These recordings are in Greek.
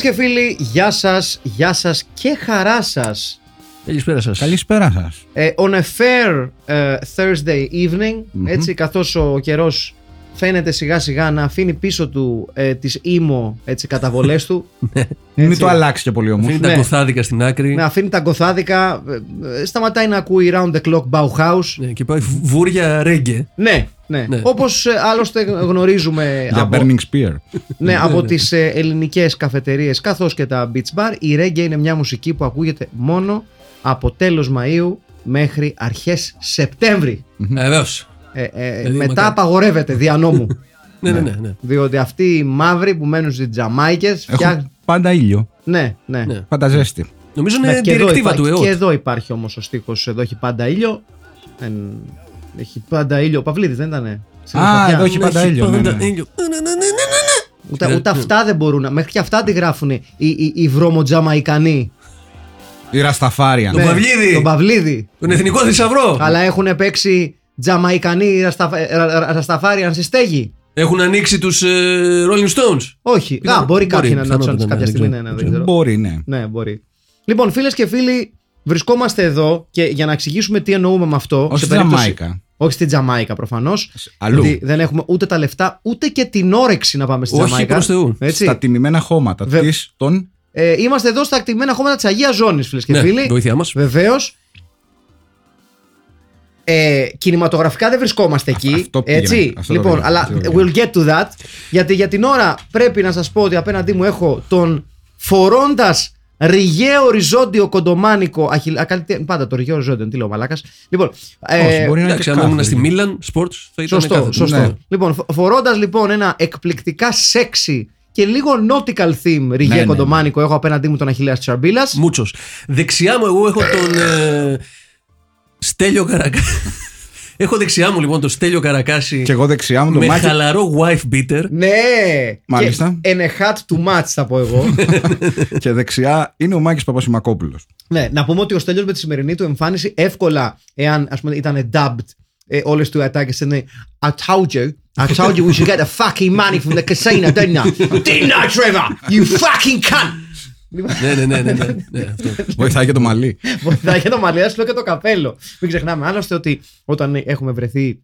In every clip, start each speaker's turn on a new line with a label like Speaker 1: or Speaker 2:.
Speaker 1: και φίλοι, γεια σας, γεια σας και χαρά σας.
Speaker 2: Καλησπέρα σας.
Speaker 3: Καλησπέρα σας.
Speaker 1: Ε, on a fair ε, Thursday evening, έτσι καθώς ο καιρός φαίνεται σιγά σιγά να αφήνει πίσω του ε, τις emo έτσι, καταβολές του.
Speaker 3: Μην το αλλάξει και πολύ όμως.
Speaker 2: Αφήνει τα
Speaker 1: Ναι.
Speaker 2: κοθάδικα στην άκρη.
Speaker 1: να αφήνει τα γκοθάδικα, ε, ε, σταματάει να ακούει round the clock Bauhaus.
Speaker 2: Ναι, και πάει βούρια ρέγγε.
Speaker 1: Ναι, ναι.
Speaker 2: Ναι.
Speaker 1: Όπως ε, άλλωστε γνωρίζουμε
Speaker 3: Για
Speaker 1: από,
Speaker 3: Burning Spear.
Speaker 1: ναι, από
Speaker 2: ναι.
Speaker 1: τις ε, ελληνικές καφετερίες καθώς και τα beach bar, η reggae είναι μια μουσική που ακούγεται μόνο από τέλος Μαΐου μέχρι αρχές Σεπτέμβρη.
Speaker 2: Βεβαίως.
Speaker 1: Ε, ε,
Speaker 2: Δηλαδή,
Speaker 1: μετά
Speaker 2: μακάρι.
Speaker 1: απαγορεύεται δια νόμου.
Speaker 2: Ναι, ναι, ναι. ναι.
Speaker 1: διότι αυτοί οι μαύροι που μένουν στις Τζαμάικες φτιά...
Speaker 3: Έχουν πάντα ήλιο.
Speaker 1: Ναι, ναι.
Speaker 2: Ναι.
Speaker 3: Πάντα ζέστη.
Speaker 2: Νομίζω
Speaker 1: Ναι,
Speaker 2: είναι
Speaker 1: και, εδώ
Speaker 2: διεκτήβα του
Speaker 1: υπάρχει, και
Speaker 2: ΕΟΤ.
Speaker 1: εδώ υπάρχει όμως ο στίχος εδώ έχει πάντα ήλιο. Δεν... Έχει πάντα ήλιο. Ο Παυλίδης δεν ήταν.
Speaker 3: Α, εδώ έχει
Speaker 2: Ναι,
Speaker 3: πάντα ήλιο. ναι,
Speaker 2: πάντα
Speaker 3: ναι.
Speaker 2: ήλιο. Ναι, ναι, ναι, ναι, ναι, ναι.
Speaker 1: Ούτε,
Speaker 2: Ναι,
Speaker 1: ούτε
Speaker 2: ναι.
Speaker 1: αυτά δεν μπορούν. να- Μέχρι και αυτά τη γράφουν οι, οι, οι βρωμοτζαμαϊκανοί.
Speaker 3: Η Ρασταφάρια.
Speaker 2: Τον Παυλίδη.
Speaker 1: Τον Παυλίδη.
Speaker 2: Τον εθνικό θησαυρό.
Speaker 1: Αλλά έχουν παίξει Τζαμαϊκανοί Ρασταφα- Ρα- Ρα- Ρασταφάριαν στη στέγη.
Speaker 2: Έχουν ανοίξει τους Rolling Stones.
Speaker 1: Όχι.
Speaker 2: Πιθανό-
Speaker 1: Α, μπορεί κάποιοι να
Speaker 2: μπορεί,
Speaker 1: να τους
Speaker 2: πιθανότατα,
Speaker 1: κάποια
Speaker 2: ναι,
Speaker 1: στιγμή.
Speaker 2: δεν
Speaker 1: Ναι, ναι,
Speaker 2: ξέρω.
Speaker 1: δεν ξέρω.
Speaker 3: Μπορεί, ναι.
Speaker 1: Ναι, μπορεί. Λοιπόν, φίλες και φίλοι, βρισκόμαστε εδώ και για να εξηγήσουμε τι εννοούμε με αυτό.
Speaker 3: Όχι
Speaker 1: σε
Speaker 3: στη
Speaker 1: περίπτωση-
Speaker 3: Τζαμάικα.
Speaker 1: Όχι στη Τζαμάικα προφανώς.
Speaker 3: Αλλού.
Speaker 1: Γιατί δεν έχουμε ούτε τα λεφτά ούτε και την όρεξη να πάμε στη
Speaker 2: Όχι,
Speaker 1: Τζαμάικα.
Speaker 2: προς Θεού.
Speaker 1: Έτσι.
Speaker 3: Στα τιμημένα χώματα
Speaker 1: Βε-
Speaker 3: της των.
Speaker 1: Ε, είμαστε εδώ στα ακτιμένα χώματα της Αγίας Ζώνης, φίλες και
Speaker 2: Ναι,
Speaker 1: φίλοι.
Speaker 2: βοήθειά μας.
Speaker 1: Βεβαίως. Ε, κινηματογραφικά δεν βρισκόμαστε εκεί.
Speaker 3: αυτό πήγαινα,
Speaker 1: έτσι.
Speaker 3: αυτό το
Speaker 1: λοιπόν,
Speaker 3: πήγαινα,
Speaker 1: αλλά
Speaker 3: αυτό το
Speaker 1: we'll get to that. Γιατί για την ώρα πρέπει να σας πω ότι απέναντί μου έχω τον φορώντας ριγαίο οριζόντιο κοντομάνικο. Αχιλ... α, καλή- τι- Πάντα το ριγαίο οριζόντιο, τι λέω, μαλάκας. Λοιπόν, ε,
Speaker 3: Όχι, μπορεί να είναι
Speaker 2: Εντάξει,
Speaker 3: και
Speaker 2: αν ήμουν
Speaker 3: κάθε
Speaker 2: στη
Speaker 3: λίγο.
Speaker 2: Μίλαν, sports θα ήταν
Speaker 1: Σωστό,
Speaker 2: κάθετο.
Speaker 1: σωστό.
Speaker 3: Ναι.
Speaker 1: Λοιπόν, φορώντας λοιπόν ένα εκπληκτικά σεξι και λίγο nautical theme ριγέ
Speaker 3: ναι, ναι.
Speaker 1: κοντομάνικο, έχω απέναντί μου τον Αχιλέα Τσαρμπίλα.
Speaker 2: Μούτσος. Δεξιά μου, εγώ έχω τον. Ε, Στέλιο Καρακάση. Έχω δεξιά μου λοιπόν τον Στέλιο Καρακάση.
Speaker 3: Και εγώ δεξιά μου το
Speaker 2: με
Speaker 3: μάκι.
Speaker 2: χαλαρό wife beater.
Speaker 1: Ναι!
Speaker 3: Μάλιστα.
Speaker 1: Και and a hat too much θα πω εγώ.
Speaker 3: Και δεξιά είναι ο Μάκης Παπασημακόπουλος.
Speaker 1: ναι, να πούμε ότι ο Στέλιος με τη σημερινή του εμφάνιση εύκολα, εάν ας πούμε ήταν dubbed ε, όλες του οι ατάκες είναι I told you, I told you we should get the fucking money from the casino, didn't I? Didn't I, Trevor? You fucking cunt! Λοιπόν,
Speaker 2: ναι, ναι, ναι, ναι, ναι, ναι, αυτό.
Speaker 3: Βοηθάει και το μαλλί.
Speaker 1: Βοηθάει και το μαλλιά σου και το καπέλο. Μην ξεχνάμε άλλωστε ότι όταν έχουμε βρεθεί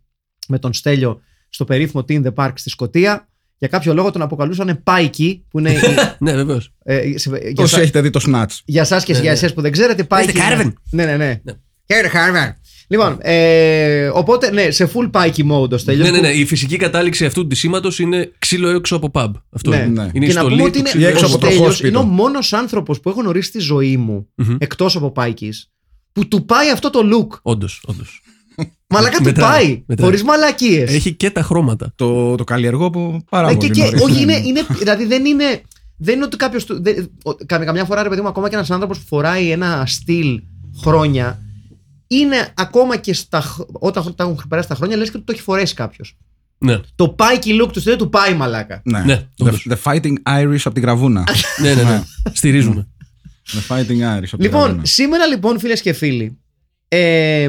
Speaker 1: με τον Στέλιο στο περίφημο Team the Park στη Σκωτία, για κάποιο λόγο τον αποκαλούσαν Πάικι, που είναι.
Speaker 2: ναι, βεβαίως.
Speaker 1: ε, σε- για
Speaker 3: Όσοι
Speaker 1: σα-
Speaker 3: έχετε δει το Snatch.
Speaker 1: για εσά και
Speaker 2: Ναι,
Speaker 1: για
Speaker 2: ναι.
Speaker 1: εσές που δεν ξέρετε, Πάικι.
Speaker 2: Είστε
Speaker 1: είναι-
Speaker 2: Carven.
Speaker 1: Ναι, ναι, ναι.
Speaker 2: Ναι.
Speaker 1: Κύριε Carven. Λοιπόν, ε, οπότε ναι, σε full Πάικι mode ο Στέλιος.
Speaker 2: Ναι, ναι,
Speaker 1: που-
Speaker 2: ναι. Η φυσική κατάληξη αυτού του σήματο είναι ξύλο έξω από pub. Αυτό
Speaker 1: Ναι.
Speaker 2: είναι.
Speaker 3: Ναι.
Speaker 2: Είναι η
Speaker 1: και να
Speaker 2: στολή
Speaker 1: πούμε
Speaker 2: του
Speaker 1: ότι είναι
Speaker 2: ξύλου
Speaker 3: Ή έξω
Speaker 1: ο
Speaker 3: από το
Speaker 1: Στέλιος
Speaker 3: χόσπιτο.
Speaker 1: είναι ο μόνος άνθρωπος που έχω γνωρίσει στη ζωή μου,
Speaker 2: Μμμ.
Speaker 1: εκτός από Πάικη, που του πάει αυτό το look.
Speaker 2: Όντως, όντως.
Speaker 1: Μαλακά του
Speaker 2: Μετράει,
Speaker 1: πάει.
Speaker 2: μετράει.
Speaker 1: Χωρίς μαλακίες.
Speaker 2: Έχει και τα χρώματα.
Speaker 3: Το, το καλλιεργώ από πάρα
Speaker 1: Ε,
Speaker 3: πολύ.
Speaker 1: και, και,
Speaker 3: νωρίς.
Speaker 1: όχι, είναι, είναι, δηλαδή δεν είναι. Δεν είναι ότι κάποιος. Καμιά φορά, ρε παιδί μου, ακόμα και ένας άνθρωπος που φοράει ένα στυλ χρόνια, είναι ακόμα και στα, χ- όταν τα έχουν περάσει τα χρόνια, λες και ότι το έχει φορέσει κάποιος.
Speaker 2: Ναι,
Speaker 1: Το Pikey look του στέλνει του πάει μαλάκα.
Speaker 3: Ναι.
Speaker 2: Ναι,
Speaker 3: the,
Speaker 2: όντως.
Speaker 3: the Fighting Irish από την Γραβούνα.
Speaker 2: ναι, ναι. ναι. Στηρίζουμε.
Speaker 3: the Fighting Irish από την
Speaker 1: Λοιπόν,
Speaker 3: Γραβούνα.
Speaker 1: σήμερα λοιπόν, φίλες και φίλοι, ε,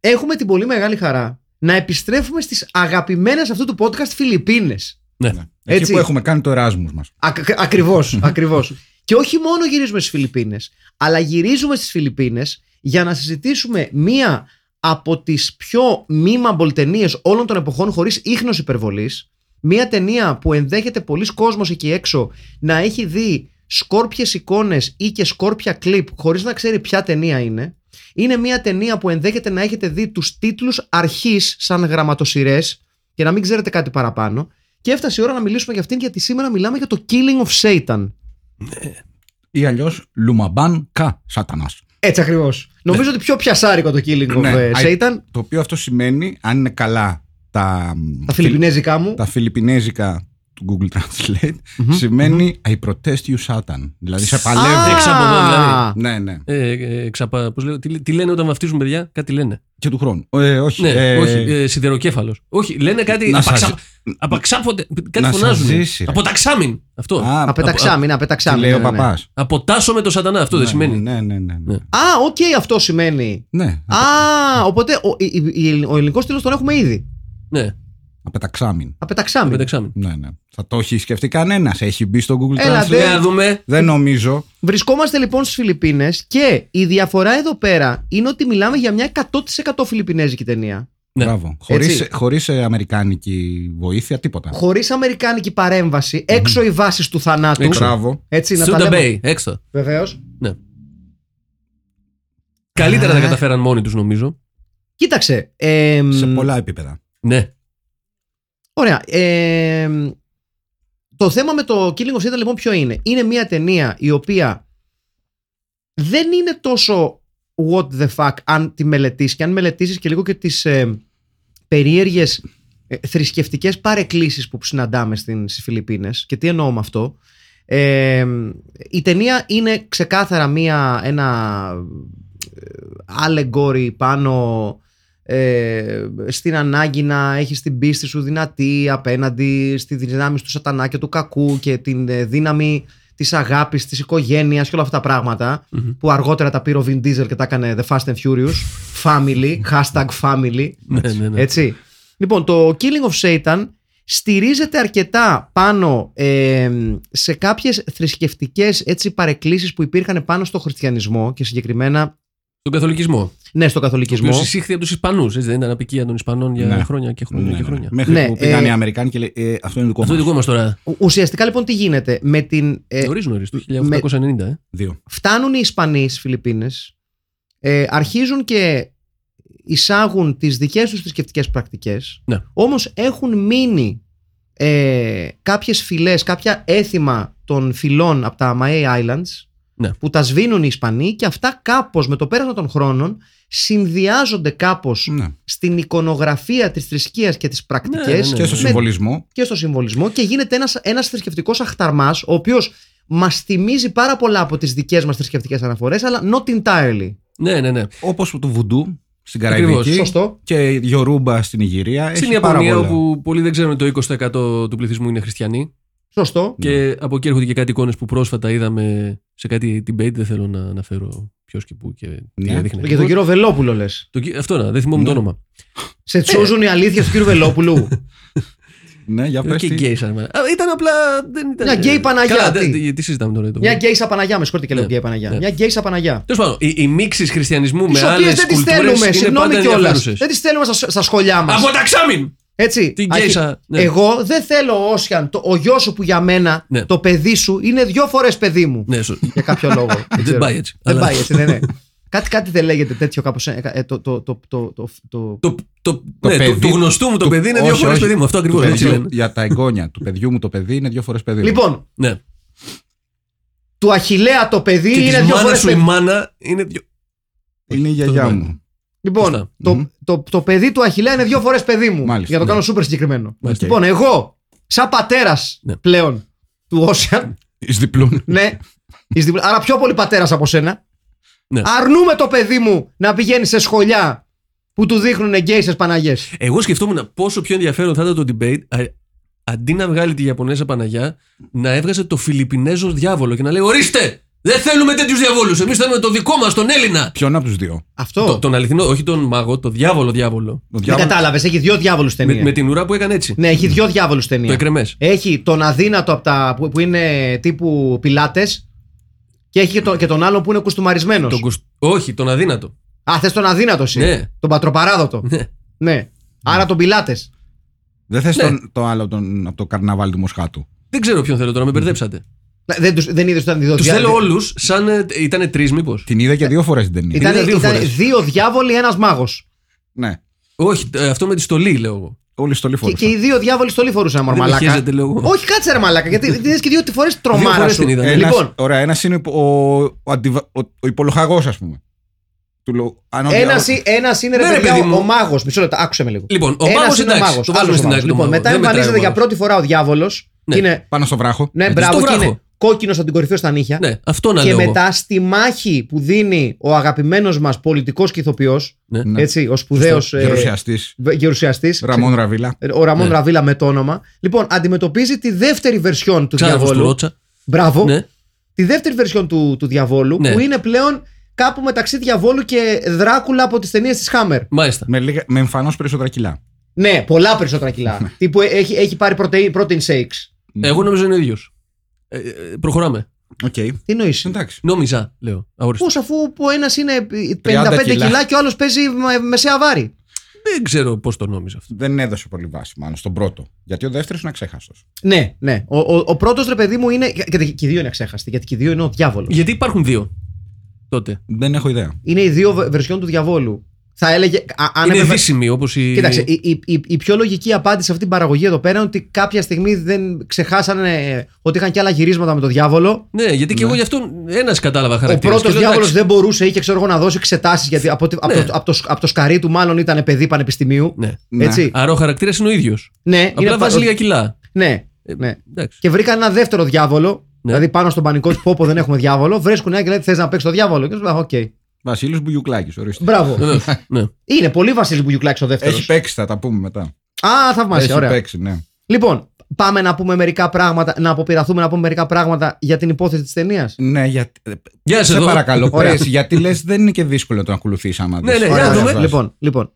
Speaker 1: έχουμε την πολύ μεγάλη χαρά να επιστρέφουμε στις αγαπημένες αυτού του podcast Φιλιππίνες.
Speaker 2: Ναι.
Speaker 3: Εκεί
Speaker 1: έτσι.
Speaker 3: που έχουμε κάνει το Εράσμους μας.
Speaker 1: Ακ- ακριβώς, ακριβώς. Και όχι μόνο γυρίζουμε στις Φιλιππίνες, αλλά γυρίζουμε στις Φιλιππίνες για να συζητήσουμε μία από τις πιο memeable ταινίες όλων των εποχών χωρίς ίχνος υπερβολής. Μία ταινία που ενδέχεται πολλοί κόσμος εκεί έξω να έχει δει σκόρπιες εικόνες ή και σκόρπια κλιπ χωρίς να ξέρει ποια ταινία είναι. Είναι μια ταινία που ενδέχεται να έχετε δει τους τίτλους αρχής σαν γραμματοσυρές και να μην ξέρετε κάτι παραπάνω. Και έφτασε η ώρα να μιλήσουμε για αυτήν, γιατί σήμερα μιλάμε για το Killing of Satan.
Speaker 3: Ή αλλιώς Λουμαμπάν Κα Σάτανα.
Speaker 1: Έτσι ακριβώς. Νομίζω ότι πιο πιασάρικο το Killing of
Speaker 3: Ναι,
Speaker 1: ε,
Speaker 3: α-
Speaker 1: Satan.
Speaker 3: Το οποίο αυτό σημαίνει, αν είναι καλά τα,
Speaker 1: Τα φιλιππινέζικά μου.
Speaker 3: τα φιλιππινέζικα του Google Translate, σημαίνει I protest you Satan. Δηλαδή σε παλεύω.
Speaker 2: Έξω από εδώ, δηλαδή.
Speaker 3: Ναι, ναι.
Speaker 2: Ε, ε, εξαπα, πώς λέω, τι, τι λένε όταν βαφτίζουν παιδιά, κάτι λένε.
Speaker 3: Και του χρόνου. Ε, όχι.
Speaker 2: Ναι,
Speaker 3: ε,
Speaker 2: όχι, ε, σιδεροκέφαλος. Όχι, λένε κάτι.
Speaker 3: Να
Speaker 2: απαξα...
Speaker 3: σας-
Speaker 2: Απαξάφονται. Κάτι
Speaker 3: να σας
Speaker 2: φωνάζουν.
Speaker 3: ζήσει, ρε.
Speaker 2: Αποταξάμιν. Αυτό.
Speaker 3: Α,
Speaker 1: Απεταξάμι, να
Speaker 3: τι
Speaker 1: πεταξάμι.
Speaker 3: λέει ο
Speaker 1: ναι, ναι, ναι.
Speaker 3: παπάς.
Speaker 2: Αποτάσω με το σατανά. Αυτό δεν σημαίνει.
Speaker 3: Ναι, ναι, ναι. ναι.
Speaker 1: Α, οκ, αυτό σημαίνει.
Speaker 3: ναι.
Speaker 1: Α, οπότε ο, η- η- η- ο ελληνικός τίτλο τον έχουμε ήδη.
Speaker 2: Ναι,
Speaker 3: Απεταξάμιν.
Speaker 1: Απεταξάμι.
Speaker 2: πενταξάμιν.
Speaker 3: Ναι, ναι. Θα το έχει σκεφτεί κανένας. Έχει μπει στο Google
Speaker 1: Έλα,
Speaker 3: Translate.
Speaker 1: ντε.
Speaker 2: Για να δούμε.
Speaker 3: Δεν νομίζω.
Speaker 1: Βρισκόμαστε λοιπόν στις Φιλιππίνες και η διαφορά εδώ πέρα είναι ότι μιλάμε για μια 100% φιλιππινέζικη ταινία.
Speaker 2: Ναι.
Speaker 3: Μπράβο. Χωρίς,
Speaker 1: Έτσι.
Speaker 3: χωρίς ε, αμερικάνικη βοήθεια, τίποτα.
Speaker 1: Χωρίς αμερικάνικη παρέμβαση, έξω οι βάσεις του θανάτου.
Speaker 2: Έξω.
Speaker 3: Μπράβο.
Speaker 1: Έτσι, να τα
Speaker 2: Σούντα
Speaker 1: λέμε.
Speaker 2: Μπέι, έξω.
Speaker 1: Βεβαίως.
Speaker 2: Ναι. Καλύτερα τα
Speaker 1: Α.
Speaker 2: καταφέραν μόνοι τους, νομίζω.
Speaker 1: Κοίταξε. εμ,
Speaker 3: Σε πολλά επίπεδα.
Speaker 2: Ναι.
Speaker 1: Ωραία. εμ, το θέμα με το Killing of Satan λοιπόν ποιο είναι; Είναι μια ταινία η οποία δεν είναι τόσο what the fuck αν τη μελετήσεις και αν μελετήσεις και λίγο και τις ε, περίεργες ε, θρησκευτικές παρεκκλήσεις που συναντάμε στην, στις Φιλιππίνες και τι εννοώ με αυτό; Ε, η ταινία είναι ξεκάθαρα μια, ένα ε, allegory πάνω ε, στην ανάγκη να έχεις την πίστη σου δυνατή απέναντι στη δυνάμει του σατανά και του κακού και την ε, δύναμη της αγάπης, της οικογένειας και όλα αυτά τα πράγματα
Speaker 2: Μμμ.
Speaker 1: που αργότερα τα πήρε ο Vin Diesel και τα έκανε The Fast and Furious Family, hashtag family
Speaker 2: Ναι, ναι, ναι.
Speaker 1: έτσι. Λοιπόν, το Killing of Satan στηρίζεται αρκετά πάνω ε, σε κάποιες θρησκευτικές έτσι, παρεκκλήσεις που υπήρχαν πάνω στο χριστιανισμό και συγκεκριμένα
Speaker 2: Τον καθολικισμό.
Speaker 1: ναι, στο
Speaker 2: Ο
Speaker 1: καθολικισμό.
Speaker 2: οποίος εισήχθη από τους Ισπανούς. Δεν ήταν απικία των Ισπανών για
Speaker 3: Ναι.
Speaker 2: χρόνια και χρόνια
Speaker 3: Ναι,
Speaker 2: και
Speaker 3: ναι.
Speaker 2: χρόνια.
Speaker 3: Μέχρι
Speaker 1: Ναι,
Speaker 3: που πήγαν
Speaker 1: ε,
Speaker 3: οι Αμερικάνοι και λέει ε, αυτό είναι δικό
Speaker 2: Αυτό
Speaker 3: μας.
Speaker 2: δικό μας τώρα.
Speaker 1: Ο- Ουσιαστικά λοιπόν τι γίνεται με την... ε,
Speaker 2: Νωρί νωρίς, το
Speaker 1: με-
Speaker 2: 1890. Ε;
Speaker 3: Δύο.
Speaker 1: φτάνουν οι Ισπανοί στις Φιλιππίνες ε, αρχίζουν και εισάγουν τις δικές τους θρησκευτικές πρακτικές
Speaker 2: Ναι.
Speaker 1: όμως έχουν μείνει ε, κάποιες φυλές, κάποια έθιμα των φυλών από τα Mahé Islands
Speaker 2: Ναι.
Speaker 1: που τα σβήνουν οι Ισπανοί και αυτά κάπως με το πέρασμα των χρόνων συνδυάζονται κάπως
Speaker 3: Ναι.
Speaker 1: στην εικονογραφία της θρησκείας και τις πρακτικές
Speaker 2: Ναι, ναι, ναι.
Speaker 3: Και στο
Speaker 1: με-
Speaker 3: συμβολισμό.
Speaker 1: και στο συμβολισμό και γίνεται ένας, ένας θρησκευτικός αχταρμάς ο οποίος μας θυμίζει πάρα πολλά από τις δικές μας θρησκευτικές αναφορές αλλά not entirely.
Speaker 2: Ναι, ναι, ναι.
Speaker 3: Όπως το βουντού στην
Speaker 2: Ακριβώς.
Speaker 3: Καραϊβική.
Speaker 1: Σωστό.
Speaker 3: Και Γιορούμπα στην Ιγυρία.
Speaker 2: Στην
Speaker 3: έχει πάρα
Speaker 2: Ιαπωνία,
Speaker 3: πολλά.
Speaker 2: όπου πολλοί δεν ξέρουν ότι το 20% του πληθυσμού είναι χριστιανοί.
Speaker 1: Σωστό.
Speaker 2: Και από εκεί έρχονται και κάτι εικόνες που πρόσφατα είδαμε σε κάτι debate. Δεν θέλω να αναφέρω ποιος και πού και τι
Speaker 3: Ναι.
Speaker 2: έδειχνε.
Speaker 1: Για τον κύριο Βελόπουλο λες.
Speaker 2: Το κυ- Αυτό να, δεν θυμόμαι το
Speaker 3: Ναι.
Speaker 2: όνομα.
Speaker 1: Σε τσούζουν οι αλήθειες του κύριου Βελόπουλου.
Speaker 3: Ναι, για
Speaker 2: Ε,
Speaker 3: πες
Speaker 2: και
Speaker 3: τι.
Speaker 2: γκέι σαν μένα. Α, Ήταν απλά. Δεν ήταν...
Speaker 1: Μια γκέι Παναγιά,
Speaker 2: Καλά,
Speaker 1: τι.
Speaker 2: δεν- τι, τι συζητάμε τώρα.
Speaker 1: Μια γκέισα Παναγιά, με συγχωρείτε και λέω
Speaker 2: Ναι.
Speaker 1: γκέι Παναγιά.
Speaker 2: Ναι.
Speaker 1: Μια γκέισα Παναγιά.
Speaker 2: Τέλος πάντων, οι, οι μίξεις χριστιανισμού
Speaker 1: Τις
Speaker 2: με άλλες
Speaker 1: οποίε δεν τις
Speaker 2: κουλτούρες
Speaker 1: θέλουμε,
Speaker 2: είναι
Speaker 1: συγγνώμη
Speaker 2: πάντα
Speaker 1: κιόλας.
Speaker 2: ενδιαφέρουσες.
Speaker 1: Δεν τις θέλουμε στα, στα σχολιά μας.
Speaker 2: Από τα ξάμιν!
Speaker 1: Έτσι.
Speaker 2: Την
Speaker 1: Αχι-
Speaker 2: γκέισα, ναι.
Speaker 1: Εγώ δεν θέλω, Όσιαν, το, ο γιος σου που για μένα
Speaker 2: Ναι.
Speaker 1: το παιδί σου είναι δύο φορές παιδί μου.
Speaker 2: Ναι, σω-
Speaker 1: Για κάποιο λόγο.
Speaker 2: δεν
Speaker 1: ξέρω.
Speaker 2: πάει έτσι.
Speaker 1: Δεν
Speaker 2: αλλά-
Speaker 1: πάει έτσι, ναι, ναι. κάτι, κάτι δεν λέγεται τέτοιο κάπως ε, ε, το, το, το, το, το, το,
Speaker 2: Το, το,
Speaker 3: Το
Speaker 2: ναι,
Speaker 3: παιδί
Speaker 2: του, του γνωστού μου το
Speaker 3: του-
Speaker 2: παιδί είναι δύο
Speaker 3: όχι,
Speaker 2: φορές
Speaker 3: όχι.
Speaker 2: παιδί μου. Αυτό
Speaker 3: Του
Speaker 2: ακριβώς έτσι
Speaker 3: παιδιού-
Speaker 2: λένε.
Speaker 3: Για τα εγγόνια του παιδιού μου το παιδί είναι δύο φορές παιδί. μου.
Speaker 1: Λοιπόν,
Speaker 2: Ναι.
Speaker 1: του Αχιλέα το παιδί
Speaker 2: Και
Speaker 1: είναι
Speaker 2: της
Speaker 1: δύο
Speaker 2: μάνας
Speaker 1: φορές
Speaker 2: σου η
Speaker 1: παιδί.
Speaker 2: μάνα είναι δύο.
Speaker 3: είναι η γιαγιά
Speaker 2: το
Speaker 3: μου.
Speaker 1: Λοιπόν,
Speaker 2: Σωστά.
Speaker 1: το,
Speaker 3: Μμμ.
Speaker 1: το, το παιδί του Αχιλέα είναι δύο φορές παιδί μου.
Speaker 3: Μάλιστα,
Speaker 1: για να το
Speaker 3: ναι.
Speaker 1: κάνω σούπερ συγκεκριμένο.
Speaker 2: Μάλιστα.
Speaker 1: Λοιπόν, εγώ, σαν πατέρας
Speaker 2: Ναι.
Speaker 1: πλέον του Όσιαν,
Speaker 3: Εις διπλούν.
Speaker 1: ναι, εις διπλα- άρα πιο πολύ πατέρας από σένα,
Speaker 2: Ναι.
Speaker 1: αρνούμε το παιδί μου να πηγαίνει σε σχολιά που του δείχνουν γκέι Παναγιέ.
Speaker 2: Εγώ σκεφτόμουν πόσο πιο ενδιαφέρον θα ήταν το debate α, αντί να βγάλει τη Ιαπωνέζα Παναγιά, να έβγαζε το Φιλιππινέζο διάβολο και να λέει: Ορίστε! Δεν θέλουμε τέτοιους διαβόλους. Εμείς θέλουμε το δικό μας, τον Έλληνα.
Speaker 3: Ποιον από τους δύο;
Speaker 1: Αυτό.
Speaker 2: Το, τον αληθινό, όχι τον μάγο, το διάβολο διάβολο.
Speaker 3: Ο
Speaker 1: Δεν
Speaker 3: διάβολος-
Speaker 1: κατάλαβες, έχει δύο διάβολους ταινία.
Speaker 2: Με, με την ουρά που έκανε έτσι.
Speaker 1: Ναι, έχει δύο διάβολους ταινία.
Speaker 2: Το εκρεμές.
Speaker 1: Έχει τον αδύνατο από τα, που, που είναι τύπου πιλάτες και έχει και, το, και τον άλλο που είναι κουστούμαρισμένος.
Speaker 2: Τον κουσ- Όχι, τον αδύνατο.
Speaker 1: Α, θες τον αδύνατο εσύ.
Speaker 2: Ναι.
Speaker 1: Τον πατροπαράδοτο.
Speaker 2: Ναι.
Speaker 1: ναι. Άρα τον πιλάτες.
Speaker 3: Δεν θες
Speaker 2: Ναι.
Speaker 3: τον, το άλλο τον, από το καρναβάλι του Μοσχάτου.
Speaker 2: Δεν ξέρω ποιον θέλω τώρα, με μπερδέψατε.
Speaker 1: Δεν, τους- δεν είδες ότι ήταν δύο
Speaker 2: Τους
Speaker 1: διά-
Speaker 2: θέλω όλους σαν. ε, Ήταν τρεις, μήπως.
Speaker 3: Την είδα και δύο φορές την ταινία.
Speaker 1: Ήταν,
Speaker 2: είδα δύο
Speaker 1: ήταν
Speaker 2: φορές.
Speaker 1: δύο διάβολοι, ένας μάγος.
Speaker 3: Ναι.
Speaker 2: Όχι, ε, αυτό με τη στολή λέω εγώ.
Speaker 3: Όλοι στο
Speaker 1: Και,
Speaker 3: λίφορο.
Speaker 1: και οι δύο διάβολοι στολή φορούσαν μωρ,
Speaker 2: Δεν με
Speaker 1: μαλάκα.
Speaker 2: χέζεται, λέω εγώ.
Speaker 1: Όχι, κάτσε ρε μαλάκα, γιατί την είδες και δύο φορές τρομάρα
Speaker 2: φορές
Speaker 1: σου.
Speaker 2: την είδα, ναι.
Speaker 1: Λοιπόν,
Speaker 3: Ωραία, ένας είναι ο, ο, αντιβα- ο, ο υπολογαγό, ας πούμε. Του λέω, αν ο
Speaker 1: ένας
Speaker 3: διάβολος-
Speaker 1: ένας είναι ρε
Speaker 2: Ναι, ρε,
Speaker 1: παιδιά
Speaker 2: παιδί
Speaker 1: ο,
Speaker 2: μου.
Speaker 1: ο μάγος. Μισό λεπτό, άκουσε με λίγο.
Speaker 2: Λοιπόν, ο
Speaker 1: Ένας
Speaker 2: μάγος,
Speaker 1: είναι ο
Speaker 2: εντάξει,
Speaker 1: μάγος,
Speaker 2: το βάζουμε
Speaker 1: άλλος
Speaker 2: στην
Speaker 1: ο
Speaker 2: άκρη
Speaker 1: μάγος.
Speaker 2: τον
Speaker 1: Λοιπόν,
Speaker 2: μάγο.
Speaker 1: μετά
Speaker 2: Δεν μετράει
Speaker 1: εμφανίζεται
Speaker 2: ο
Speaker 1: για
Speaker 2: μάγος.
Speaker 1: πρώτη φορά ο διάβολος.
Speaker 2: Ναι.
Speaker 1: Είναι,
Speaker 3: Πάνω στο βράχο.
Speaker 1: ναι,
Speaker 2: στο
Speaker 1: μπράβο, και
Speaker 2: βράχο.
Speaker 1: είναι κόκκινος από την κορυφή στα νύχια.
Speaker 2: Ναι, αυτό να
Speaker 1: Και
Speaker 2: λέω. εγώ.
Speaker 1: μετά στη μάχη που δίνει ο αγαπημένος μας πολιτικός και ηθοποιός,
Speaker 2: Ναι.
Speaker 3: Ναι.
Speaker 1: έτσι, ο σπουδαίος
Speaker 3: Γερουσιαστής.
Speaker 1: γερουσιαστής.
Speaker 3: Ραμόν Ραβίλα.
Speaker 1: Ο Ραμόν
Speaker 2: Ναι.
Speaker 1: Ραβίλα με το όνομα. Λοιπόν, αντιμετωπίζει τη δεύτερη βερσιόν του
Speaker 2: Ξάδερφος του
Speaker 1: διαβόλου.
Speaker 2: Ρότσα.
Speaker 1: Μπράβο.
Speaker 2: Ναι.
Speaker 1: Τη δεύτερη βερσιόν του, του διαβόλου
Speaker 2: Ναι.
Speaker 1: που είναι πλέον κάπου μεταξύ διαβόλου και Δράκουλα από τις ταινίες της Hammer.
Speaker 2: Μάλιστα.
Speaker 3: Με, λίγα- με εμφανώς περισσότερα κιλά.
Speaker 1: Ναι, πολλά περισσότερα κιλά. Τύπου έχει, έχει πάρει protein, protein shakes.
Speaker 2: Εγώ νομίζω είναι ο ίδιος. Ε, ε, προχωράμε.
Speaker 3: Οκ.
Speaker 1: Τι εννοείς;
Speaker 3: Εντάξει.
Speaker 2: Νόμιζα, λέω. Αόριστο.
Speaker 1: Πώς αφού ο ένας είναι 55 κιλά.
Speaker 3: κιλά.
Speaker 1: και ο άλλος παίζει με- μεσαία βάρη.
Speaker 2: Δεν ξέρω πώς το νόμιζα αυτό.
Speaker 3: Δεν έδωσε πολύ βάση, μάλλον στον πρώτο. Γιατί ο δεύτερος είναι αξέχαστος.
Speaker 1: Ναι, ναι. Ο, ο, ο πρώτος ρε παιδί μου είναι. Και, και οι δύο είναι ξέχαστοι, γιατί και οι δύο είναι ο διάβολος.
Speaker 2: Γιατί υπάρχουν δύο τότε.
Speaker 3: Δεν έχω ιδέα.
Speaker 1: Είναι οι δύο βε- βερσιόν του διαβόλου. Θα έλεγε. α- αν
Speaker 2: είναι
Speaker 1: έπρεπε-
Speaker 2: δύσιμοι όπως η.
Speaker 1: Κοίταξε, η, η, η, η πιο λογική απάντηση σε αυτή την παραγωγή εδώ πέρα είναι ότι κάποια στιγμή δεν ξεχάσανε ότι είχαν και άλλα γυρίσματα με τον διάβολο.
Speaker 2: Ναι, γιατί και εγώ γι' αυτό ένας κατάλαβα
Speaker 1: Ο
Speaker 2: χαρακτήρα.
Speaker 1: πρώτο διάβολος δεν μπορούσε, είχε ξέρω εγώ να δώσει εξετάσεις γιατί από, τη- από,
Speaker 2: Ναι.
Speaker 1: το, από, το, από το σκαρί του μάλλον ήταν παιδί πανεπιστημίου.
Speaker 2: Ναι.
Speaker 3: Ναι.
Speaker 1: Έτσι.
Speaker 2: Άρα ο χαρακτήρας είναι ο ίδιος.
Speaker 1: Ναι,
Speaker 2: Απλά
Speaker 1: πα-
Speaker 2: βάζει λίγα κιλά.
Speaker 1: Ναι,
Speaker 2: Ε,
Speaker 1: ναι.
Speaker 2: Εντάξει.
Speaker 1: Και βρήκαν ένα δεύτερο διάβολο.
Speaker 2: Ναι.
Speaker 1: Δηλαδή πάνω στον πανικό του πόπο δεν έχουμε διάβολο. Βρίσκουν ένα και λέει θες να παίξεις το διάβολο; Και σου λέω, οκ.
Speaker 3: Βασίλειο Μπουγιουκλάκης, ορίστε.
Speaker 1: Μπράβο.
Speaker 2: Βεβαίως, ναι.
Speaker 1: Είναι πολύ Βασίλης Μπουγιουκλάκης ο δεύτερος.
Speaker 3: Έχει παίξει, θα τα πούμε μετά.
Speaker 1: Α, θαυμάσια,
Speaker 3: Έχει
Speaker 1: ωραία.
Speaker 3: παίξει, ναι.
Speaker 1: Λοιπόν, πάμε να πούμε μερικά πράγματα, να αποπειραθούμε να πούμε μερικά πράγματα για την υπόθεση της ταινίας.
Speaker 3: Ναι, γιατί.
Speaker 2: Γεια
Speaker 3: Σε
Speaker 2: σα εδώ.
Speaker 3: παρακαλώ,
Speaker 1: Ωραία.
Speaker 3: πες, γιατί λες δεν είναι και δύσκολο να το ακολουθείς άμα
Speaker 2: Ναι,
Speaker 3: δεις.
Speaker 2: ναι,
Speaker 3: Ωραία,
Speaker 2: για να
Speaker 3: ωραία,
Speaker 2: δούμε.
Speaker 3: βάζεις.
Speaker 1: Λοιπόν, λοιπόν.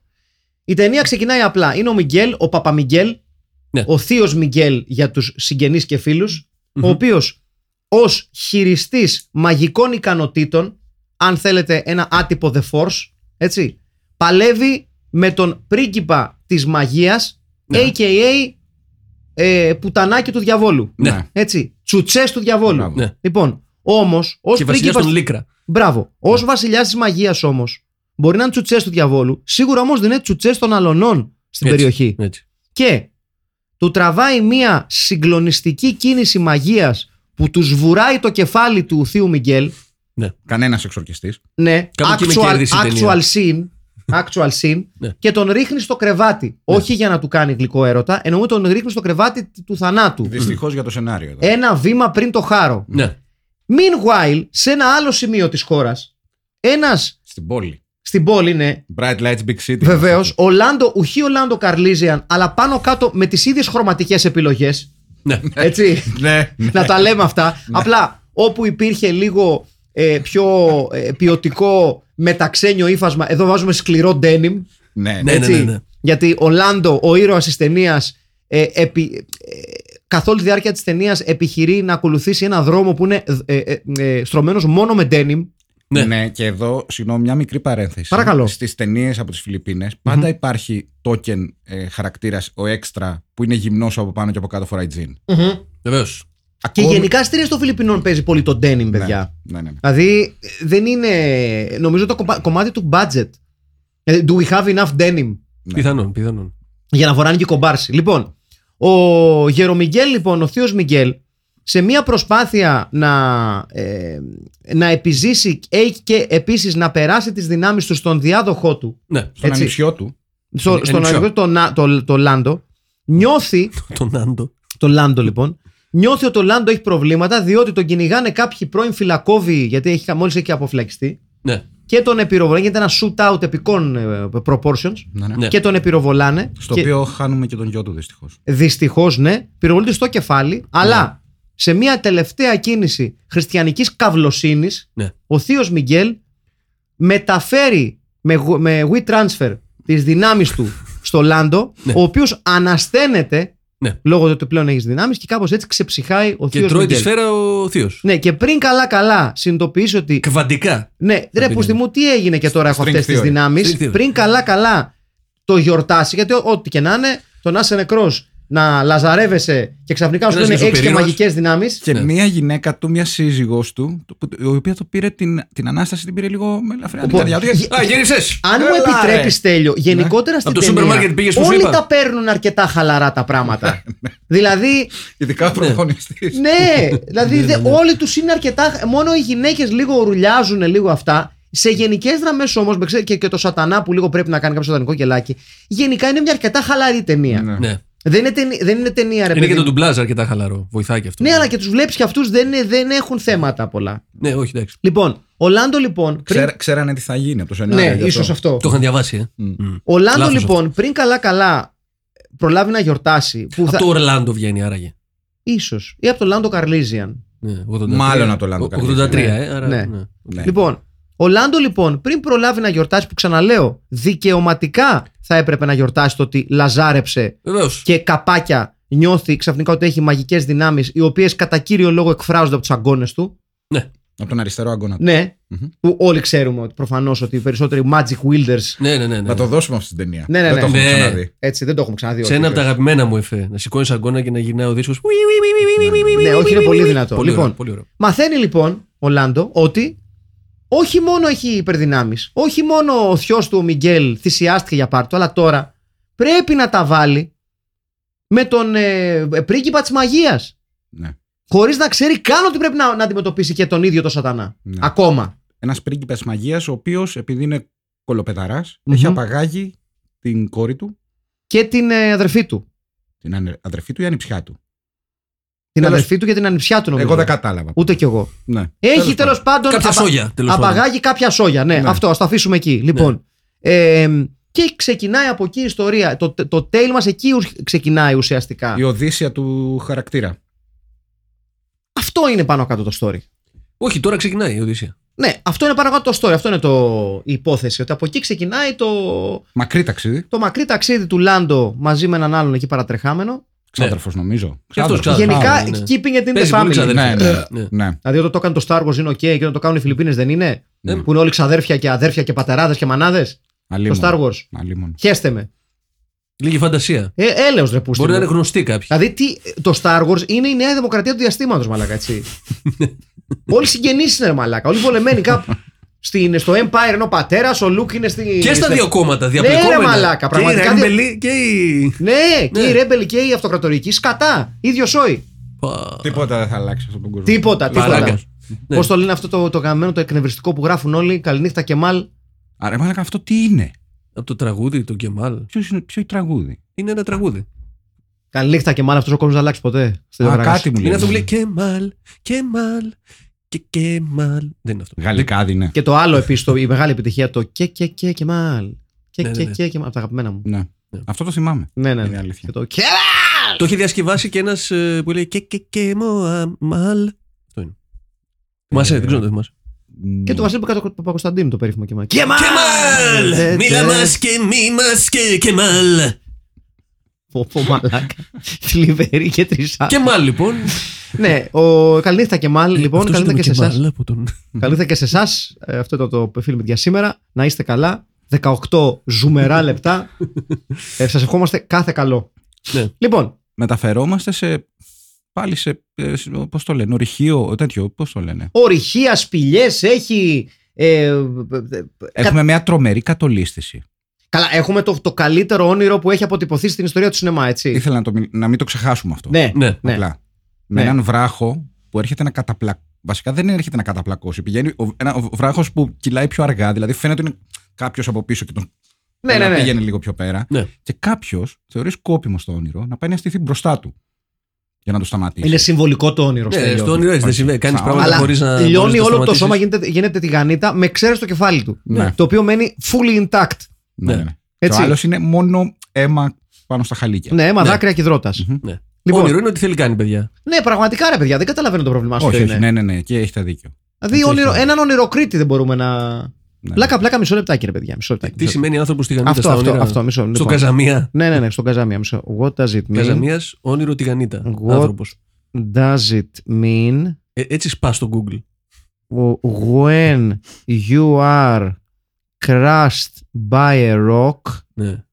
Speaker 1: Η ταινία ξεκινάει απλά. Είναι ο Μιγγέλ, ο Παπαμιγγέλ,
Speaker 2: Ναι.
Speaker 1: ο θείος Μιγγέλ για τους συγγενείς και φιλου ο οποίος ως χειριστής μαγικών ικανοτήτων, αν θέλετε ένα άτυπο The Force, έτσι, παλεύει με τον πρίγκιπα της μαγείας,
Speaker 2: Ναι.
Speaker 1: a.k.a. Ε, πουτανάκι του διαβόλου.
Speaker 2: Ναι.
Speaker 1: Έτσι, τσουτσές του διαβόλου.
Speaker 3: Μπράβο.
Speaker 2: Ναι.
Speaker 1: Λοιπόν, όμως, ως
Speaker 2: Και βασιλιάς
Speaker 1: πρίγκιπας
Speaker 2: στον Λίκρα.
Speaker 1: Μπράβο. Ω βασιλιάς της μαγείας όμως, μπορεί να είναι τσουτσές του διαβόλου, σίγουρα όμως δεν είναι τσουτσές των αλωνών στην
Speaker 2: Έτσι,
Speaker 1: περιοχή.
Speaker 2: Έτσι.
Speaker 1: Και του τραβάει μία συγκλονιστική κίνηση μαγείας που τους σβουράει το κεφάλι του θείου Μιγγέλ.
Speaker 3: Κανένας εξορκιστής.
Speaker 1: Ναι,
Speaker 2: Κάπου εκεί με
Speaker 1: actual,
Speaker 2: κέρδισε η
Speaker 1: actual
Speaker 2: ταινία.
Speaker 1: scene. Actual scene
Speaker 2: Ναι.
Speaker 1: και τον ρίχνει στο κρεβάτι. Όχι για να του κάνει γλυκό έρωτα, εννοούμε τον ρίχνει στο κρεβάτι του θανάτου.
Speaker 3: Δυστυχώς για το σενάριο εδώ.
Speaker 1: Ένα βήμα πριν το χάρο.
Speaker 2: Ναι.
Speaker 1: Meanwhile, σε ένα άλλο σημείο της χώρας, ένα
Speaker 3: Στην πόλη.
Speaker 1: στην πόλη, ναι,
Speaker 3: Bright Lights Big City.
Speaker 1: Βεβαίως, ο Λάντο, ουχή ο Λάντο Καρλίζιαν, αλλά πάνω κάτω με τις ίδιες χρωματικές επιλογές.
Speaker 2: Ναι.
Speaker 1: Έτσι.
Speaker 3: Ναι, ναι.
Speaker 1: να τα λέμε αυτά. Απλά όπου υπήρχε λίγο ε, πιο ε, ποιοτικό μεταξένιο ύφασμα, εδώ βάζουμε σκληρό denim.
Speaker 3: Ναι,
Speaker 2: Ναι,
Speaker 1: Έτσι.
Speaker 2: ναι, ναι.
Speaker 1: Γιατί ο Λάντο, ο ήρωας της ταινίας, ε, επι, ε, καθ' όλη τη διάρκεια της ταινίας επιχειρεί να ακολουθήσει ένα δρόμο που είναι ε, ε, ε, στρωμένος μόνο με denim.
Speaker 2: Ναι.
Speaker 3: Ναι. και εδώ, συγγνώμη, μια μικρή παρένθεση.
Speaker 1: Παρακαλώ.
Speaker 3: Στις ταινίες από τις Φιλιππίνες πάντα υπάρχει token ε, χαρακτήρας, ο έξτρα, που είναι γυμνός από πάνω και από κάτω φοράει τζιν.
Speaker 2: Βεβαίως.
Speaker 1: Και
Speaker 3: Ακόμη-
Speaker 1: γενικά στι ταινίε των Φιλιππινών παίζει πολύ το denim, παιδιά.
Speaker 3: Ναι, ναι, ναι.
Speaker 1: Δηλαδή δεν είναι. Νομίζω το κομπα- κομμάτι του budget. Ε, Do we have enough denim;
Speaker 2: Πιθανόν, πιθανόν.
Speaker 1: για να φοράνε και κομπάρσι. Λοιπόν, ο Γερομιγγέλ, λοιπόν, ο θείος Μιγγέλ, σε μια προσπάθεια να, ε, να επιζήσει ε, και επίσης να περάσει τις δυνάμεις του στον διάδοχό του,
Speaker 2: Ναι.
Speaker 3: Στον
Speaker 1: Έτσι.
Speaker 3: ανιψιό του.
Speaker 1: στο,
Speaker 2: Εν-
Speaker 1: στον
Speaker 2: ενιψιό.
Speaker 1: αεροκλό, το, Να- το, το Λάντο, νιώθει,
Speaker 2: Τον Νάντο.
Speaker 1: το Λάντο λοιπόν, νιώθει ότι το Λάντο έχει προβλήματα διότι τον κυνηγάνε κάποιοι πρώην φυλακόβοι γιατί έχει, μόλις έχει αποφυλακιστεί
Speaker 2: Ναι.
Speaker 1: και τον επιρροβολάνε. Γίνεται ένα shoot-out επικών ε, proportions
Speaker 3: Ναι, ναι.
Speaker 2: Ναι.
Speaker 1: και τον επιρροβολάνε.
Speaker 3: Στο
Speaker 1: και
Speaker 3: οποίο χάνουμε και τον γιο του δυστυχώς.
Speaker 1: Δυστυχώς, ναι, πυροβολείται στο κεφάλι, αλλά σε μια τελευταία κίνηση χριστιανικής καυλοσύνης,
Speaker 2: Ναι.
Speaker 1: ο θείος Μιγγέλ μεταφέρει με, γου- με WeTransfer τις δυνάμεις του στο Λάντο,
Speaker 2: Ναι.
Speaker 1: ο οποίος ανασταίνεται
Speaker 2: Ναι.
Speaker 1: λόγω του ότι πλέον έχεις δυνάμεις και κάπως έτσι ξεψυχάει ο
Speaker 2: Και
Speaker 1: θείος
Speaker 2: τρώει τη
Speaker 1: Μιγγέλ.
Speaker 2: σφαίρα ο θείος.
Speaker 1: Ναι, και πριν καλά-καλά συνειδητοποιήσει ότι.
Speaker 2: Κβαντικά.
Speaker 1: Ναι, ρε
Speaker 2: πει,
Speaker 1: πούστη
Speaker 2: ναι.
Speaker 1: μου, τι έγινε και τώρα έχω
Speaker 3: String
Speaker 1: αυτές τις
Speaker 3: theory.
Speaker 1: δυνάμεις;
Speaker 2: String theory.
Speaker 1: Πριν καλά-καλά το γιορτάσει, γιατί ό- ό,τι και να είναι, τον άσε νεκρός να λαζαρεύεσαι και ξαφνικά σου
Speaker 2: Ένας
Speaker 1: λένε έχει και
Speaker 2: γεζοπυρήνος.
Speaker 1: μαγικές δυνάμεις.
Speaker 3: Και
Speaker 2: Ναι.
Speaker 3: μία γυναίκα του, μία σύζυγός του, το- που- η οποία το πήρε την, την ανάσταση, την πήρε λίγο με ελαφριά
Speaker 1: Οπότε,
Speaker 3: καρδιά του.
Speaker 1: γε-
Speaker 2: Α, γύρισες!
Speaker 1: Αν μου
Speaker 3: Έλα,
Speaker 1: επιτρέπεις,
Speaker 3: ρε.
Speaker 1: Τέλειο, γενικότερα στην
Speaker 2: Από το
Speaker 1: ταινία,
Speaker 2: σούπερ μάρκετ πήγες που σου
Speaker 1: όλοι
Speaker 2: είπα.
Speaker 1: τα παίρνουν αρκετά χαλαρά τα πράγματα. δηλαδή,
Speaker 3: Ειδικά ο πρωταγωνιστής.
Speaker 1: ναι, δηλαδή δε- όλοι τους είναι αρκετά. Μόνο οι γυναίκες λίγο ρουλιάζουν λίγο αυτά. Σε γενικές γραμμές όμως, και, και το σατανά που λίγο πρέπει να κάνει κάποιο σατανικό κελάκι, γενικά είναι μια αρκετά χαλαρή ταινία.
Speaker 3: Ναι.
Speaker 2: Ναι.
Speaker 1: Δεν, είναι ταινία δεν είναι ταινία, ρε
Speaker 2: Είναι
Speaker 1: παιδί.
Speaker 2: και το ντουμπλάζ αρκετά χαλαρό. Βοηθάει και αυτό.
Speaker 1: Ναι, αλλά και τους βλέπεις και αυτούς δεν, είναι- δεν έχουν θέματα πολλά.
Speaker 2: Ναι, όχι, εντάξει.
Speaker 1: Λοιπόν, ο Λάντο λοιπόν. Πριν...
Speaker 3: Ξέρα- Ξέρανε τι θα γίνει από το σενάριο.
Speaker 1: Ναι,
Speaker 3: γι'
Speaker 1: ίσως αυτό.
Speaker 2: Το είχαν διαβάσει, ε.
Speaker 3: Μμ.
Speaker 2: Μμ.
Speaker 1: Ο Λάντο
Speaker 2: Λάθος
Speaker 1: λοιπόν πριν καλά-καλά προλάβει να γιορτάσει. Που
Speaker 2: Από
Speaker 1: θα...
Speaker 2: το Ορλάντο βγαίνει άραγε.
Speaker 1: Ίσως. Ή από το Λάντο Καρλίζιαν.
Speaker 2: Ναι, 83.
Speaker 3: Μάλλον από το Orlando
Speaker 2: Ο-
Speaker 3: Carlisian.
Speaker 2: 83, ε. Άρα,
Speaker 1: Ναι.
Speaker 2: ναι.
Speaker 3: Ναι.
Speaker 1: Λοιπόν, ο Λάντο λοιπόν πριν προλάβει να γιορτάσει, που ξαναλέω, δικαιωματικά θα έπρεπε να γιορτάσει το ότι λαζάρεψε
Speaker 2: Βεβαίως.
Speaker 1: και καπάκια νιώθει ξαφνικά ότι έχει μαγικές δυνάμεις οι οποίες κατά κύριο λόγο εκφράζονται από τους αγκώνες του.
Speaker 3: Από τον αριστερό αγκώνα.
Speaker 1: Ναι,
Speaker 3: Μμμ.
Speaker 1: που όλοι ξέρουμε ότι προφανώς ότι οι περισσότεροι magic wielders
Speaker 2: Ναι, ναι, ναι. ναι.
Speaker 3: Να το δώσουμε αυτή την ταινία.
Speaker 1: Ναι, ναι,
Speaker 3: Δεν
Speaker 1: ναι.
Speaker 3: το έχουμε
Speaker 2: Ναι.
Speaker 3: ξαναδεί.
Speaker 1: έτσι δεν το έχουμε ξαναδεί.
Speaker 2: Σε
Speaker 1: όχι,
Speaker 2: ένα από τα
Speaker 1: βέβαια.
Speaker 2: αγαπημένα μου εφέ. Να σηκώνεις αγκώνα και να γυρνάει ο δίσκος.
Speaker 1: Ναι, όχι, είναι πολύ δυνατό.
Speaker 2: Πολύ
Speaker 1: λοιπόν,
Speaker 2: ωραίο, πολύ ωραίο.
Speaker 1: Μαθαίνει λοιπόν ο Λάντο ότι όχι μόνο έχει υπερδυνάμεις, όχι μόνο ο θειός του ο Μιγγέλ θυσιάστηκε για πάρτο, αλλά τώρα πρέπει να τα βάλει με τον ε, πρίγκιπα της μαγείας.
Speaker 3: Ναι.
Speaker 1: Χωρίς να ξέρει καν ότι πρέπει να, να αντιμετωπίσει και τον ίδιο τον σατανά.
Speaker 3: Ναι.
Speaker 1: Ακόμα.
Speaker 3: Ένας πρίγκιπας μαγείας, ο οποίος επειδή είναι κολοπεταράς,
Speaker 1: Μμμ.
Speaker 3: έχει απαγάγει την κόρη του,
Speaker 1: Και την ε, αδερφή του.
Speaker 3: την ανε- αδερφή του ή ανιψιά του.
Speaker 1: Την
Speaker 3: Τέλος-
Speaker 1: αδερφή του και την ανιψιά του νομίζω.
Speaker 3: Εγώ δεν κατάλαβα.
Speaker 1: Ούτε κι εγώ.
Speaker 3: Ναι.
Speaker 1: Έχει τέλος πάντων.
Speaker 2: Κάποια
Speaker 1: απα-
Speaker 2: σόγια, τέλος πάντων.
Speaker 1: Απαγάγει κάποια σόγια. Ναι,
Speaker 3: Ναι.
Speaker 1: αυτό, ας το αφήσουμε εκεί. Λοιπόν. Ε, και ξεκινάει από εκεί η ιστορία. Το, το τέιλ μας εκεί ουσ- ξεκινάει ουσιαστικά.
Speaker 3: Η οδύσσια του χαρακτήρα.
Speaker 1: Αυτό είναι πάνω κάτω το story.
Speaker 2: Όχι, τώρα ξεκινάει η Οδύσσια.
Speaker 1: Ναι, αυτό είναι πάνω κάτω το story. Αυτό είναι το, η υπόθεση. Ότι από εκεί ξεκινάει το,
Speaker 3: Μακρύ ταξίδι.
Speaker 1: το μακρύ ταξίδι του Λάντο μαζί με έναν άλλον εκεί παρατρεχάμενο.
Speaker 3: Ξάδερφος νομίζω.
Speaker 2: Και αυτός
Speaker 3: Ξάδερφος.
Speaker 2: ξάδερφος.
Speaker 1: Γενικά,
Speaker 2: ναι.
Speaker 1: keeping it in the
Speaker 2: Παίζει πολύ
Speaker 1: family.
Speaker 2: ξαδέρφια.
Speaker 3: Ναι, ναι.
Speaker 2: Ναι.
Speaker 3: Ναι.
Speaker 1: Δηλαδή, όταν το έκανε το Star Wars είναι OK και όταν το κάνουν οι Φιλιππίνες δεν είναι;
Speaker 2: Ναι.
Speaker 1: Που είναι όλοι ξαδέρφια και αδέρφια και πατεράδες και μανάδες; Το
Speaker 3: Αλίμονο.
Speaker 1: Star Wars.
Speaker 3: Αλίμονο.
Speaker 1: Χέστε με.
Speaker 2: Λίγη φαντασία.
Speaker 1: Ε, έλεος ρε πούστη
Speaker 2: Μπορεί να
Speaker 1: μου.
Speaker 2: είναι γνωστοί κάποιοι.
Speaker 1: Δηλαδή, τι, το Star Wars είναι η νέα δημοκρατία του διαστήματος, μαλάκα, έτσι. όλοι συγγενείς είναι, ρε μαλάκα. Όλοι βολεμένοι κάπου. Στην, στο Empire είναι ο πατέρας, ο Luke είναι στη.
Speaker 2: Και στα
Speaker 1: στη-
Speaker 2: δύο κόμματα
Speaker 1: Ναι,
Speaker 2: διαπλεκόμενα.
Speaker 1: ρε μαλάκα, πραγματικά.
Speaker 2: Και οι Ρέμπελοι και οι.
Speaker 1: Ναι, και
Speaker 2: Ναι.
Speaker 1: οι Ρέμπελοι και οι Αυτοκρατορικοί. Σκατά. ίδιο σόι.
Speaker 2: Πα.
Speaker 3: Τίποτα δεν θα αλλάξει αυτόν τον κόσμο.
Speaker 1: Τίποτα, τίποτα.
Speaker 2: Μαλάκα. Ναι.
Speaker 1: Πώς το λένε αυτό το, το γαμμένο, το εκνευριστικό που γράφουν όλοι. Καληνύχτα Κεμάλ.
Speaker 3: Άρα, μάλλον αυτό τι είναι;
Speaker 2: Από το τραγούδι, το Κεμάλ.
Speaker 3: Ποιος είναι, ποιο είναι τραγούδι;
Speaker 2: Είναι ένα τραγούδι.
Speaker 1: Καληνύχτα Κεμάλ, αυτός ο κόσμος δεν αλλάξει ποτέ. Στη
Speaker 3: Α,
Speaker 1: Δεβράγα.
Speaker 3: κάτι μου λέει.
Speaker 2: Είναι αυτό που λέει Κεμάλ, Κεμάλ και Κεμάλ. Δεν είναι αυτό.
Speaker 3: Γαλλικά είναι.
Speaker 1: Και το άλλο επίσης, η μεγάλη επιτυχία, το και και και Κεμάλ. Και
Speaker 2: Ναι, ναι,
Speaker 1: και
Speaker 2: ναι.
Speaker 1: και Κεμάλ. Από τα αγαπημένα μου.
Speaker 3: Ναι.
Speaker 2: Ναι.
Speaker 3: Αυτό το θυμάμαι.
Speaker 1: Ναι, ναι.
Speaker 3: Είναι
Speaker 1: ναι.
Speaker 3: αλήθεια.
Speaker 1: Και το και.
Speaker 2: Το έχει διασκευάσει και ένας που λέει και και και Μωαμάλ. Αυτό είναι. Θυμάσαι,
Speaker 3: Ε,
Speaker 2: δεν ξέρω αν το θυμάσαι.
Speaker 1: Και το Βασίλη Παπα- Παπακοσταντίνου το περίφημο Κεμάλ. Κεμάλ!
Speaker 2: Κεμάλ!
Speaker 1: Ε,
Speaker 2: Μίλα
Speaker 1: ε,
Speaker 2: μας και μη μας και Κεμάλ.
Speaker 1: Πω, πω, μαλάκα. Θλιβερή και τρισά.
Speaker 2: Κεμάλ λοιπόν.
Speaker 1: Ναι, ο... καληνύχτα Κεμάλ, λοιπόν.
Speaker 2: Αυτός
Speaker 1: Καληνύχτα και
Speaker 2: ήταν
Speaker 1: σε
Speaker 2: ο
Speaker 1: εσάς.
Speaker 2: Κεμάλ από τον-
Speaker 1: Καληνύχτα και σε εσάς. Αυτό ήταν το film για σήμερα. Να είστε καλά. 18 ζουμερά λεπτά. ε, Σας ευχόμαστε κάθε καλό.
Speaker 2: Ναι.
Speaker 1: Λοιπόν,
Speaker 3: Μεταφερόμαστε σε. Πάλι σε. ε, σε- Πώς το λένε, ορυχείο, τέτοιο. Πώς το λένε.
Speaker 1: ορυχεία, σπηλιές, έχει. Ε, ε,
Speaker 3: Έχουμε μια τρομερή κατολίσθηση.
Speaker 1: Καλά, έχουμε το, το καλύτερο όνειρο που έχει αποτυπωθεί στην ιστορία του σινεμά, έτσι.
Speaker 3: Ήθελα να, το, μιλ- να μην το ξεχάσουμε αυτό.
Speaker 1: Ναι,
Speaker 2: Ναι.
Speaker 1: ναι.
Speaker 3: Απλά. Με
Speaker 1: Ναι.
Speaker 3: έναν βράχο που έρχεται να καταπλακώσει. Βασικά δεν έρχεται να καταπλακώσει. Πηγαίνει ο, ένα, ο βράχος που κυλάει πιο αργά. Δηλαδή φαίνεται ότι είναι κάποιος από πίσω και τον
Speaker 1: ναι, ναι, ναι.
Speaker 3: πήγαινε λίγο πιο πέρα.
Speaker 2: Ναι.
Speaker 3: Και κάποιος θεωρεί σκόπιμο στο όνειρο να πάει να στηθεί μπροστά του. Για να το σταματήσει.
Speaker 1: Είναι συμβολικό το όνειρο.
Speaker 2: Ναι,
Speaker 1: Στέλιο.
Speaker 2: στο όνειρο έτσι δεν
Speaker 3: Όχι.
Speaker 2: συμβαίνει. Κάνεις
Speaker 3: Αλλά
Speaker 2: πράγματα
Speaker 1: Αλλά
Speaker 2: χωρίς να.
Speaker 1: λιώνει
Speaker 2: μπορείς να
Speaker 1: όλο το
Speaker 2: σταματήσεις.
Speaker 1: σώμα, γίνεται, γίνεται τηγανίτα με ξέρει το κεφάλι του.
Speaker 3: Ναι.
Speaker 1: Το οποίο μένει fully intact.
Speaker 3: Ναι,
Speaker 2: Ναι.
Speaker 3: ναι. Και
Speaker 1: Έτσι.
Speaker 3: ο άλλος είναι μόνο αίμα πάνω στα χαλίκια.
Speaker 1: Ναι, μα
Speaker 2: Ναι.
Speaker 1: δάκρυα και υδρότας.
Speaker 2: Ναι.
Speaker 1: Λοιπόν,
Speaker 2: Όνειρο είναι ότι θέλει κάνει, παιδιά.
Speaker 1: ναι, πραγματικά ρε παιδιά, δεν καταλαβαίνω το πρόβλημά σου.
Speaker 3: όχι,
Speaker 1: ποιο
Speaker 3: όχι,
Speaker 1: είναι.
Speaker 3: ναι, ναι, ναι, και έχετε δίκιο.
Speaker 1: Δηλαδή,
Speaker 3: Έτσι
Speaker 1: όνειρο,
Speaker 3: έχει.
Speaker 1: έναν ονειροκρίτη δεν μπορούμε να.
Speaker 3: Ναι.
Speaker 1: Πλάκα, πλάκα, μισό λεπτάκι, ρε παιδιά. Μισό λεπτάκι.
Speaker 2: Τι
Speaker 1: μισό
Speaker 2: σημαίνει άνθρωπος στη
Speaker 1: λεπτάκι.
Speaker 2: Γανίτα
Speaker 1: Αυτό,
Speaker 2: στα
Speaker 1: αυτό,
Speaker 2: όνειρα;
Speaker 1: αυτό, μισό
Speaker 2: Στο
Speaker 1: λοιπόν.
Speaker 2: Καζαμία;
Speaker 1: Ναι, ναι, ναι, στον Καζάμια. Μισό. What does it mean?
Speaker 2: Καζαμίας, όνειρο τη Γανίτα.
Speaker 1: What?
Speaker 2: Άνθρωπος.
Speaker 1: Does it mean;
Speaker 2: Έτσι σπάς στο Google.
Speaker 1: when you are crushed by a rock
Speaker 2: Ναι.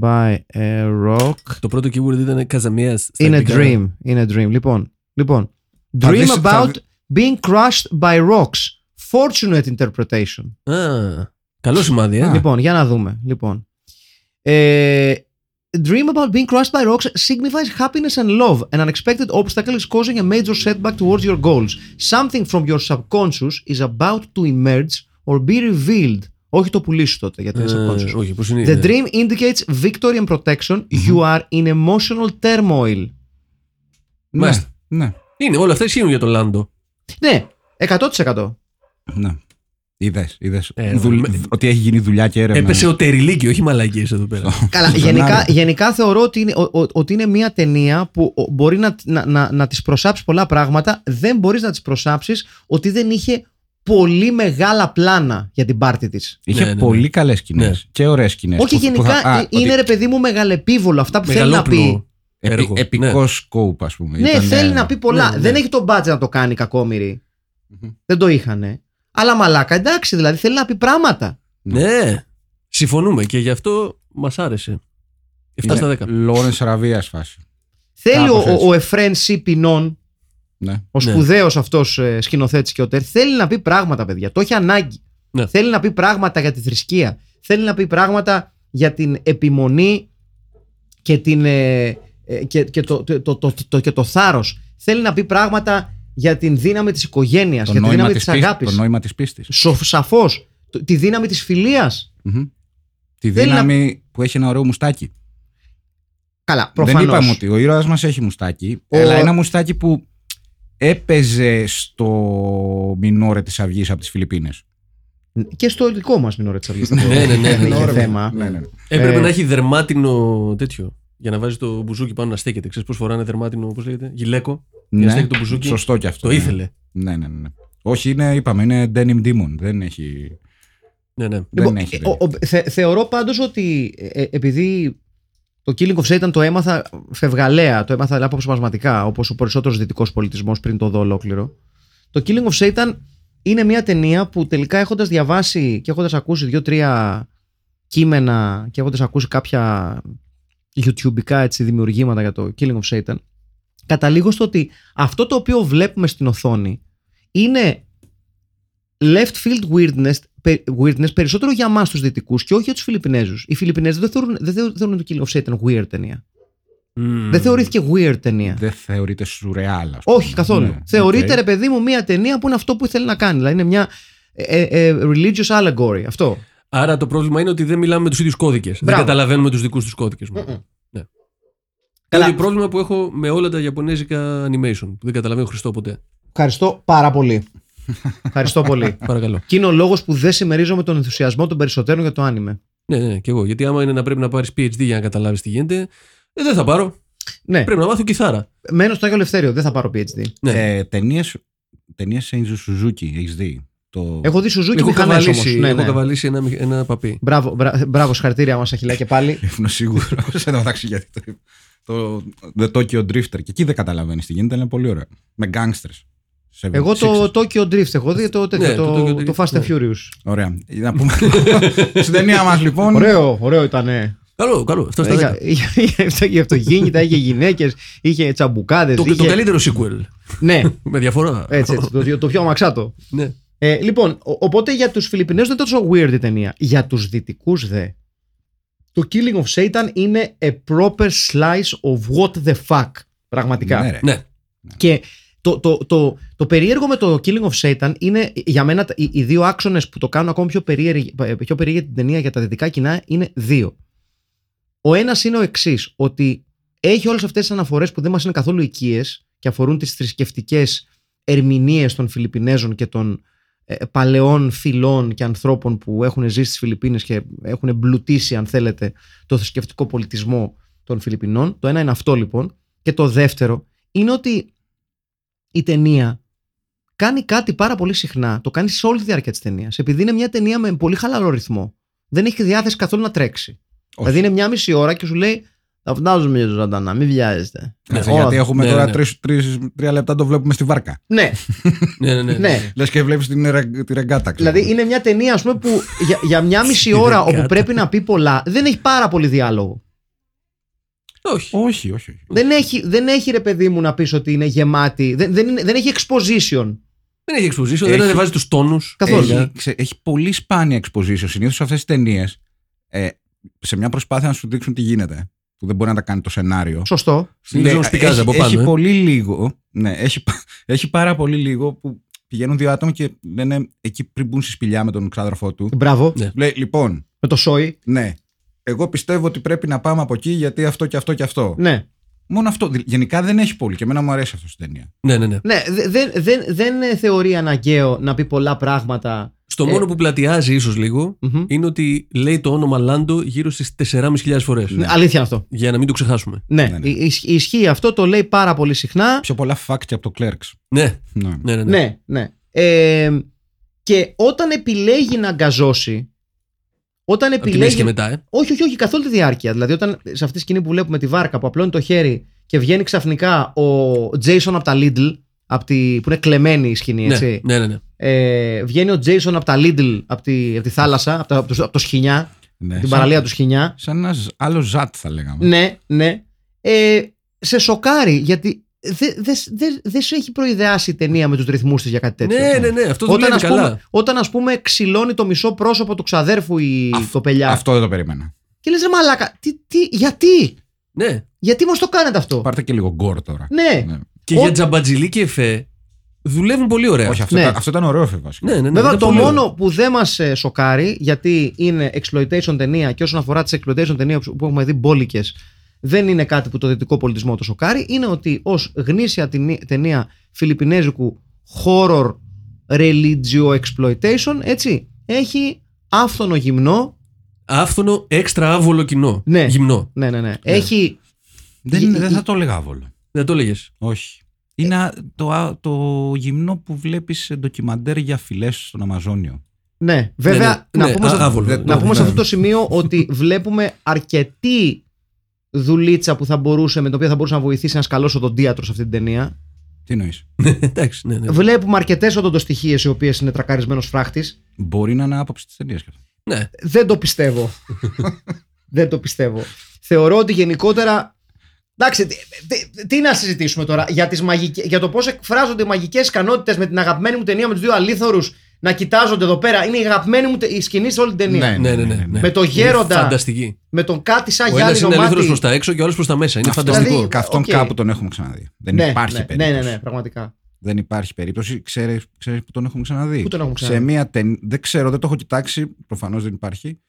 Speaker 1: by a rock
Speaker 2: Το πρώτο keyword ήταν Καζαμία.
Speaker 1: in a dream. In a dream. Λοιπόν, λοιπόν.
Speaker 3: Θα
Speaker 1: Dream
Speaker 3: δεις- θα
Speaker 1: about
Speaker 3: δει-
Speaker 1: being crushed by rocks. Fortunate interpretation.
Speaker 2: Α, καλό σημάδι, ε.
Speaker 3: Α.
Speaker 1: Λοιπόν, για να δούμε. Λοιπόν. Ε, dream about being crushed by rocks signifies happiness and love. An unexpected obstacle is causing a major setback towards your goals. Something from your subconscious is about to emerge or be revealed. Όχι το πουλί σου τότε, γιατί είναι
Speaker 2: Ε,
Speaker 1: subconscious.
Speaker 2: όχι, πώς είναι.
Speaker 1: The
Speaker 2: ναι.
Speaker 1: dream indicates victory and protection. You are in emotional turmoil.
Speaker 3: Ναι,
Speaker 2: Μάλιστα.
Speaker 3: ναι,
Speaker 2: Είναι, όλα αυτά ισχύουν για τον Λάντο.
Speaker 1: Ναι, 100%.
Speaker 3: ναι. Είδες, είδες.
Speaker 2: Ε,
Speaker 3: Δουλ-
Speaker 2: με-
Speaker 3: Ότι έχει γίνει δουλειά και έρευνα.
Speaker 2: Έπεσε ο Τεριλίκη, όχι μαλακίες εδώ πέρα.
Speaker 1: Καλά,
Speaker 3: Ζωνάρι.
Speaker 1: γενικά, γενικά θεωρώ ότι είναι, ο- ο- ότι είναι μια ταινία που ο- μπορεί να, να, να, να τις προσάψει πολλά πράγματα. Δεν μπορείς να τις προσάψεις ότι δεν είχε πολύ μεγάλα πλάνα για την πάρτη της.
Speaker 3: Είχε
Speaker 2: Ναι, ναι, ναι.
Speaker 3: πολύ καλές σκηνές.
Speaker 2: Ναι.
Speaker 3: Και ωραίες σκηνές.
Speaker 1: Όχι γενικά, ε, είναι ρε παιδί μου μεγαλεπίβολο αυτά που θέλει να πει.
Speaker 2: Μεγαλόπνο έργο.
Speaker 3: Επικό
Speaker 2: Ναι.
Speaker 3: σκόπ, ας πούμε.
Speaker 1: Ναι,
Speaker 3: Ήταν,
Speaker 1: θέλει
Speaker 3: ε,
Speaker 1: να πει πολλά.
Speaker 2: ναι, ναι.
Speaker 1: Δεν έχει τον budget να το κάνει κακόμοιρη.
Speaker 3: Μμμ.
Speaker 1: Δεν το είχανε. Αλλά μαλάκα, εντάξει, δηλαδή θέλει να πει πράγματα.
Speaker 2: Ναι, συμφωνούμε και γι' αυτό μας άρεσε. 7 στα 10.
Speaker 3: Λόρενς Ραβίας φάση.
Speaker 1: Θέλει ο,
Speaker 3: Κάπως έτσι.
Speaker 1: ο, ο Εφρέν Σι Πινών,
Speaker 3: Ναι.
Speaker 1: ο
Speaker 2: Ναι.
Speaker 1: σπουδαίος αυτός ε, σκηνοθέτης και ο Τερ, θέλει να πει πράγματα, παιδιά. Το έχει ανάγκη.
Speaker 2: Ναι.
Speaker 1: Θέλει να πει πράγματα για τη θρησκεία. Θέλει να πει πράγματα για την επιμονή και, την, ε, ε, και, και το, το, το, το, το, και το θάρρος. Θέλει να πει πράγματα για την δύναμη της οικογένειας,
Speaker 3: Το
Speaker 1: για τη
Speaker 3: νόημα,
Speaker 1: δύναμη
Speaker 3: της
Speaker 1: της
Speaker 3: πίστης,
Speaker 1: αγάπης.
Speaker 3: το νόημα της πίστης.
Speaker 1: Σοφ, σαφώς. Το- Τη δύναμη της φιλίας.
Speaker 3: Μμμ. Τη
Speaker 1: Θέλει να-
Speaker 3: δύναμη που έχει ένα ωραίο μουστάκι.
Speaker 1: Καλά, προφανώς.
Speaker 3: Δεν είπαμε ότι ο ήρωας μας έχει μουστάκι,
Speaker 1: Ο-
Speaker 3: αλλά ένα μουστάκι που έπαιζε στο μινόρε της Αυγής από τις Φιλιππίνες.
Speaker 1: Και στο δικό μας μηνόρε της Αυγής.
Speaker 2: Ναι, ναι, ναι, ναι,
Speaker 1: δεν
Speaker 2: ναι,
Speaker 1: είχε
Speaker 2: ναι.
Speaker 1: θέμα.
Speaker 3: Ναι, ναι.
Speaker 2: Έπρεπε
Speaker 1: Ε,
Speaker 2: να έχει δερμάτινο τέτοιο. Για να βάζει το μπουζούκι πάνω να στέκεται. Ξέρεις πώς φοράνε δερμάτινο, πώς λέγεται, γυλαίκο. Για να
Speaker 3: Ναι,
Speaker 2: στέκει το μπουζούκι;
Speaker 3: Σωστό και αυτό.
Speaker 2: Το
Speaker 3: ναι.
Speaker 2: ήθελε.
Speaker 3: Ναι, ναι, ναι. Όχι, είναι, είπαμε, είναι denim demon. Δεν έχει.
Speaker 2: Ναι, ναι.
Speaker 3: Δεν
Speaker 1: Λοιπόν,
Speaker 3: έχει.
Speaker 1: ε,
Speaker 3: ρε.
Speaker 1: ο- ο- θε- θεωρώ πάντως ότι ε, ε, επειδή το Killing of Satan το έμαθα φευγαλέα, το έμαθα δηλαδή, αποσπασματικά, όπως ο περισσότερος δυτικός πολιτισμός πριν το δω ολόκληρο. Το Killing of Satan είναι μια ταινία που τελικά έχοντας διαβάσει και έχοντας ακούσει δύο-τρία κείμενα και έχοντας ακούσει κάποια YouTubeικά έτσι, δημιουργήματα για το Killing of Satan, καταλήγω στο ότι αυτό το οποίο βλέπουμε στην οθόνη είναι left field weirdness, πε- weirdness περισσότερο για εμάς τους Δυτικούς και όχι για τους Φιλιππινέζους. Οι Φιλιππινέζοι δεν θεωρούν, δεν θεωρούν, θεωρούν το Killing of Satan weird ταινία.
Speaker 2: Μμμ.
Speaker 1: Δεν θεωρήθηκε weird ταινία.
Speaker 3: Δεν θεωρείται σουρεάλ. ας πούμε.
Speaker 1: Όχι καθόλου.
Speaker 3: Ναι,
Speaker 1: Θεωρείται
Speaker 3: οκ.
Speaker 1: ρε παιδί μου μια ταινία που είναι αυτό που ήθελε να κάνει. Δηλαδή είναι μια ε, ε, ε, religious allegory. Αυτό.
Speaker 2: Άρα το πρόβλημα είναι ότι δεν μιλάμε με τους ίδιους κώδικες. Δεν
Speaker 1: Μπράβο.
Speaker 2: καταλαβαίνουμε τους δικούς τους κώδικες. Ναι.
Speaker 1: Καλά.
Speaker 2: Καλά. Είναι πρόβλημα που έχω με όλα τα Ιαπωνέζικα animation. Που δεν καταλαβαίνω Χριστό ποτέ.
Speaker 1: Ευχαριστώ πάρα πολύ. Ευχαριστώ πολύ.
Speaker 2: Παρακαλώ.
Speaker 1: Και είναι ο λόγος που δεν συμμερίζομαι τον ενθουσιασμό των περισσότερων για το άνιμε.
Speaker 2: Ναι, ναι, και εγώ. Γιατί άμα είναι να πρέπει να πάρεις PhD για να καταλάβεις τι γίνεται, ε, δεν θα πάρω.
Speaker 1: Ναι,
Speaker 2: Πρέπει να μάθω κιθάρα.
Speaker 1: μένω στο Άγιο Ελευθέριο. Δεν θα πάρω PhD.
Speaker 2: Ναι.
Speaker 3: Ε, ταινίες, ταινίες σε Suzuki, έχεις δει; Το...
Speaker 1: Έχω δει Σουζούκι
Speaker 2: έχω
Speaker 1: μηχανές όμως.
Speaker 2: καβαλήσει,
Speaker 1: Ναι,
Speaker 2: έχω
Speaker 1: ναι.
Speaker 2: καβαλήσει ένα, ένα παπί.
Speaker 1: Μπράβο, μπρα- μπράβο, συγχαρητήρια μα, Αχιλά και πάλι.
Speaker 3: Ήμουν σίγουρος. Σε τω μεταξύ γιατί το, το, το Tokyo Drifter. Και εκεί δεν καταλαβαίνεις τι γίνεται, είναι πολύ ωραίο. Με gangsters. Σε
Speaker 1: Εγώ το
Speaker 3: sixes.
Speaker 1: Tokyo Drift έχω δει το, τέτοιο,
Speaker 2: Ναι, το
Speaker 1: το,
Speaker 2: Tokyo
Speaker 1: το,
Speaker 2: Drift,
Speaker 1: Fast and
Speaker 2: ναι.
Speaker 1: Furious.
Speaker 3: Ωραία. Να πούμε. Στην ταινία μας λοιπόν.
Speaker 1: Ωραίο, ωραίο ήταν. ναι.
Speaker 2: Καλό, καλό. Αυτό στα
Speaker 1: Είχε,
Speaker 2: δέκα.
Speaker 1: είχε, είχε, είχε αυτοκίνητα, είχε γυναίκες, είχε τσαμπουκάδες.
Speaker 2: Το, το καλύτερο sequel.
Speaker 1: Ναι,
Speaker 2: Με διαφορά.
Speaker 1: έτσι, έτσι, το, το πιο αμαξάτο.
Speaker 2: ναι.
Speaker 1: Ε, λοιπόν, ο- οπότε για τους Φιλιππινέζους δεν είναι τόσο weird η ταινία. Για τους δυτικούς δε, το Killing of Satan είναι a proper slice of what the fuck. Πραγματικά.
Speaker 3: Ναι, ρε.
Speaker 2: ναι.
Speaker 1: Και το, το, το, το περίεργο με το Killing of Satan είναι για μένα τα- οι, οι δύο άξονες που το κάνουν ακόμη πιο περίεργη, πιο περίεργη την ταινία για τα δυτικά κοινά είναι δύο. Ο ένας είναι ο εξής, ότι έχει όλες αυτές τις αναφορές που δεν μας είναι καθόλου οικίες και αφορούν τις θρησκευτικές ερμηνείες των Φιλιππινέζων και των ε, παλαιών φυλών και ανθρώπων που έχουν ζήσει στις Φιλιππίνες και έχουν εμπλουτίσει αν θέλετε το θρησκευτικό πολιτισμό των Φιλιππινών. Το ένα είναι αυτό λοιπόν. Και το δεύτερο είναι ότι η ταινία κάνει κάτι πάρα πολύ συχνά. Το κάνει σε όλη τη διάρκεια της ταινίας. Επειδή είναι μια ταινία με πολύ χαλαρό ρυθμό. Δεν έχει διάθεση καθόλου να τρέξει.
Speaker 3: Όχι.
Speaker 1: Δηλαδή είναι μια μισή ώρα και σου λέει Θα φτάσουμε για ζωντανά, μην βιάζεστε.
Speaker 3: Κάτσε,
Speaker 1: Όλα-
Speaker 3: γιατί έχουμε
Speaker 2: ναι,
Speaker 3: τώρα
Speaker 2: ναι.
Speaker 3: τρεις- τρεις- τρία λεπτά το βλέπουμε στη βάρκα.
Speaker 1: Ναι,
Speaker 2: Ναι, ναι, ναι.
Speaker 1: ναι.
Speaker 3: Λες και βλέπεις την ρε- τη ρεγκάτα. ξέρω.
Speaker 1: Δηλαδή είναι μια ταινία ας πούμε, που για, για μια μισή ώρα όπου πρέπει να πει πολλά δεν έχει πάρα πολύ διάλογο.
Speaker 2: Όχι.
Speaker 3: Όχι, όχι. όχι.
Speaker 1: Δεν έχει, δεν έχει ρε παιδί μου να πεις ότι είναι γεμάτη. Δεν, δεν, είναι- δεν έχει exposition.
Speaker 2: Δεν έχει exposition, δεν
Speaker 3: Έχει-
Speaker 2: ανεβάζει τους τόνους.
Speaker 1: Καθόλου.
Speaker 3: Έχει, ξε- έχει πολύ σπάνια exposition. Συνήθως αυτές τις ταινίες, ε, σε μια προσπάθεια να σου δείξουν τι γίνεται, που δεν μπορεί να τα κάνει το σενάριο.
Speaker 1: Σωστό.
Speaker 2: Συνήθως σπικάζει
Speaker 3: έχει,
Speaker 2: από πάνω.
Speaker 3: έχει
Speaker 2: ε.
Speaker 3: πολύ λίγο. Ναι, έχει, πα- έχει πάρα πολύ λίγο που πηγαίνουν δύο άτομα και λένε εκεί πριν μπουν στη σπηλιά με τον ξάδερφό του.
Speaker 1: Μπράβο.
Speaker 2: Ναι.
Speaker 3: Λέει, λοιπόν,
Speaker 1: Με το σόι.
Speaker 3: ναι, εγώ πιστεύω ότι πρέπει να πάμε από εκεί γιατί αυτό και αυτό και αυτό.
Speaker 1: Ναι.
Speaker 3: Μόνο αυτό. Δη- Γενικά δεν έχει πολύ και εμένα μου αρέσει αυτός στην ταινία.
Speaker 2: Ναι, ναι, ναι.
Speaker 1: Ναι, δε- δεν, δεν, δεν ε, θεωρεί αναγκαίο να πει πολλά πράγματα.
Speaker 2: Στο
Speaker 1: Ε.
Speaker 2: μόνο που πλατιάζει ίσως λίγο
Speaker 1: Μμμ.
Speaker 2: είναι ότι λέει το όνομα Λάντο γύρω στις 4.500 φορές.
Speaker 1: Ναι, Αλήθεια είναι αυτό.
Speaker 2: Για να μην το ξεχάσουμε.
Speaker 1: Ναι,
Speaker 3: Ναι, ναι.
Speaker 1: ι- ισ- ισχύει αυτό, το λέει πάρα πολύ συχνά.
Speaker 3: Πιο πολλά facts από το Clerks.
Speaker 2: Ναι,
Speaker 3: Ναι.
Speaker 2: ναι, ναι. ναι.
Speaker 1: Ναι, ναι. Ε, και όταν επιλέγει να αγκαζώσει. Όταν
Speaker 2: Από τη
Speaker 1: επιλέγει.
Speaker 2: μέση και μετά, ε.
Speaker 1: Όχι, όχι, όχι, καθόλου τη διάρκεια. Δηλαδή, όταν σε αυτή τη σκηνή που βλέπουμε τη βάρκα που απλώνει το χέρι και βγαίνει ξαφνικά ο Jason από τα Lidl, από τη, που είναι κλεμμένη η σκηνή,
Speaker 2: Ναι,
Speaker 1: έτσι.
Speaker 2: ναι, ναι, ναι.
Speaker 1: Ε, βγαίνει ο Jason από τα Lidl, από τη, από τη θάλασσα, από, τα, από, το, από το Σχοινιά,
Speaker 3: Ναι.
Speaker 1: την
Speaker 3: Σαν-
Speaker 1: παραλία του Σχοινιά.
Speaker 3: Σαν ένα ζ- άλλο ζάτ, θα λέγαμε.
Speaker 1: Ναι, ναι. Ε, σε σοκάρει γιατί δεν δες, δε, δες σου έχει προειδεάσει η ταινία με τους ρυθμούς της για κάτι τέτοιο.
Speaker 2: Ναι, ναι, ναι, αυτό
Speaker 1: Όταν,
Speaker 2: δουλεύει
Speaker 1: ας
Speaker 2: καλά.
Speaker 1: πούμε, όταν ας πούμε ξυλώνει το μισό πρόσωπο του ξαδέρφου η
Speaker 3: Αυ-
Speaker 1: κοπελιά
Speaker 3: Αυτό δεν το περίμενα.
Speaker 1: και λες ρε μαλάκα, τι, τι, γιατί,
Speaker 2: Ναι.
Speaker 1: γιατί μας το κάνετε αυτό;
Speaker 3: Πάρτε και λίγο γκορ τώρα.
Speaker 1: Ναι,
Speaker 3: Ναι.
Speaker 2: Και
Speaker 1: Ό-
Speaker 2: για τζαμπατζιλί και εφέ δουλεύουν πολύ ωραία.
Speaker 3: Όχι, αυτό,
Speaker 1: Ναι.
Speaker 3: ήταν, αυτό ήταν ωραίο εφέ βασικά.
Speaker 2: Ναι, ναι, ναι.
Speaker 1: Βέβαια
Speaker 2: ήταν
Speaker 1: το
Speaker 2: πολύ
Speaker 1: μόνο
Speaker 2: ωραίο.
Speaker 1: που δεν μας ε, σοκάρει γιατί είναι exploitation ταινία και όσον αφορά τις exploitation ταινία που που έχουμε δει μπόλικες δεν είναι κάτι που το δυτικό πολιτισμό το σοκάρει είναι ότι ως γνήσια ταινί- ταινία φιλιππινέζικου horror religio exploitation έτσι έχει άφθονο γυμνό
Speaker 2: Άφθονο, έξτρα άβολο κοινό.
Speaker 1: Ναι.
Speaker 2: Γυμνό.
Speaker 1: ναι ναι ναι έχει
Speaker 3: Δεν,
Speaker 1: Γε-
Speaker 3: δεν θα το έλεγα άβολο.
Speaker 2: Δεν το έλεγες.
Speaker 3: Όχι. Είναι α- το, α- το γυμνό που βλέπεις σε ντοκιμαντέρ για φυλές στον Αμαζόνιο.
Speaker 1: ναι βέβαια
Speaker 2: ναι,
Speaker 1: να
Speaker 2: ναι,
Speaker 1: πούμε, σε,
Speaker 2: α- άβολο.
Speaker 3: δεν-
Speaker 1: να πούμε σε
Speaker 3: ναι.
Speaker 1: αυτό το σημείο ότι βλέπουμε αρκετή δουλίτσα που θα μπορούσε, με την οποία θα μπορούσε να βοηθήσει ένας καλός οδοντίατρος σε αυτή την ταινία.
Speaker 3: Τι εννοείς;
Speaker 2: Εντάξει, ναι, ναι.
Speaker 1: Βλέπουμε αρκετές οδοντοστοιχίες οι οποίες είναι τρακαρισμένος φράχτης.
Speaker 3: Μπορεί να είναι άποψη της ταινίας και αυτό.
Speaker 2: ναι.
Speaker 1: Δεν το πιστεύω. Δεν το πιστεύω. Θεωρώ ότι γενικότερα. Εντάξει, τι, τι- τι να συζητήσουμε τώρα για, τις μαγικές, για το πώς εκφράζονται οι μαγικές ικανότητες με την αγαπημένη μου ταινία με τους δύο αλήθωρους να κοιτάζονται εδώ πέρα. Είναι η αγαπημένη μου τε- η σκηνή σε όλη την ταινία.
Speaker 2: Ναι, ναι, ναι, ναι.
Speaker 1: Με το
Speaker 2: Είναι
Speaker 1: γέροντα,
Speaker 2: Φανταστική.
Speaker 1: με τον κάτι σαν
Speaker 2: Ο ένας
Speaker 1: γυάλινο
Speaker 2: είναι αλήθωρο
Speaker 1: μάτι.
Speaker 2: προς τα έξω και ο άλλος προς τα μέσα. Είναι
Speaker 3: Αυτό-
Speaker 2: φανταστικό.
Speaker 1: Δηλαδή,
Speaker 3: Και αυτόν
Speaker 1: οκ.
Speaker 3: κάπου τον έχουμε ξαναδεί. Δεν
Speaker 1: ναι,
Speaker 3: υπάρχει
Speaker 1: ναι,
Speaker 3: περίπτωση.
Speaker 1: Ναι, ναι, ναι, πραγματικά.
Speaker 3: Δεν υπάρχει περίπτωση. Ξέρεις, ξέρεις που τον έχουμε ξαναδεί;
Speaker 1: Πού τον έχουμε ξαναδεί;
Speaker 3: Σε μία ταινία. Δεν ξέρω, δεν το έχω κοιτάξει. Προφανώς δεν υπάρχει.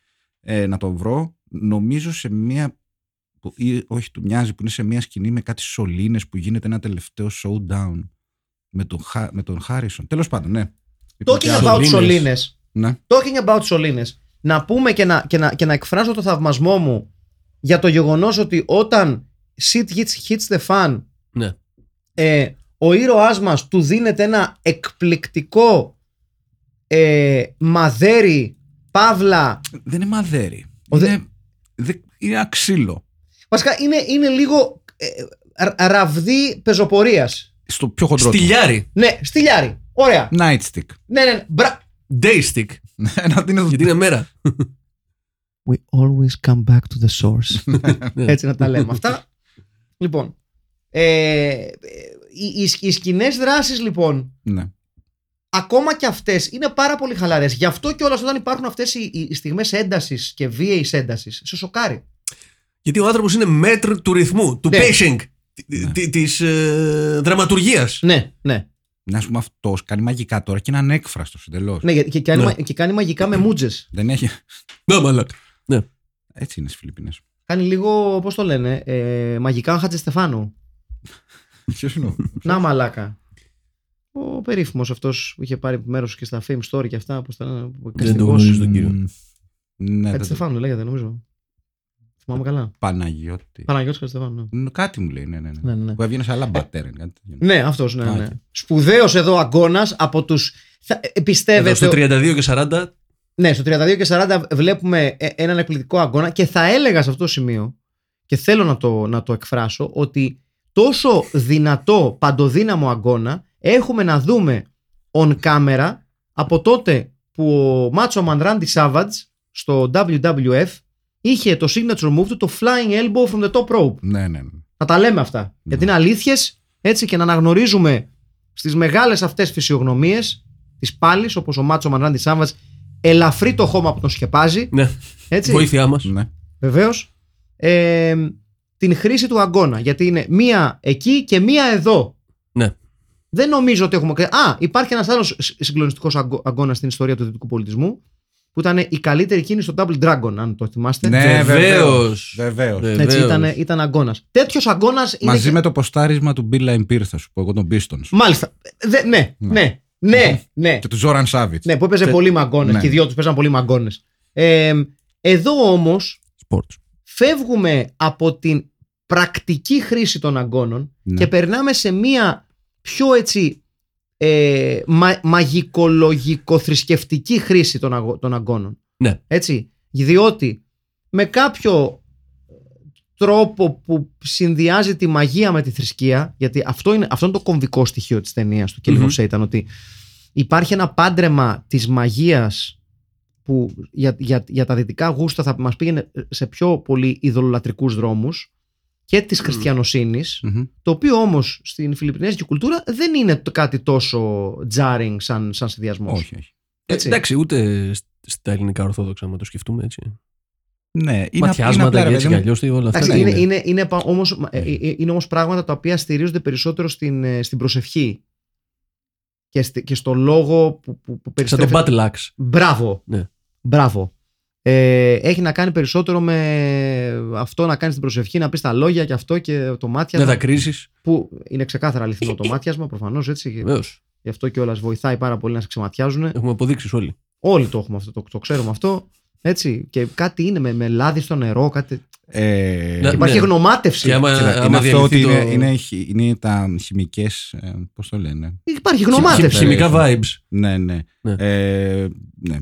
Speaker 3: Ε, να το βρω. Νομίζω σε μία. που- Ή, όχι, του μοιάζει που είναι σε μία σκηνή με κάτι σωλήνες που γίνεται ένα τελευταίο showdown με τον, Χα- με τον Χάρισον. Τέλος πάντων, ναι.
Speaker 1: Talking
Speaker 3: Υποτιάζω.
Speaker 1: about
Speaker 2: Σωλήνες.
Speaker 1: σωλήνες.
Speaker 3: Ναι.
Speaker 1: Talking about σωλήνες. Να πούμε και να, και, να, και να εκφράσω το θαυμασμό μου για το γεγονός ότι όταν shit hits, hits the fan
Speaker 2: Ναι.
Speaker 1: ε, ο ήρωάς μας του δίνεται ένα εκπληκτικό ε, μαδέρι, παύλα
Speaker 3: Δεν είναι μαδέρι.
Speaker 1: Ο δε-
Speaker 3: Είναι, δε, είναι ένα ξύλο.
Speaker 1: βασικά είναι, είναι λίγο ε, ρα- ραβδί πεζοπορίας
Speaker 3: Στο πιο χοντρό. του.
Speaker 2: Στυλιάρι.
Speaker 1: ναι, στυλιάρι, ωραία
Speaker 3: Nightstick.
Speaker 1: ναι, ναι, ναι. Μπρα...
Speaker 2: Day stick.
Speaker 3: Ένα είναι
Speaker 2: Γιατί είναι μέρα.
Speaker 1: We always come back to the source
Speaker 2: Ναι.
Speaker 1: Έτσι να τα λέμε αυτά. Λοιπόν, ε, ε, οι, οι, οι σκηνές δράσεις λοιπόν,
Speaker 3: Ναι.
Speaker 1: ακόμα και αυτές είναι πάρα πολύ χαλαρές. Γι' αυτό και όταν υπάρχουν αυτές οι, οι στιγμές έντασης και βίαιης έντασης, σε σοκάρει.
Speaker 2: Γιατί ο άνθρωπος είναι μέτρ του ρυθμού, του
Speaker 1: Ναι.
Speaker 2: pacing, της ε, δραματουργίας.
Speaker 1: Ναι, ναι.
Speaker 3: Να πούμε αυτός κάνει μαγικά τώρα και είναι ανέκφραστος εντελώς.
Speaker 1: ναι και, και, κάνει,
Speaker 2: Ναι.
Speaker 1: μα- και κάνει μαγικά με μούτζες.
Speaker 3: Δεν έχει.
Speaker 2: Ναι, μαλάκα. Ναι.
Speaker 3: Έτσι είναι στις Φιλιππίνες.
Speaker 1: Κάνει λίγο, πώς το λένε, ε, μαγικά Χατζη Στεφάνου.
Speaker 3: Ποιος είναι ο.
Speaker 1: Να μαλάκα. Ο περίφημος αυτός που είχε πάρει μέρος και στα Fame Story και αυτά. Πώς τα λένε, ο
Speaker 2: Δεν το
Speaker 1: καστικός.
Speaker 2: γνωρίζω τον κύριο.
Speaker 3: Μμ, Ναι,
Speaker 1: Χατζη
Speaker 3: δεν το-
Speaker 1: Στεφάνου λέγεται νομίζω. Θυμάμαι καλά.
Speaker 3: Παναγιώτη.
Speaker 1: Παναγιώτης Χατζη Στεφάνου. ναι.
Speaker 3: Ν- Κάτι μου λέει, ναι, ναι. ναι.
Speaker 1: Ναι, ναι, ναι.
Speaker 3: Που έβγαινε σε άλλα μπατέρεν. κάτι τέτοιο.
Speaker 1: Ναι, αυτός ναι.
Speaker 3: Α,
Speaker 1: ναι.
Speaker 3: οκ.
Speaker 1: Σπουδαίος εδώ αγώνα από του. Θα, ε,
Speaker 2: Εδώ
Speaker 1: πιστεύετε.
Speaker 2: στο 32 και 40.
Speaker 1: Ναι, στο 32 και 40 βλέπουμε ε, έναν εκπληκτικό αγώνα και θα έλεγα σε αυτό το σημείο και θέλω να το, να το εκφράσω ότι τόσο δυνατό παντοδύναμο αγώνα έχουμε να δούμε on camera από τότε που ο Μάτσο Μανράντι Savage στο WWF είχε το signature move του το flying elbow from the top rope.
Speaker 3: Ναι, ναι. ναι.
Speaker 1: Να τα λέμε αυτά. Γιατί είναι αλήθειες έτσι και να αναγνωρίζουμε στις μεγάλες αυτές φυσιογνωμίες της πάλης όπως ο Μάτσο Μανράντι Savage ελαφρύ το χώμα που τον σκεπάζει.
Speaker 2: Ναι.
Speaker 1: Έτσι.
Speaker 2: Βοήθειά μας.
Speaker 3: ναι.
Speaker 1: Βεβαίως. Ε, την χρήση του αγώνα. Γιατί είναι μία εκεί και μία εδώ.
Speaker 2: Ναι.
Speaker 1: Δεν νομίζω ότι έχουμε. Α, υπάρχει ένας άλλος συγκλονιστικός αγώνας στην ιστορία του δυτικού πολιτισμού που ήταν η καλύτερη κίνηση στο Double Dragon, αν το θυμάστε.
Speaker 3: Ναι,
Speaker 2: Βεβαίως.
Speaker 3: Βεβαίως.
Speaker 2: Ναι.
Speaker 1: Έτσι,
Speaker 2: βεβαίως.
Speaker 1: ήταν, ήταν αγώνας. Τέτοιος αγώνας είναι.
Speaker 3: Μαζί
Speaker 1: και-
Speaker 3: με το ποστάρισμα του Bill Line Pierce, θα σου πω εγώ τον Pistons.
Speaker 1: Μάλιστα. Δε, ναι, ναι, ναι, ναι.
Speaker 3: Και του Zoran Savage.
Speaker 1: Ναι, που έπαιζε
Speaker 2: Τε-
Speaker 1: πολύ μαγκόνε
Speaker 3: Ναι.
Speaker 1: και οι δυο τους παίζαν πολύ μαγκόνε. Ε, εδώ όμως
Speaker 2: Sports.
Speaker 1: φεύγουμε από την πρακτική χρήση των αγώνων
Speaker 3: Ναι.
Speaker 1: και περνάμε σε μία πιο έτσι ε, μα, μαγικολογικο-θρησκευτική χρήση των, αγω- των αγώνων.
Speaker 2: Ναι.
Speaker 1: Έτσι, διότι με κάποιο τρόπο που συνδυάζει τη μαγεία με τη θρησκεία, γιατί αυτό είναι, αυτό είναι το κομβικό στοιχείο της ταινίας του Killing
Speaker 2: Μμμ.
Speaker 1: of Satan, ότι υπάρχει ένα πάντρεμα της μαγείας που για, για, για τα δυτικά γούστα θα μας πήγαινε σε πιο πολύ ειδωλολατρικούς δρόμους και της χριστιανοσύνης
Speaker 3: Μμμ.
Speaker 1: το οποίο όμως στην φιλιππινέζικη κουλτούρα δεν είναι το- κάτι τόσο jarring σαν, σαν συνδυασμός.
Speaker 3: Όχι, όχι.
Speaker 2: Ε,
Speaker 1: Έτσι.
Speaker 2: εντάξει, ούτε σ- στα ελληνικά ορθόδοξα, να το σκεφτούμε έτσι.
Speaker 3: Ναι, είναι, είναι
Speaker 2: Ματιάσματα
Speaker 3: απλά,
Speaker 2: και
Speaker 3: ρε
Speaker 2: έτσι
Speaker 3: παιδί
Speaker 2: κι
Speaker 3: μου,
Speaker 2: αλλιώς. Όλα αυτά.
Speaker 1: Εντάξει,
Speaker 3: ναι,
Speaker 1: είναι,
Speaker 3: είναι.
Speaker 1: είναι, είναι, πα- όμως, ε, ε, είναι όμως πράγματα τα οποία στηρίζονται περισσότερο στην, ε, στην προσευχή και, στη- και στο λόγο που, που, που
Speaker 2: Σαν το
Speaker 1: περιστρέφεται.
Speaker 2: Battle Axe.
Speaker 1: Μπράβο.
Speaker 2: Ναι.
Speaker 1: Μπράβο. Ε, έχει να κάνει περισσότερο με αυτό να κάνεις την προσευχή, να πεις τα λόγια και αυτό και το
Speaker 2: Δεν
Speaker 1: μάτιασμα.
Speaker 2: θα κρίσει.
Speaker 1: Που είναι ξεκάθαρα αληθινό το μάτιασμα, προφανώς έτσι. και
Speaker 2: Βεβαίως.
Speaker 1: Γι' αυτό κιόλας βοηθάει πάρα πολύ να σε ξεματιάζουν.
Speaker 2: Έχουμε αποδείξεις όλοι.
Speaker 1: Όλοι το έχουμε αυτό, το, το ξέρουμε αυτό. Έτσι. Και κάτι είναι με, με λάδι στο νερό, κάτι.
Speaker 3: Ε,
Speaker 2: Ναι,
Speaker 1: Υπάρχει γνωμάτευση.
Speaker 2: Και άμα,
Speaker 3: κοίτα,
Speaker 2: άμα
Speaker 3: είναι αυτό ότι
Speaker 2: διαλυθεί
Speaker 3: είναι,
Speaker 2: το...
Speaker 3: είναι, χι- είναι τα χημικές. Πώς το λένε;
Speaker 1: Υπάρχει
Speaker 2: χι-
Speaker 1: γνωμάτευση.
Speaker 2: χημικά vibes.
Speaker 3: Ναι, ναι.
Speaker 2: Ναι.
Speaker 3: Ε, ναι.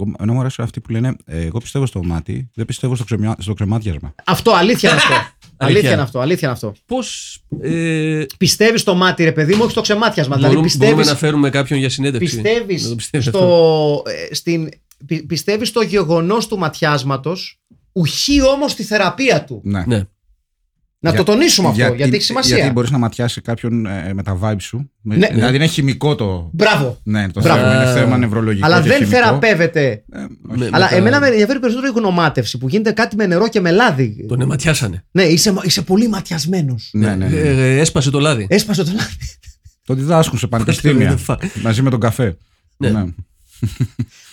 Speaker 3: Εγώ, ενώ μου αρέσουν αυτοί που λένε, ε, εγώ πιστεύω στο μάτι, δεν πιστεύω στο, ξεμιά, στο κρεμάτιασμα.
Speaker 1: Αυτό, αλήθεια είναι αυτό. αλήθεια
Speaker 2: Αλήθεια.
Speaker 1: είναι αυτό. Αλήθεια είναι αυτό.
Speaker 2: Πώς. Ε,
Speaker 1: Πιστεύεις στο μάτι, ρε παιδί μου, όχι στο ξεμάτιασμα. Δηλαδή
Speaker 2: μπορούμε, μπορούμε
Speaker 1: πιστεύει
Speaker 2: να φέρουμε κάποιον για συνέντευξη.
Speaker 1: πιστεύεις
Speaker 2: Να το πιστεύει αυτό.
Speaker 1: στο, ε, στην, πι- πιστεύεις στο γεγονός του ματιάσματος ουχή όμως τη θεραπεία του.
Speaker 3: Ναι.
Speaker 2: Ναι.
Speaker 1: Να
Speaker 3: Για-
Speaker 1: το τονίσουμε αυτό, γιατί έχει σημασία.
Speaker 3: Γιατί μπορείς να ματιάσεις κάποιον ε, με τα vibes σου. Με-
Speaker 1: Ναι.
Speaker 3: δηλαδή είναι χημικό το.
Speaker 1: Μπράβο.
Speaker 3: Ναι, το
Speaker 1: Μπράβο.
Speaker 3: θέμα είναι
Speaker 2: Α.
Speaker 3: θέμα νευρολογικό.
Speaker 1: Αλλά
Speaker 3: και
Speaker 1: δεν
Speaker 3: χημικό.
Speaker 1: θεραπεύεται.
Speaker 3: Ε, όχι.
Speaker 2: Με-
Speaker 1: Αλλά
Speaker 2: με τα-
Speaker 1: εμένα με ενδιαφέρει περισσότερο η γνωμάτευση που γίνεται κάτι με νερό και με λάδι.
Speaker 2: Τον εματιάσανε.
Speaker 1: Ναι, είσαι, είσαι πολύ ματιασμένος.
Speaker 3: Ναι, ναι, ναι.
Speaker 2: Ε, ε, έσπασε το λάδι.
Speaker 1: Έσπασε το λάδι.
Speaker 3: Το διδάσκουν σε πανεπιστήμια.
Speaker 2: Δεν φα-
Speaker 3: μαζί με τον καφέ.
Speaker 2: Ναι.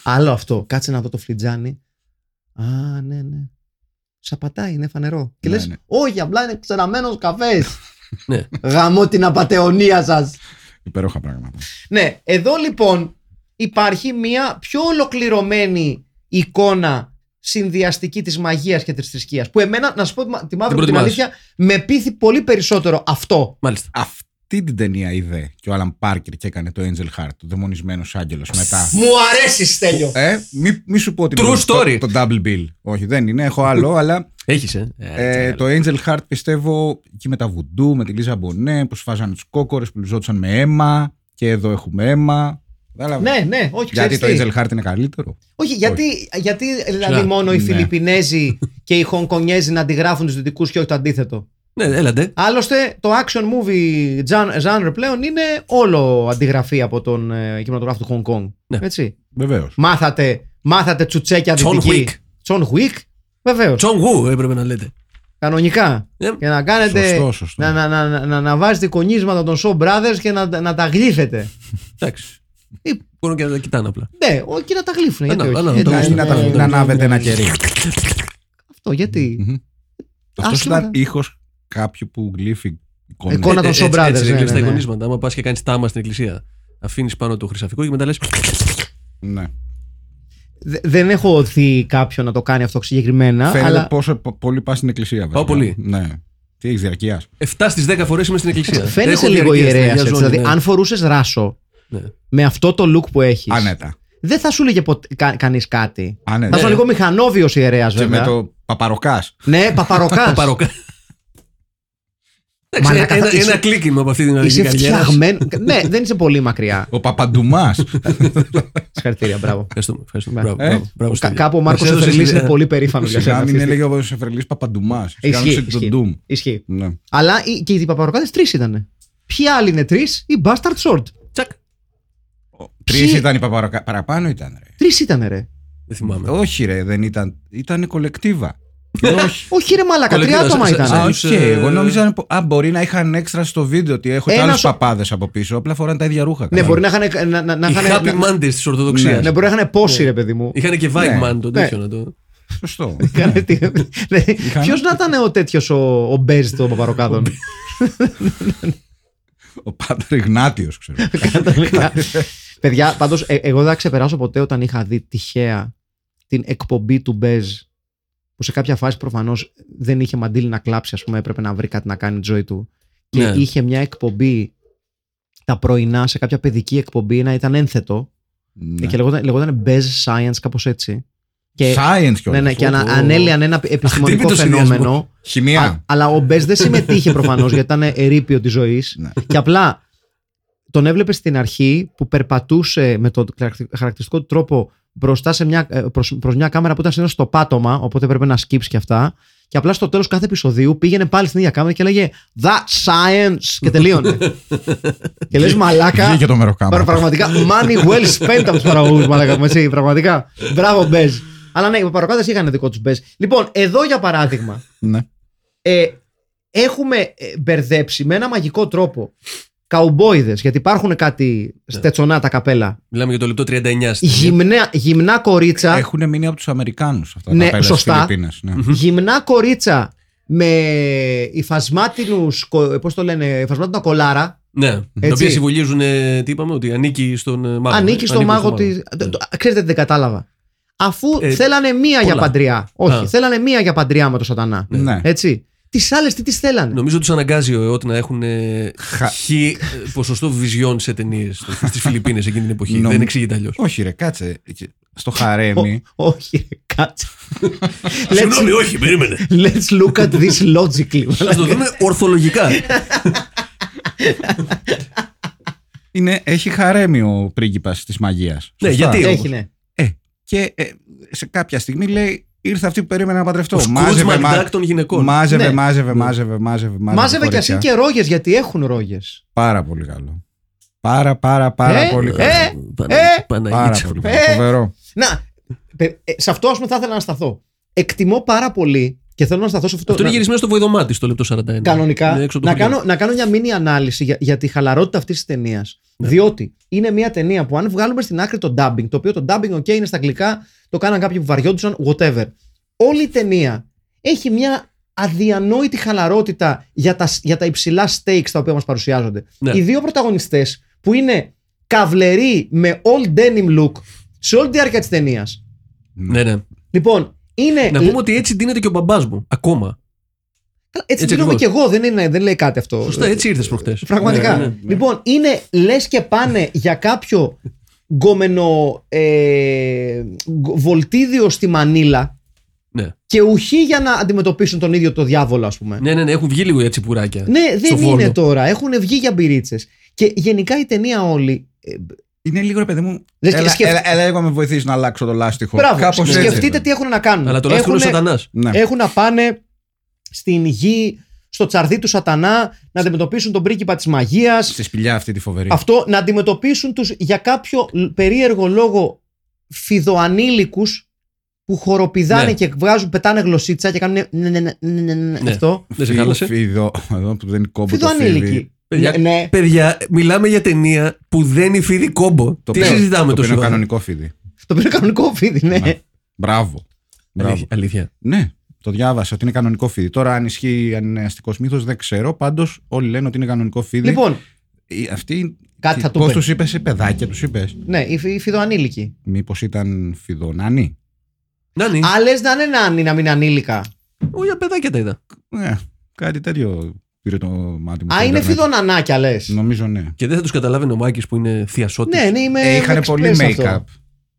Speaker 1: Άλλο αυτό. Κάτσε να δω το φλιτζάνι. Α, ναι, ναι. Σαπατάει, είναι φανερό. Και
Speaker 3: Ναι,
Speaker 1: λες,
Speaker 3: ναι.
Speaker 1: όχι, απλά είναι ξεραμένος καφές.
Speaker 2: Ναι.
Speaker 1: Γαμώ την απατεωνία σας.
Speaker 3: Υπέροχα πράγματα.
Speaker 1: Ναι, εδώ λοιπόν υπάρχει μια πιο ολοκληρωμένη εικόνα συνδυαστική της μαγείας και της θρησκείας που εμένα, να σου πω τη μαύρη μου την
Speaker 2: προτιμάς.
Speaker 1: αλήθεια, με πείθει πολύ περισσότερο αυτό.
Speaker 2: Μάλιστα.
Speaker 3: Αυτή την ταινία είδε και ο Άλαν Πάρκερ και έκανε το Angel Heart, το δαιμονισμένος άγγελος μετά.
Speaker 1: Μου αρέσει Στέλιο.
Speaker 3: Ε, μη, μη σου πω ότι
Speaker 2: True
Speaker 3: είναι το-
Speaker 2: story.
Speaker 3: Το, double bill. Όχι, δεν είναι. Έχω άλλο, αλλά
Speaker 2: Έχεις, ε; Ε,
Speaker 3: ε, το Angel Heart πιστεύω εκεί με τα βουντού, με τη Λίζα Μπονέ, που σφάζανε τους κόκορες, που λιζόντουσαν με αίμα. Και εδώ έχουμε αίμα. Κατάλαβες.
Speaker 1: ναι, ναι, όχι,
Speaker 3: Γιατί
Speaker 1: ξέρεις
Speaker 3: το
Speaker 1: τι.
Speaker 3: Angel Heart είναι καλύτερο;
Speaker 1: Όχι, γιατί, γιατί δηλαδή
Speaker 2: Ξα-
Speaker 1: μόνο οι
Speaker 3: ναι.
Speaker 1: Φιλιππινέζοι και οι Χονκονιέζοι να αντιγράφουν τους δυτικούς και όχι το αντίθετο;
Speaker 2: Ναι, έλατε.
Speaker 1: Άλλωστε, το action movie gen- genre πλέον είναι όλο αντιγραφή από τον ε, κινηματογράφο του Hong Kong.
Speaker 2: Ναι.
Speaker 1: Έτσι.
Speaker 3: Βεβαίως.
Speaker 1: Μάθατε, μάθατε τσουτσέκια
Speaker 2: John
Speaker 1: δυτική.
Speaker 2: Wick.
Speaker 1: John Wick; Βεβαίως.
Speaker 2: Τσον Γου έπρεπε να λέτε.
Speaker 1: Κανονικά.
Speaker 2: Ε,
Speaker 1: Και να κάνετε.
Speaker 3: Σωστό, σωστό.
Speaker 1: Να, να, να, να, να, να βάζετε κονίσματα των Shaw Brothers και να, να τα γλύφετε.
Speaker 2: Εντάξει.
Speaker 1: Ε,
Speaker 2: Μπορούν και να τα κοιτάνε απλά.
Speaker 1: ναι, ό, και να τα γλύφουν. Γιατί
Speaker 2: Ανά-
Speaker 1: όχι.
Speaker 2: ανά-
Speaker 1: Εντάξει,
Speaker 3: Να, να, τα-
Speaker 1: ναι,
Speaker 3: να
Speaker 1: ναι,
Speaker 3: ανάβετε
Speaker 1: ναι,
Speaker 3: ένα
Speaker 1: ναι.
Speaker 3: κερί.
Speaker 1: Αυτό γιατί.
Speaker 3: Αυτό
Speaker 1: Άσχημα.
Speaker 3: ήταν ήχος κάποιου που γλύφει εικόνα.
Speaker 1: Εικόνα των
Speaker 2: έτσι,
Speaker 1: Shaw Brothers,
Speaker 2: Έτσι,
Speaker 1: ναι,
Speaker 2: είναι
Speaker 1: ναι,
Speaker 2: τα
Speaker 1: ναι.
Speaker 2: εικονίσματα. Άμα πας και κάνεις τάμα στην εκκλησία, αφήνεις πάνω το χρυσαφικό και μετά λες.
Speaker 3: Ναι.
Speaker 1: Δε- δεν έχω δει κάποιον να το κάνει αυτό συγκεκριμένα.
Speaker 3: Φαίνεται
Speaker 1: αλλά
Speaker 3: πόσο πο- πολύ πας στην εκκλησία. βασικά.
Speaker 2: πολύ.
Speaker 3: Ναι. Τι έχεις διαρκείας.
Speaker 2: 7 στις 10 φορές είμαι στην εκκλησία.
Speaker 1: φαίνεσαι
Speaker 2: Έχω
Speaker 1: λίγο
Speaker 2: διαρκείας
Speaker 1: ιερέας.
Speaker 2: στην Αγία
Speaker 1: Δηλαδή,
Speaker 2: Ζώνη, ναι.
Speaker 1: αν φορούσες ράσο
Speaker 2: Ναι.
Speaker 1: με αυτό το look που έχεις.
Speaker 3: Άνετα.
Speaker 1: δεν θα σου λέγε κα, κανείς κάτι.
Speaker 3: Α, ναι,
Speaker 1: θα σου
Speaker 3: ναι.
Speaker 1: λίγο μηχανόβιος ιερέας,
Speaker 3: Και
Speaker 1: βέβαια.
Speaker 3: με το παπαροκάς.
Speaker 1: Ναι, παπαροκά.
Speaker 2: Παροκα... Εντάξει,
Speaker 1: Μαλάκα,
Speaker 2: ένα,
Speaker 1: θα- είσαι-
Speaker 2: ένα κλίκημα από αυτή την αλληλική
Speaker 1: Είσαι
Speaker 2: καριέρα.
Speaker 1: φτιαγμένο. ναι, δεν είσαι πολύ μακριά.
Speaker 3: Ο Παπαντουμάς.
Speaker 1: Συγχαρητήρια, μπράβο.
Speaker 2: Ευχαριστούμε. ευχαριστούμε.
Speaker 1: Ναι.
Speaker 2: Μπράβο,
Speaker 3: Ε,
Speaker 2: μπράβο, μπράβο,
Speaker 1: Κα-
Speaker 2: Στέλιο.
Speaker 1: κάπου ο Μάρκος
Speaker 2: Μας έδωσες
Speaker 1: Εφερλή
Speaker 2: ιδέα.
Speaker 1: είναι πολύ περήφανος για σένα.
Speaker 3: Σιγά
Speaker 1: αυτή
Speaker 3: μην
Speaker 1: τη
Speaker 3: έλεγε ο Σεφρελή Παπαντουμάς.
Speaker 1: Ισχύει,
Speaker 3: τον
Speaker 1: ισχύει.
Speaker 3: Doom.
Speaker 1: Ισχύει.
Speaker 3: Ναι.
Speaker 1: Αλλά οι- και οι παπαροκάδε τρεις ήταν. Ποιοι άλλοι είναι τρεις, η Bastard Sword.
Speaker 2: Τσακ.
Speaker 3: Τρεις
Speaker 1: Ποιοι-
Speaker 3: ήταν οι παπαροκά. Παραπάνω ήταν, ρε.
Speaker 1: Τρεις ήταν, ρε.
Speaker 2: Δεν θυμάμαι.
Speaker 3: Όχι, ρε, δεν ήταν. Ήταν κολεκτίβα. Όχι.
Speaker 1: Όχι, ρε Μαλάκα, τρία
Speaker 2: Κολεκτήρα,
Speaker 1: άτομα
Speaker 2: σε-
Speaker 1: ήταν.
Speaker 2: σε-
Speaker 3: Α,
Speaker 2: άλλους,
Speaker 3: οκ.
Speaker 2: ε,
Speaker 3: Εγώ νόμιζα. Α, μπορεί να είχαν έξτρα στο βίντεο ότι έχω και
Speaker 1: Ένας
Speaker 3: άλλους
Speaker 1: ο-
Speaker 3: παπάδες από πίσω. Απλά φοράνε τα ίδια ρούχα.
Speaker 1: Ναι,
Speaker 3: καλά.
Speaker 1: μπορεί να είχαν. Να, να, να,
Speaker 2: Οι
Speaker 1: είχαν-
Speaker 2: Happy
Speaker 1: να-
Speaker 2: Mondays της Ορθοδοξίας.
Speaker 1: ναι, μπορεί να είχαν πόση, ρε παιδί μου.
Speaker 2: Είχαν και
Speaker 3: Ναι.
Speaker 2: Vibe Man το
Speaker 1: Ναι.
Speaker 2: τέτοιο να το.
Speaker 3: Σωστό.
Speaker 1: Ποιος να ήταν ο τέτοιος ο, ο Μπέζ των παπαροκάδων;
Speaker 3: Ο Πάτερ Ιγνάτιο, ξέρω.
Speaker 1: Παιδιά, πάντως, εγώ δεν θα ξεπεράσω ποτέ όταν είχα δει τυχαία την εκπομπή του Μπέζ που σε κάποια φάση προφανώς δεν είχε μαντήλι να κλάψει, ας πούμε, έπρεπε να βρει κάτι να κάνει τη ζωή του. Και
Speaker 2: Ναι.
Speaker 1: είχε μια εκπομπή τα πρωινά σε κάποια παιδική εκπομπή να ήταν ένθετο
Speaker 3: Ναι.
Speaker 1: και λεγόταν, λεγόταν Bez Science, κάπως έτσι. Και,
Speaker 3: Science κιόλας.
Speaker 1: ναι, ναι, και ανα,
Speaker 2: Ω, ω.
Speaker 1: ανέλυαν ένα επιστημονικό
Speaker 2: Αχτύπητος
Speaker 1: φαινόμενο.
Speaker 2: συνδυασμός.
Speaker 3: Χημεία.
Speaker 1: Α, αλλά ο Μπέζ δεν συμμετείχε προφανώς γιατί ήταν ερείπιο της ζωής.
Speaker 3: Ναι.
Speaker 1: Και απλά τον έβλεπε στην αρχή που περπατούσε με τον χαρακτηριστικό του τρόπο μπροστά σε μια, ε, προς, προς μια κάμερα που ήταν συνήθως στο πάτωμα, οπότε έπρεπε να σκύψει και αυτά. Και απλά στο τέλος κάθε επεισοδίου πήγαινε πάλι στην ίδια κάμερα και έλεγε That science! και τελείωνε. και λες μαλάκα.
Speaker 3: Βγήκε το μεροκάμα.
Speaker 1: Πρα- Πραγματικά money well spent από τους παραγωγούς, μαλάκα μου, έτσι. Πραγματικά. Μπράβο, Μπέζ. Αλλά ναι, οι παρακάτε είχαν δικό τους Μπέζ. Λοιπόν, εδώ για παράδειγμα,
Speaker 3: Ναι.
Speaker 1: ε, έχουμε ε, μπερδέψει με ένα μαγικό τρόπο καουμπόιδες, γιατί υπάρχουν κάτι στετσονά τα καπέλα.
Speaker 2: Μιλάμε για το λεπτό 39. στην
Speaker 1: Γυμνά, γυμνά κορίτσα,
Speaker 3: Έχουν μείνει από τους Αμερικάνους αυτά
Speaker 1: Ναι,
Speaker 3: τα πέλα στις
Speaker 1: σωστά.
Speaker 3: Φιλιππίνες, ναι.
Speaker 1: γυμνά κορίτσα με υφασμάτινους, κο- πώς το λένε, υφασμάτινα κολάρα.
Speaker 2: Ναι.
Speaker 1: Έτσι.
Speaker 2: Τα οποία συμβολίζουν, ε, τι είπαμε, ότι ανήκει στον ε, μάγο.
Speaker 1: ανήκει στο μάγο
Speaker 2: τη.
Speaker 1: τη. Ξέρετε τι δεν κατάλαβα. Αφού
Speaker 2: Ε,
Speaker 1: θέλανε μία για
Speaker 2: πολλά.
Speaker 1: παντριά. Όχι,
Speaker 2: Α.
Speaker 1: θέλανε μία για παντριά με τον Σατανά.
Speaker 3: Ναι.
Speaker 1: Έτσι. Τις άλλες τι τις θέλανε.
Speaker 2: Νομίζω τους αναγκάζει ο ΕΟΤ να έχουν ε,
Speaker 3: Χα-
Speaker 2: χι ε, ποσοστό βιζιόν σε ταινίες στις Φιλιππίνες εκείνη την εποχή.
Speaker 3: Νομ-
Speaker 2: Δεν εξηγείται αλλιώς.
Speaker 3: Όχι, ρε, κάτσε. Στο χαρέμι.
Speaker 1: Ω, Όχι, ρε, κάτσε.
Speaker 2: Συγγνώμη, όχι, περίμενε.
Speaker 1: Let's look at this logically.
Speaker 2: Θα το δούμε ορθολογικά.
Speaker 3: Είναι, έχει χαρέμι ο πρίγκιπας της μαγείας.
Speaker 2: Ναι, γιατί
Speaker 1: Έχει, ναι.
Speaker 3: Ε, και ε, σε κάποια στιγμή λέει ήρθε αυτή που περίμενα να παντρευτώ.
Speaker 2: Ο Σκρούτζ
Speaker 3: Μάζευε,
Speaker 2: Μακντάκ των γυναικών.
Speaker 3: μάζευε,
Speaker 1: Ναι.
Speaker 3: μάζευε, μάζευε, μάζευε, μάζευε.
Speaker 1: Μάζευε κι
Speaker 3: κορίτσια.
Speaker 1: ασύ και ρόγες γιατί έχουν ρόγες.
Speaker 3: Πάρα πολύ καλό. Πάρα, πάρα, πάρα
Speaker 1: Ε,
Speaker 3: πολύ
Speaker 1: ε,
Speaker 3: καλό.
Speaker 2: Πανα-
Speaker 1: ε,
Speaker 2: Παναγίτσα.
Speaker 3: Πάρα πολύ καλό.
Speaker 1: Ε.
Speaker 3: Φοβερό.
Speaker 1: Να, παι- ε, σε αυτό ας πούμε θα ήθελα να σταθώ. Εκτιμώ πάρα πολύ και θέλω να σταθώ σε αυτό.
Speaker 2: Αυτό είναι
Speaker 1: να-
Speaker 2: γυρισμένο στο βοηδομάτι στο λεπτό 41.
Speaker 1: Κανονικά.
Speaker 2: Είναι έξω από το
Speaker 1: Να
Speaker 2: χωριό.
Speaker 1: κάνω, να κάνω μια μίνι ανάλυση για, για τη χαλαρότητα αυτής της ταινίας.
Speaker 2: Ναι.
Speaker 1: Διότι είναι μια ταινία που αν βγάλουμε στην άκρη το dubbing, το οποίο το dubbing, OK, είναι στα αγγλικά, το κάναν κάποιοι που βαριόντουσαν, whatever. Όλη η ταινία έχει μια αδιανόητη χαλαρότητα για τα, για τα υψηλά stakes τα οποία μας παρουσιάζονται.
Speaker 2: Ναι.
Speaker 1: Οι δύο πρωταγωνιστές που είναι καβλεροί με all denim look σε όλη τη διάρκεια της ταινίας.
Speaker 2: Ναι, ναι.
Speaker 1: Λοιπόν, είναι.
Speaker 2: Να πούμε ότι έτσι δίνεται και ο μπαμπάς μου. Ακόμα.
Speaker 1: Καλά, Έτσι,
Speaker 2: έτσι
Speaker 1: δίνομαι και
Speaker 2: ακριβώς.
Speaker 1: εγώ, δεν, είναι, δεν λέει κάτι αυτό.
Speaker 2: Σωστά, έτσι ήρθες προχτές.
Speaker 1: Πραγματικά.
Speaker 2: Ναι, ναι, ναι.
Speaker 1: Λοιπόν, είναι λες και πάνε για κάποιο γκόμενο ε, γκ- βολτίδιο στη Μανίλα
Speaker 2: Ναι.
Speaker 1: και ουχή για να αντιμετωπίσουν τον ίδιο το διάβολο, ας πούμε.
Speaker 2: Ναι, ναι, ναι, έχουν βγει λίγο έτσι πουράκια.
Speaker 1: Ναι,
Speaker 2: Στο
Speaker 1: δεν
Speaker 2: Βόλο.
Speaker 1: είναι τώρα. Έχουν βγει για μπυρίτσες. Και γενικά η ταινία όλη. Ε,
Speaker 3: Είναι λίγο ρε παιδί μου.
Speaker 1: Δεν
Speaker 3: Έλα,
Speaker 1: σκεφ-
Speaker 3: έλα, έλα, λίγο να με βοηθήσει να αλλάξω το λάστιχο.
Speaker 1: Μπράβο,
Speaker 3: Κάπως έτσι.
Speaker 1: σκεφτείτε τι έχουν να κάνουν.
Speaker 2: Αλλά το λάστιχο είναι ο
Speaker 1: Έχουνε-
Speaker 2: Σατανά.
Speaker 3: Ναι.
Speaker 1: Έχουν να πάνε στην γη, στο τσαρδί του Σατανά, να αντιμετωπίσουν τον πρίγκιπα τη μαγεία.
Speaker 3: Στη σπηλιά αυτή τη φοβερή.
Speaker 1: Αυτό να αντιμετωπίσουν τους για κάποιο λ- περίεργο λόγο φιδοανήλικους που χοροπηδάνε
Speaker 2: Ναι.
Speaker 1: και βγάζουν, πετάνε γλωσσίτσα και κάνουν ναι, ναι, ναι, ναι, ναι, ναι,
Speaker 2: Ναι.
Speaker 1: αυτό.
Speaker 2: Δεν σε
Speaker 3: Φι-
Speaker 2: χάλασε.
Speaker 3: Φιδο, εδώ που δεν είναι κόμπο το φίδι.
Speaker 1: Φιδοανήλικοι.
Speaker 2: Παιδιά,
Speaker 1: Ναι, ναι.
Speaker 2: Παιδιά, μιλάμε για ταινία που δεν υφίδει κόμπο.
Speaker 3: Το
Speaker 2: Τι
Speaker 3: οποίο-
Speaker 2: συζητάμε
Speaker 3: το
Speaker 2: τόσο
Speaker 3: οποίο είναι
Speaker 2: ώρα;
Speaker 3: κανονικό φίδι.
Speaker 1: Το πήρε κανονικό φίδι, ναι.
Speaker 3: Ναι. Μπράβο. Μπράβο.
Speaker 2: Αλήθεια. αλήθεια.
Speaker 3: Ναι, το διάβασα ότι είναι κανονικό φίδι. Τώρα, αν ισχύει, αν είναι αστικός μύθος, δεν ξέρω. Πάντως, όλοι λένε ότι είναι κανονικό φίδι.
Speaker 1: Λοιπόν,
Speaker 3: Οι- Αυτοί.
Speaker 1: Κάτι θα του
Speaker 3: Πώς
Speaker 1: πει.
Speaker 3: τους είπες, παιδάκια τους είπες;
Speaker 1: ναι, οι, φι- οι φιδοανήλικοι.
Speaker 3: Μήπως ήταν φιδονάνοι.
Speaker 2: Να ναι.
Speaker 1: Άλλε να είναι νάνοι, να μην είναι ανήλικα.
Speaker 2: Όχι, για παιδάκια τα είδα.
Speaker 3: Ναι, κάτι τέτοιο πήρε το μάτι μου.
Speaker 1: Α,
Speaker 3: στο
Speaker 1: είναι
Speaker 3: ίντερνετ.
Speaker 1: φιδονανάκια λες.
Speaker 3: Νομίζω ναι.
Speaker 2: Και δεν θα τους καταλάβαινε ο Μάκης που είναι θειασότης.
Speaker 1: Ναι, ναι, είμαι.
Speaker 3: Ε, είχαν
Speaker 1: είμαι
Speaker 3: πολύ
Speaker 1: express σε
Speaker 3: make-up.
Speaker 1: αυτό.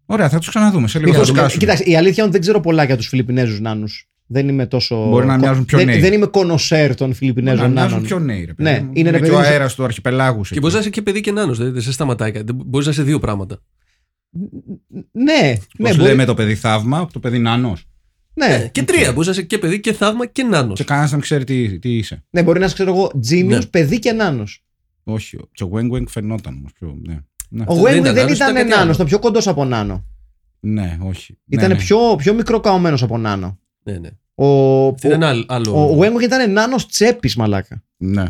Speaker 3: Ωραία, θα τους ξαναδούμε σε λίγο.
Speaker 1: Λοιπόν,
Speaker 3: Θα σκάσουν.
Speaker 1: Κοίταξε, η αλήθεια είναι ότι δεν ξέρω πολλά για τους Φιλιππινέζους νάνους. Δεν είμαι τόσο.
Speaker 3: Μπορεί να μοιάζουν πιο
Speaker 1: δεν,
Speaker 3: νέοι.
Speaker 1: δεν είμαι κονοσέρ των Φιλιππινέζων
Speaker 3: Να μοιάζουν
Speaker 1: νάνων.
Speaker 3: πιο νέοι, ρε παιδί
Speaker 1: Ναι,
Speaker 3: μου.
Speaker 1: είναι, ρε
Speaker 3: και
Speaker 1: παιδί
Speaker 3: ο
Speaker 1: μου,
Speaker 3: αέρας του αρχιπελάγους.
Speaker 2: Και μπορεί να είσαι και παιδί και νάνος. Δεν, δεν σε σταματάει κάτι. Μπορείς να είσαι δύο πράγματα.
Speaker 1: Ναι, ναι,
Speaker 3: Πώ
Speaker 1: μπορεί-
Speaker 3: λέμε το παιδί θαύμα, το παιδί νάνος;
Speaker 1: Ναι.
Speaker 2: Και τρία. Μπορεί να είσαι και παιδί και θαύμα και νάνος.
Speaker 3: Και κανένας δεν ξέρει τι, τι είσαι.
Speaker 1: ναι, μπορεί να είσαι, ξέρω εγώ, τζίμιο,
Speaker 2: Ναι.
Speaker 1: παιδί και νάνος.
Speaker 3: Όχι. Και ο Weng Weng φαινόταν όμως. Πιο... Ναι. Ναι.
Speaker 1: Ο
Speaker 2: δεν
Speaker 1: Γουέγκουι
Speaker 2: ήταν
Speaker 1: δεν
Speaker 2: νάνος,
Speaker 1: ήταν
Speaker 2: ήταν κάτι
Speaker 1: νάνος,
Speaker 2: άλλο.
Speaker 1: ήταν πιο κοντός από νάνο.
Speaker 3: ναι, όχι.
Speaker 1: Ήταν
Speaker 3: ναι, ναι.
Speaker 1: πιο, πιο μικρό καωμένος από νάνο.
Speaker 2: Ναι, ναι.
Speaker 1: Ο,
Speaker 2: Αυτό ήταν άλλο. άλλο.
Speaker 1: ο Γουέγκουι ήταν νάνος τσέπης, μαλάκα.
Speaker 3: Ναι.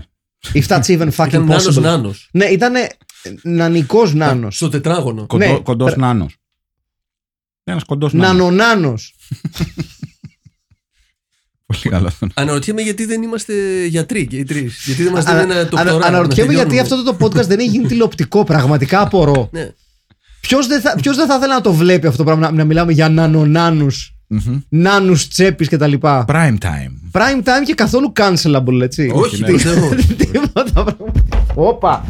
Speaker 1: If that's even fucking
Speaker 2: Ήταν νάνος
Speaker 1: possible.
Speaker 2: νάνος.
Speaker 1: Ναι, ήταν νανικός νάνος.
Speaker 2: Στο τετράγωνο.
Speaker 3: Κοντό,
Speaker 1: Ναι.
Speaker 3: κοντός
Speaker 1: Τρα-
Speaker 3: νάνος. Ένας κοντός νάνος.
Speaker 1: Νανονάνος.
Speaker 3: Πολύ καλό αυτό.
Speaker 2: Αναρωτιέμαι γιατί δεν είμαστε γιατροί και οι τρεις. Γιατί δεν μας
Speaker 1: Ανα-
Speaker 2: δίνει ένα το
Speaker 1: ανα- Αναρωτιέμαι γιατί αυτό το podcast δεν έχει γίνει τηλεοπτικό. Πραγματικά απορώ.
Speaker 2: Ναι.
Speaker 1: Ποιος δεν, θα- ποιος δεν θα ήθελε να το βλέπει αυτό το πράγμα, να, να μιλάμε για νανονάνους,
Speaker 3: Μμμ.
Speaker 1: νάνους τσέπης κτλ.
Speaker 3: Prime time.
Speaker 1: Prime time και καθόλου cancelable, έτσι.
Speaker 3: Όχι, ναι.
Speaker 2: προς Θεού.
Speaker 1: Τίποτα πράγματα. Όπα!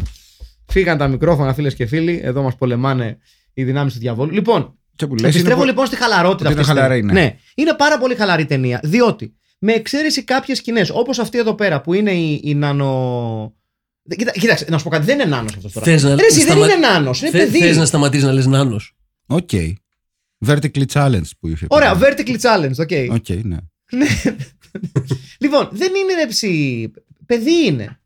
Speaker 1: Φύγαν τα μικρόφωνα, φίλες και φίλοι. Εδώ μας πολεμάνε οι δυνάμεις του διαβόλου. Λοιπόν,
Speaker 3: Και που λες,
Speaker 1: επιστρέφω
Speaker 3: είναι
Speaker 1: λοιπόν στη χαλαρότητα.
Speaker 3: ότι είναι
Speaker 1: αυτής της
Speaker 3: χαλαρή,
Speaker 1: ταινίας.
Speaker 3: ναι.
Speaker 1: ναι. Είναι πάρα πολύ χαλαρή ταινία. Διότι με εξαίρεση κάποιες σκηνές, όπως αυτή εδώ πέρα που είναι η, η νανο. Κοίτα, κοίταξε, να σου πω κάτι, δεν είναι νάνος αυτός τώρα.
Speaker 2: Θες να-
Speaker 1: Ρε, εσύ, δεν
Speaker 2: σταμα-
Speaker 1: είναι νάνος, είναι
Speaker 2: Θε
Speaker 1: παιδί.
Speaker 2: να σταματήσεις να λες νάνος.
Speaker 3: OK. Vertically challenged που είχε.
Speaker 1: Ωραία, vertically challenged, OK.
Speaker 3: OK, ναι.
Speaker 1: Λοιπόν, δεν είναι ρε ψι. Παιδί είναι.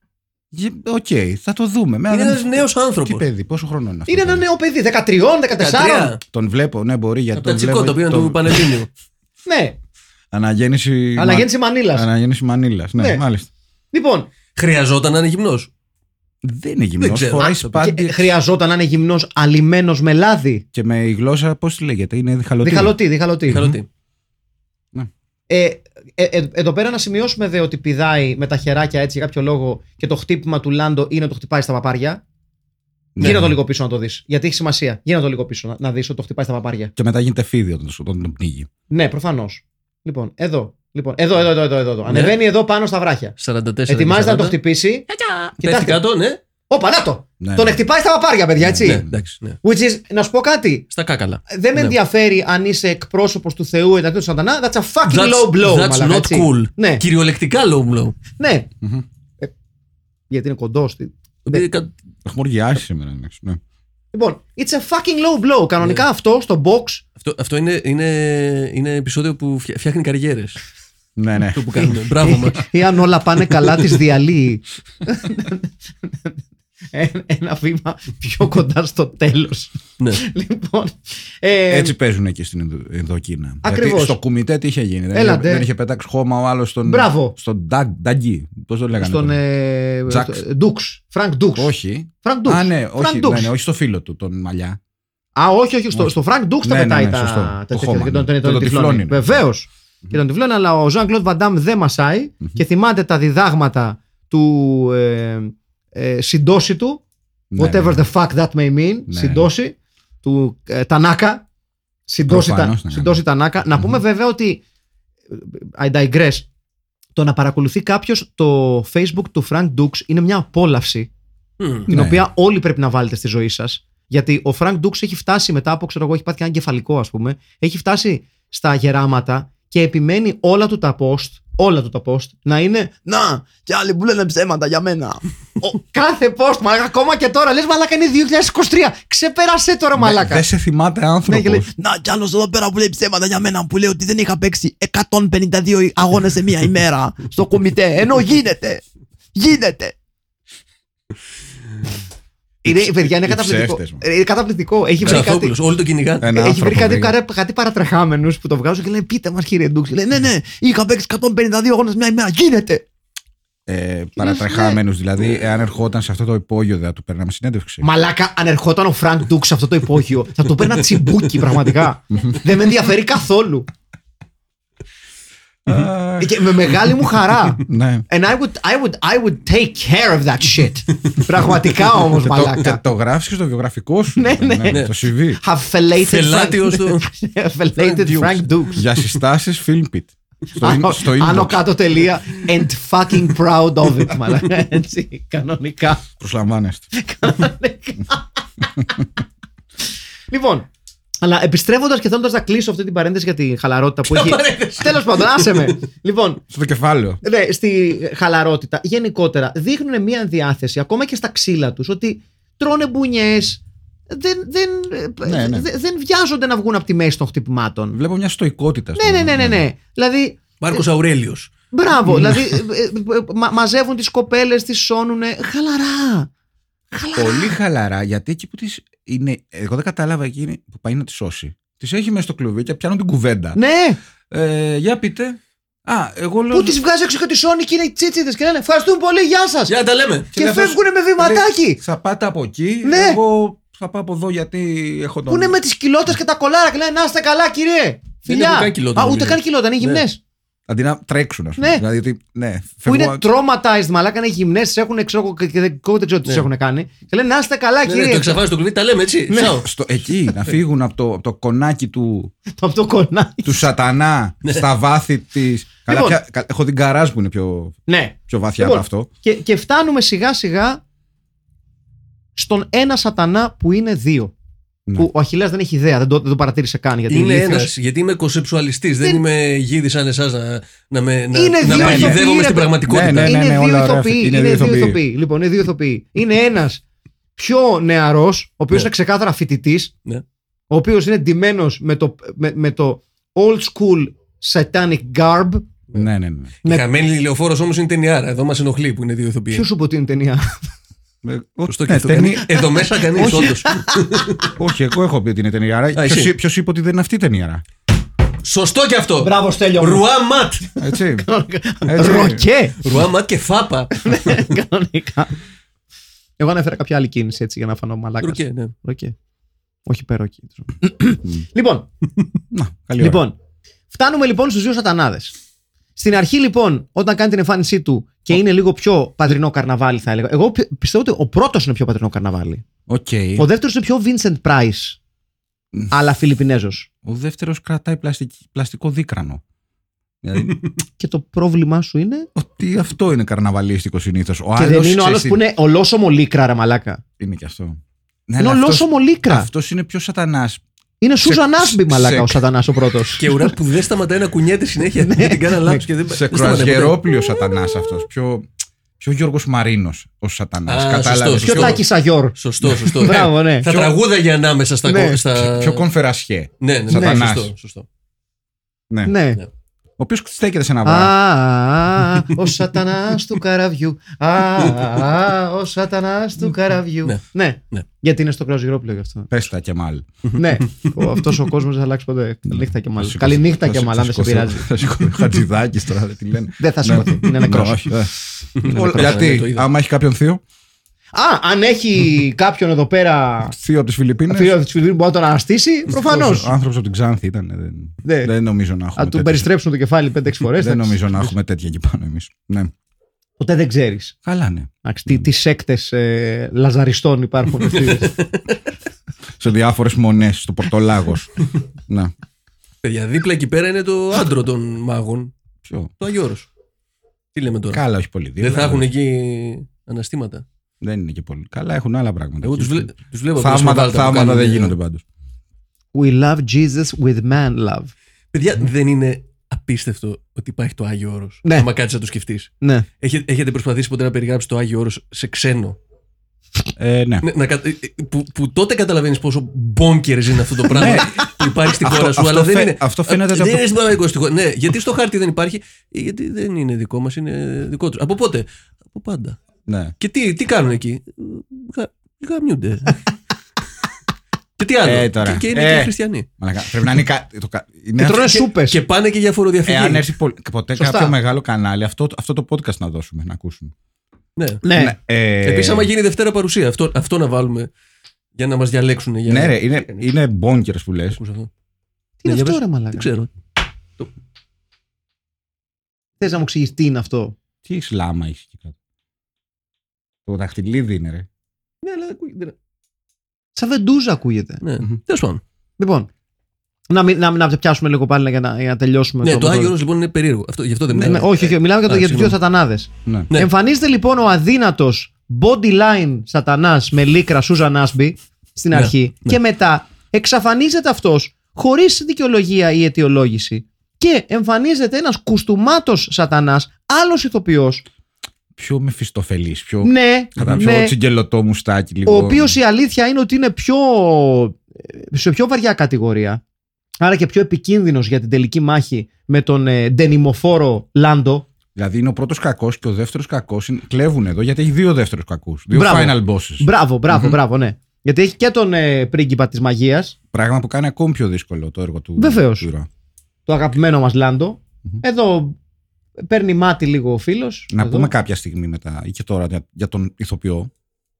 Speaker 3: Γε- Οκ, θα το δούμε. Με
Speaker 2: Είναι
Speaker 3: δεν-
Speaker 2: ένας νέος
Speaker 3: Τι
Speaker 2: άνθρωπος.
Speaker 3: παιδί, πόσο χρόνο είναι αυτό.
Speaker 1: Είναι
Speaker 3: το
Speaker 1: ένα
Speaker 3: παιδί;
Speaker 1: νέο παιδί, 13, 14.
Speaker 3: Τον βλέπω, ναι, μπορεί γιατί
Speaker 2: Από τα
Speaker 3: τον βλέπω.
Speaker 2: τσικότα που είναι
Speaker 3: τον-
Speaker 2: του Πανελλήνιου.
Speaker 1: Ναι,
Speaker 3: Αναγέννηση.
Speaker 1: αναγέννηση Μανίλας.
Speaker 3: Αναγέννηση Μανίλας. Ναι,
Speaker 1: Ναι.
Speaker 3: μάλιστα.
Speaker 1: Λοιπόν,
Speaker 2: Χρειαζόταν να είναι γυμνός.
Speaker 3: Δεν είναι γυμνός.
Speaker 2: ξέρω.
Speaker 3: Φοράει
Speaker 2: Α,
Speaker 3: σπάντι.
Speaker 1: και χρειαζόταν να είναι γυμνός αλυμένος με λάδι.
Speaker 3: Και με η γλώσσα, πώς τη λέγεται, είναι διχαλωτή.
Speaker 1: Διχαλωτή, διχαλωτή.
Speaker 2: Χαροτή.
Speaker 1: Ε, ε, ε, εδώ πέρα να σημειώσουμε δε ότι πηδάει με τα χεράκια έτσι για κάποιο λόγο και το χτύπημα του Λάντο είναι το χτυπάει στα παπάρια.
Speaker 3: Ναι.
Speaker 1: Γίνε το λίγο πίσω να το δεις. Γιατί έχει σημασία. Γίνε το λίγο πίσω να, να δεις ότι το χτυπάει στα παπάρια.
Speaker 3: Και μετά γίνεται φίδι όταν τον- όταν τον πνίγει.
Speaker 1: Ναι, προφανώς. Λοιπόν, εδώ. Λοιπόν, εδώ, εδώ, εδώ, εδώ, εδώ.
Speaker 3: Ναι.
Speaker 1: εδώ. Ανεβαίνει εδώ πάνω στα βράχια.
Speaker 2: 44.
Speaker 1: Ετοιμάζεται να το
Speaker 2: 40.
Speaker 1: χτυπήσει.
Speaker 2: Πέφτει
Speaker 1: Κοιτάξτε.
Speaker 2: κάτω, ναι.
Speaker 1: Όπα, να το!
Speaker 3: Ναι,
Speaker 1: Τον
Speaker 3: ναι.
Speaker 1: εκτυπάει στα παπάρια, παιδιά, έτσι.
Speaker 2: Ναι, εντάξει. Ναι.
Speaker 1: Which is, να σου πω κάτι.
Speaker 2: Στα κάκαλα.
Speaker 1: Δεν με
Speaker 2: Ναι.
Speaker 1: ενδιαφέρει αν είσαι εκπρόσωπος του Θεού ή του Σατανά. That's a fucking
Speaker 2: That's,
Speaker 1: low blow.
Speaker 2: that's
Speaker 1: μαλάκα,
Speaker 2: not
Speaker 1: έτσι.
Speaker 2: cool.
Speaker 1: Ναι,
Speaker 2: Κυριολεκτικά low blow.
Speaker 1: ναι.
Speaker 3: Μμμ.
Speaker 1: Ε, γιατί είναι κοντό.
Speaker 2: Επειδή κα-
Speaker 3: Έχω μοργιάσει σήμερα. εντάξει, ναι.
Speaker 1: Λοιπόν, it's a fucking low blow. Κανονικά
Speaker 2: Ναι.
Speaker 1: αυτό στο box.
Speaker 2: Αυτό, αυτό είναι, είναι, είναι επεισόδιο που φτια- φτιάχνει καριέρες.
Speaker 3: Ναι, ναι.
Speaker 2: Αυτό που κάνουμε. Μπράβο μα.
Speaker 1: ή αν όλα πάνε καλά, τη διαλύει. Ε, Ένα βήμα πιο κοντά στο τέλος.
Speaker 2: ναι.
Speaker 1: λοιπόν. ε,
Speaker 3: Έτσι παίζουν εκεί στην Ινδο- Ινδοκίνα.
Speaker 1: Ακριβώς.
Speaker 3: Γιατί στο κουμιτέ τι είχε γίνει. Δεν,
Speaker 1: Έλατε.
Speaker 3: είχε, δεν είχε πετάξει χώμα ο άλλος στον.
Speaker 1: Μπράβο.
Speaker 3: Στον Νταγκ- Νταγκί. Πώς το λέγανε.
Speaker 1: στον
Speaker 3: τον-
Speaker 1: ε,
Speaker 3: Τζακς.
Speaker 1: Ντούξ. Φρανκ Ντούξ.
Speaker 3: Όχι.
Speaker 1: Φρανκ Ντούξ.
Speaker 3: Α, ναι, όχι,
Speaker 1: Frank
Speaker 3: ναι,
Speaker 1: Dux.
Speaker 3: ναι, όχι στο φίλο του, τον Μαλλιά.
Speaker 1: Α, όχι, όχι. Στο,
Speaker 3: Όχι.
Speaker 1: στο Φρανκ Ντούξ τα
Speaker 3: Ναι, ναι,
Speaker 1: πετάει
Speaker 3: ναι,
Speaker 1: τα,
Speaker 3: σωστό.
Speaker 1: τα
Speaker 3: Το
Speaker 1: τέτοια
Speaker 3: χώμα,
Speaker 1: και τον,
Speaker 3: ναι.
Speaker 1: τον, τον,
Speaker 3: Τον
Speaker 1: τυφλώνει.
Speaker 3: τυφλώνει, ναι.
Speaker 1: Βεβαίως. Και τον τυφλώνει, αλλά ο Ζαν Κλοντ Βαντάμ δεν μασάει και θυμάται τα διδάγματα του ε, ε, συντόση του.
Speaker 3: Ναι,
Speaker 1: Whatever
Speaker 3: ναι.
Speaker 1: the fuck that may mean.
Speaker 3: Ναι.
Speaker 1: Συντόση του ε, Τανάκα. Συντόση, τα,
Speaker 3: Προφανώς, ναι.
Speaker 1: συντόση Τανάκα. Να πούμε βέβαια ότι. ε, I digress. Το να παρακολουθεί κάποιος το Facebook του Frank Dukes είναι μια απόλαυση
Speaker 2: Μμ.
Speaker 1: την
Speaker 3: Ναι.
Speaker 1: οποία όλοι πρέπει να βάλετε στη ζωή σας. Γιατί ο Frank Dukes έχει φτάσει μετά από, ξέρω εγώ, έχει πάθει και ένα κεφαλικό, ας πούμε. Έχει φτάσει στα γεράματα και επιμένει όλα του τα post, όλα του τα post, να είναι Να, και άλλοι που λένε ψέματα για μένα. Ο, κάθε post, μαλάκα, ακόμα και τώρα. Λες, μαλάκα είναι 2023. Ξεπέρασε τώρα,
Speaker 3: Ναι,
Speaker 1: μαλάκα.
Speaker 3: Δεν σε θυμάται
Speaker 1: Ναι,
Speaker 3: άνθρωπο.
Speaker 1: και λέει, Να, κι άλλος εδώ πέρα που λέει ψέματα για μένα που λέει ότι δεν είχα παίξει 152 αγώνες σε μία ημέρα στο κομιτέ. Ενώ γίνεται. Γίνεται. Είναι, παιδιά, είναι
Speaker 3: οι
Speaker 1: καταπληκτικό.
Speaker 3: ψεύτες,
Speaker 1: Ε, Είναι καταπληκτικό. Έχει βρει κάτι,
Speaker 2: Ξαφόπουλος, όλοι το κυνηγάνε.
Speaker 3: Ένα
Speaker 1: έχει βρει
Speaker 3: άνθρωπο
Speaker 1: κάτι,
Speaker 3: βρήκε.
Speaker 1: κάτι, κάτι παρατρεχάμενους που το βγάζουν και λένε Πείτε μας, κύριε Ντούξ. Λέει Ναι, ναι, είχα παίξει 152 αγώνες μια ημέρα. Γίνεται.
Speaker 3: Ε, Παρατρεχάμενους δηλαδή, εάν ερχόταν σε αυτό το υπόγειο, δεν θα του παίρναμε συνέντευξη.
Speaker 1: Μαλάκα, αν ερχόταν ο Φρανκ Ντούξ σε αυτό το υπόγειο, θα του παίρνα τσιμπούκι πραγματικά. Δεν με ενδιαφέρει καθόλου.
Speaker 3: Α,
Speaker 1: Και με μεγάλη μου χαρά.
Speaker 3: Ναι.
Speaker 1: And I would, I would, I would take care of that shit. Πραγματικά όμως,
Speaker 3: Και το, και
Speaker 1: μαλάκα.
Speaker 3: το γράφεις και στο βιογραφικό σου.
Speaker 1: Ναι, ναι.
Speaker 3: Το CV.
Speaker 1: Have fellated
Speaker 2: Φελάτιος
Speaker 1: Frank,
Speaker 2: του.
Speaker 1: fellated
Speaker 2: Dukes.
Speaker 1: Frank Dukes.
Speaker 3: Για συστάσεις Filmpit. Στο,
Speaker 1: Άνω-
Speaker 3: στο
Speaker 1: Άνω
Speaker 3: inbox.
Speaker 1: κάτω τελεία and fucking proud of it, μαλάκα. Έτσι, κανονικά.
Speaker 3: Προσλαμβάνεστε.
Speaker 1: λοιπόν, Αλλά επιστρέφοντας και θέλοντας να κλείσω αυτή την παρένθεση για τη χαλαρότητα που
Speaker 2: Ποια
Speaker 1: έχει.
Speaker 2: παρένθεση;
Speaker 1: Τέλος πάντων, άσε με. λοιπόν,
Speaker 3: Στο κεφάλαιο.
Speaker 1: ναι, στη χαλαρότητα γενικότερα δείχνουν μια διάθεση ακόμα και στα ξύλα τους ότι τρώνε μπουνιές. Δεν, δεν,
Speaker 3: Ναι, ναι.
Speaker 1: δεν, δεν βιάζονται να βγουν από τη μέση των χτυπημάτων.
Speaker 3: Βλέπω μια στοικότητα.
Speaker 1: Ναι, ναι, ναι, ναι, ναι. Δηλαδή,
Speaker 2: Μάρκος Αουρέλιος.
Speaker 1: μπράβο. δηλαδή, ε, ε, μα- μαζεύουν τις κοπέλες, τις σώνουνε. Χαλαρά. Χαλαρά.
Speaker 3: Πολύ χαλαρά γιατί εκεί που τις είναι. Εγώ δεν κατάλαβα εκείνη που πάει να τη σώσει. Τη έχει μέσα στο κλουβί και πιάνουν την κουβέντα.
Speaker 1: Ναι,
Speaker 3: Ε, για πείτε. Α, εγώ λέω.
Speaker 1: που τις βγάζει έξω και τη σώνει και είναι οι τσίτσιδες και λένε Ευχαριστούμε πολύ, γεια σας.
Speaker 2: Για να τα λέμε.
Speaker 1: Και
Speaker 3: λέει αυτός,
Speaker 1: φεύγουν με βηματάκι.
Speaker 3: λέει, Θα πάτε από εκεί.
Speaker 1: Ναι.
Speaker 3: Εγώ θα πάω από εδώ γιατί έχω τον.
Speaker 1: Που είναι με τις κοιλότε και τα κολάρα και λένε Να είστε καλά, κύριε. Φιλιά.
Speaker 2: έχουν καν κοιλώτα,
Speaker 1: Α, ούτε
Speaker 2: νομίζω.
Speaker 1: καν κοιλώτα, είναι
Speaker 2: Ναι.
Speaker 1: γυμνές.
Speaker 3: Αντί να τρέξουν, ας πούμε.
Speaker 1: Ναι.
Speaker 3: Δηλαδή, ότι, ναι,
Speaker 1: Που
Speaker 3: φεύγω-
Speaker 1: είναι traumatized, μαλάκα, είναι γυμνές, τι έχουν ξέρω και και δεν εγώ δεν ξέρω τι
Speaker 2: Ναι.
Speaker 1: έχουν κάνει. Και λένε Να είστε καλά,
Speaker 2: Ναι, ναι, το
Speaker 1: κύριε.
Speaker 2: εξαφάνισε το κλειδί, τα λέμε έτσι.
Speaker 1: Ναι.
Speaker 2: Τσάου.
Speaker 3: στο, εκεί να φύγουν από το, από το κονάκι του,
Speaker 1: Το από το κονάκι.
Speaker 3: του σατανά στα βάθη τη. Καλά,
Speaker 1: Λοιπόν.
Speaker 3: πια- κα- έχω την καράζ που είναι πιο,
Speaker 1: Ναι.
Speaker 3: πιο βαθιά
Speaker 1: Λοιπόν,
Speaker 3: από αυτό.
Speaker 1: Και, και φτάνουμε σιγά σιγά στον ένα σατανά που είναι δύο.
Speaker 3: Ναι.
Speaker 1: Που ο Αχιλέας δεν έχει ιδέα, δεν το, δεν το παρατήρησε καν. Γιατί
Speaker 2: Είναι
Speaker 1: ηλίθιος.
Speaker 2: ένας, γιατί είμαι κοσεψουαλιστής. Δεν
Speaker 1: Δεν-
Speaker 2: είμαι γίδι σαν εσάς να, να, με, να,
Speaker 1: Είναι
Speaker 2: να
Speaker 1: δύο
Speaker 2: παγιδεύομαι
Speaker 1: ηθοποιοί, ρε,
Speaker 2: στην πραγματικότητα.
Speaker 3: Ναι, ναι,
Speaker 1: είναι δύο
Speaker 3: όλα ωραία.
Speaker 1: ηθοποιοί.
Speaker 3: Είναι
Speaker 1: Είναι,
Speaker 3: δύο
Speaker 1: δύο
Speaker 3: ηθοποιοί.
Speaker 1: ηθοποιοί. Λοιπόν, είναι δύο ηθοποιοί. Είναι ένας πιο νεαρός, ο οποίος
Speaker 2: Ναι.
Speaker 1: είναι ξεκάθαρα φοιτητής,
Speaker 2: Ναι.
Speaker 1: ο οποίος είναι ντυμένος με το, με, με το old school satanic garb.
Speaker 3: Ναι, ναι, ναι.
Speaker 2: Η
Speaker 1: με-
Speaker 2: χαμένη λεωφόρος όμως είναι ταινιάρα. Εδώ μας ενοχλεί που είναι δύο ηθοποιοί.
Speaker 1: Ποιος σου είπε ότι είναι ταινία.
Speaker 3: Με- ο-
Speaker 2: Σωστό και
Speaker 3: ναι,
Speaker 2: αυτό.
Speaker 3: ταινί-
Speaker 2: κανεί- Εδώ μέσα κανείς
Speaker 3: Όχι.
Speaker 2: όντως.
Speaker 3: Όχι, εγώ έχω πει ότι είναι ταινιάρα.
Speaker 2: εσύ.
Speaker 3: Ποιο είπε ότι δεν είναι αυτή η ταινιάρα.
Speaker 2: Σωστό και αυτό.
Speaker 1: Μπράβο, Στέλιο. μου.
Speaker 2: Ρουά ματ.
Speaker 3: Έτσι. Έτσι.
Speaker 1: Ροκέ.
Speaker 2: Ρουά ματ και φάπα.
Speaker 1: Κανονικά. Εγώ ανέφερα κάποια άλλη κίνηση έτσι για να φανώ μαλάκας.
Speaker 2: Ρουκέ, ναι.
Speaker 1: Ροκέ. Όχι περόκι. λοιπόν,
Speaker 3: Να, καλή ώρα.
Speaker 1: λοιπόν, φτάνουμε λοιπόν στους δύο σατανάδες. Στην αρχή λοιπόν, όταν κάνει την εμφάνισή του και είναι λίγο πιο πατρινό καρναβάλι, θα έλεγα. Εγώ πι- πιστεύω ότι ο πρώτος είναι πιο πατρινό καρναβάλι.
Speaker 3: Οκ.
Speaker 1: Ο δεύτερος είναι πιο Vincent Price, αλλά Φιλιππινέζος.
Speaker 3: Ο δεύτερος κρατάει πλαστικ- πλαστικό δίκρανο. Δηλαδή,
Speaker 1: Και το πρόβλημά σου είναι;
Speaker 3: ότι αυτό είναι καρναβαλίστικο συνήθως. Ο
Speaker 1: και δεν
Speaker 3: άλλος,
Speaker 1: είναι ο άλλος
Speaker 3: ξέρεις
Speaker 1: που
Speaker 3: τι-
Speaker 1: είναι ολόσωμο λύκρα, ρε μαλάκα.
Speaker 3: Είναι και αυτό. Ναι,
Speaker 1: Είναι ολόσωμο λίκρα.
Speaker 3: Αυτός είναι πιο σατανάς.
Speaker 1: Είναι Σούζαν Άσμπι, μαλάκα,
Speaker 3: σε-
Speaker 1: ο σατανάς ο πρώτος.
Speaker 2: Και ουρά που δεν σταματάει να κουνιέται συνέχεια. Δεν την κάνα λάθος και δεν
Speaker 3: Σε
Speaker 2: δεν σταματάει ποτέ.
Speaker 3: κρουαζιερόπλιο σατανάς αυτός. Πιο, πιο Γιώργος Μαρίνος ως σατανάς.
Speaker 2: Α,
Speaker 3: Κατάλαβες.
Speaker 2: σωστός,
Speaker 1: Πιο τάκι Σαγιόρ.
Speaker 2: Σωστό, σωστό.
Speaker 1: Μπράβο, ναι.
Speaker 2: Θα
Speaker 3: Πιο-
Speaker 2: τραγούδαγε ανάμεσα στα.
Speaker 1: Ναι.
Speaker 2: κο- στα...
Speaker 3: Πιο κονφερασιέ.
Speaker 2: Ναι, ναι, ναι,
Speaker 3: Σατανάς.
Speaker 2: σωστό, σωστό.
Speaker 3: Ναι.
Speaker 1: Ναι.
Speaker 2: Ναι.
Speaker 3: Ο οποίος στέκεται σε ένα
Speaker 1: Α,
Speaker 3: βράδυ.
Speaker 1: α, ο σατανάς του καραβιού. Α, α, ο σατανάς του καραβιού.
Speaker 2: Ναι.
Speaker 1: Ναι.
Speaker 2: Ναι.
Speaker 1: Γιατί είναι στο κρουαζιερόπλαιο γι' αυτό.
Speaker 3: Πες τα και μάλλον.
Speaker 1: Ναι. Αυτός ο κόσμος δεν θα αλλάξει ποτέ. Καληνύχτα και μάλλον. Καληνύχτα και μάλλον, αν δεν σε πειράζει.
Speaker 3: Θα σηκωθεί Χατζηδάκι τώρα, δεν τη λένε.
Speaker 1: Δεν θα
Speaker 3: Ναι.
Speaker 1: σηκωθεί. Είναι
Speaker 3: Ναι,
Speaker 1: νεκρός.
Speaker 3: όχι, ε.
Speaker 2: νεκρός, ναι, το
Speaker 3: Γιατί,
Speaker 2: είδα.
Speaker 3: άμα έχει κάποιον θείο,
Speaker 1: Α, αν έχει κάποιον εδώ πέρα.
Speaker 3: θείο από τι Φιλιππίνες.
Speaker 1: Φίλο της Φιλιππίνη που μπορεί να τον αναστήσει, προφανώς.
Speaker 3: Ο άνθρωπος από την Ξάνθη ήταν. Δεν,
Speaker 1: Ναι.
Speaker 3: δεν νομίζω να έχουμε.
Speaker 1: Θα του
Speaker 3: τέτοιες-
Speaker 1: περιστρέψουν το κεφάλι 5-6 φορές.
Speaker 3: Δεν νομίζω να έχουμε τέτοια εκεί πάνω εμείς. Ναι.
Speaker 1: Ποτέ δεν ξέρεις.
Speaker 3: Καλά, ναι.
Speaker 1: Τι, τι σέκτες ε, λαζαριστών υπάρχουν. αυτοί.
Speaker 3: Σε διάφορες μονές στο Πορτολάγος. ναι.
Speaker 2: Παιδιά, δίπλα εκεί πέρα είναι το άντρο των μάγων.
Speaker 3: Ποιο;
Speaker 2: Το Αγιώρος. Τι λέμε τώρα;
Speaker 3: Καλά, όχι πολύ.
Speaker 2: Δεν θα έχουν εκεί αναστήματα;
Speaker 3: Δεν είναι και πολύ. Καλά, έχουν άλλα πράγματα.
Speaker 2: Εγώ
Speaker 3: εκεί.
Speaker 2: του τους βλέπω.
Speaker 3: Θαύματα,
Speaker 2: από
Speaker 3: θαύματα
Speaker 2: κάνουν-
Speaker 3: δεν γίνονται πάντως.
Speaker 1: We love Jesus with man love.
Speaker 2: Παιδιά, δεν είναι απίστευτο ότι υπάρχει το Άγιο Όρος.
Speaker 1: Ναι.
Speaker 2: Άμα κάτσει να το σκεφτείς.
Speaker 1: Ναι.
Speaker 2: Έχετε, έχετε προσπαθήσει ποτέ να περιγράψει το Άγιο Όρος σε ξένο;
Speaker 3: Ε, ναι.
Speaker 2: Ναι, να κα- ε, ε, που, που τότε καταλαβαίνεις πόσο μπόνκερ είναι αυτό το πράγμα που υπάρχει στη
Speaker 3: Αυτό-
Speaker 2: χώρα σου.
Speaker 3: αυτό
Speaker 2: αλλά δεν
Speaker 3: φαι-
Speaker 2: είναι.
Speaker 3: αυτό φαίνεται
Speaker 2: δεν
Speaker 3: από το-
Speaker 2: είναι συμπαραγωγικό στη χώρα. Ναι, γιατί στο χάρτη δεν υπάρχει. ε, Γιατί δεν είναι δικό μας, είναι δικό τους. Από πότε; Από πάντα.
Speaker 3: Ναι.
Speaker 2: Και τι, τι κάνουν εκεί; Γα- Γαμιούνται. και τι άλλο;
Speaker 3: Ε, τώρα.
Speaker 2: Και, και είναι
Speaker 3: Ε.
Speaker 2: και χριστιανοί.
Speaker 3: Μαλάκα, πρέπει να είναι. κα- το κα- είναι
Speaker 1: Και τρώνε
Speaker 3: αυτό-
Speaker 1: σούπες.
Speaker 2: Και πάνε και για φοροδιαφυγή.
Speaker 3: Εάν έρθει πο- ποτέ
Speaker 1: Σωστά.
Speaker 3: κάποιο μεγάλο κανάλι, αυτό, αυτό το podcast να δώσουμε να ακούσουν.
Speaker 2: Ναι.
Speaker 1: Ναι.
Speaker 3: Ε,
Speaker 2: Επίσης, άμα γίνει Δευτέρα παρουσία, αυτό, αυτό να βάλουμε για να μας διαλέξουν. Για
Speaker 3: Ναι,
Speaker 2: να...
Speaker 3: ρε, είναι, είναι μπόνκερ που λες.
Speaker 2: Ακούς αυτό.
Speaker 1: Τι είναι
Speaker 2: Ναι, για
Speaker 1: αυτό,
Speaker 2: πες.
Speaker 1: ρε Μαλάκα.
Speaker 2: Δεν ξέρω.
Speaker 1: Θες να μου εξηγήσει τι είναι αυτό;
Speaker 3: Τι Ισλάμα έχεις εκεί κάτω; Το δαχτυλίδι είναι, ρε.
Speaker 2: Ναι, αλλά ακούγεται.
Speaker 1: Σαν βεντούζα ακούγεται.
Speaker 2: Ναι,
Speaker 3: Μμμ.
Speaker 2: τέλος πάντων.
Speaker 1: Λοιπόν. Να, μην- να, να πιάσουμε λίγο πάλι για να, για να τελειώσουμε.
Speaker 2: Ναι,
Speaker 1: το-
Speaker 2: το
Speaker 1: το-
Speaker 2: Άγιος Όρος, λοιπόν είναι περίεργο. Αυτό, γι' αυτό δεν
Speaker 1: Ναι,
Speaker 2: μιλάμε.
Speaker 1: ναι, όχι, όχι, μιλάμε για, το,
Speaker 2: Α,
Speaker 1: για τους δύο
Speaker 2: συγγνώμη.
Speaker 1: σατανάδες.
Speaker 3: Ναι.
Speaker 2: Ναι.
Speaker 1: Εμφανίζεται λοιπόν ο αδύνατος body line σατανάς με λίκρα Σούζαν Άσμπι στην
Speaker 2: Ναι,
Speaker 1: αρχή
Speaker 2: ναι.
Speaker 1: και μετά Εξαφανίζεται αυτός χωρίς δικαιολογία ή αιτιολόγηση. Και εμφανίζεται ένας κουστούμάτος σατανάς, άλλος ηθοποιός.
Speaker 3: Πιο μεφιστοφελή, πιο.
Speaker 1: Ναι,
Speaker 3: Κατά πιο
Speaker 1: ναι,
Speaker 3: τσιγκελωτό μουστάκι λίγο.
Speaker 1: ο οποίος η αλήθεια είναι ότι είναι πιο. σε πιο βαριά κατηγορία. Άρα και πιο επικίνδυνος για την τελική μάχη με τον ε, ντενιμοφόρο Λάντο.
Speaker 3: Δηλαδή είναι ο πρώτος κακός και ο δεύτερος κακός. Κλέβουν εδώ γιατί έχει δύο δεύτερους κακούς. Δύο
Speaker 1: Μπράβο.
Speaker 3: final bosses.
Speaker 1: Μπράβο, μπράβο, μπράβο, ναι. Γιατί έχει και τον ε, πρίγκιπα της μαγείας,
Speaker 3: Πράγμα που κάνει ακόμη πιο δύσκολο το έργο του.
Speaker 1: Βεβαίως.
Speaker 3: του ήρωα.
Speaker 1: το αγαπημένο μας Λάντο. Εδώ παίρνει μάτι λίγο ο φίλος.
Speaker 3: Να
Speaker 1: Εδώ.
Speaker 3: πούμε κάποια στιγμή μετά ή και τώρα για, για τον ηθοποιό.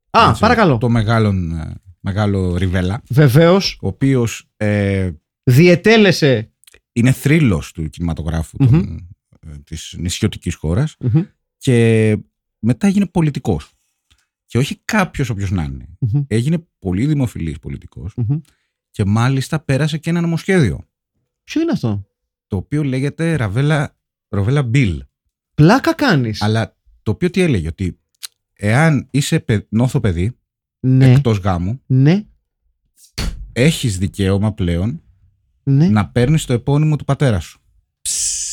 Speaker 1: Α,
Speaker 3: έτσι,
Speaker 1: παρακαλώ.
Speaker 3: Το μεγάλον, ε, μεγάλο Ριβέλα.
Speaker 1: Βεβαίως,
Speaker 3: Ο οποίος ε,
Speaker 1: διετέλεσε
Speaker 3: είναι θρύλος του κινηματογράφου
Speaker 1: Μμμ.
Speaker 3: των, ε, της νησιωτικής χώρας
Speaker 1: Μμμ,
Speaker 3: και μετά έγινε πολιτικός. Και όχι κάποιος όποιος να είναι.
Speaker 1: μμμ,
Speaker 3: Έγινε πολύ δημοφιλής πολιτικός
Speaker 1: μμμ.
Speaker 3: και μάλιστα πέρασε και ένα νομοσχέδιο
Speaker 1: Ποιο είναι αυτό;
Speaker 3: το οποίο λέγεται Ραβέλα, Ροβέλα Bill.
Speaker 1: Πλάκα κάνεις.
Speaker 3: Αλλά το οποίο τι έλεγε ότι εάν είσαι παι- νόθο παιδί
Speaker 1: Ναι,
Speaker 3: εκτός γάμου
Speaker 1: ναι,
Speaker 3: έχεις δικαίωμα πλέον
Speaker 1: ναι.
Speaker 3: να παίρνεις το επώνυμο του πατέρα σου.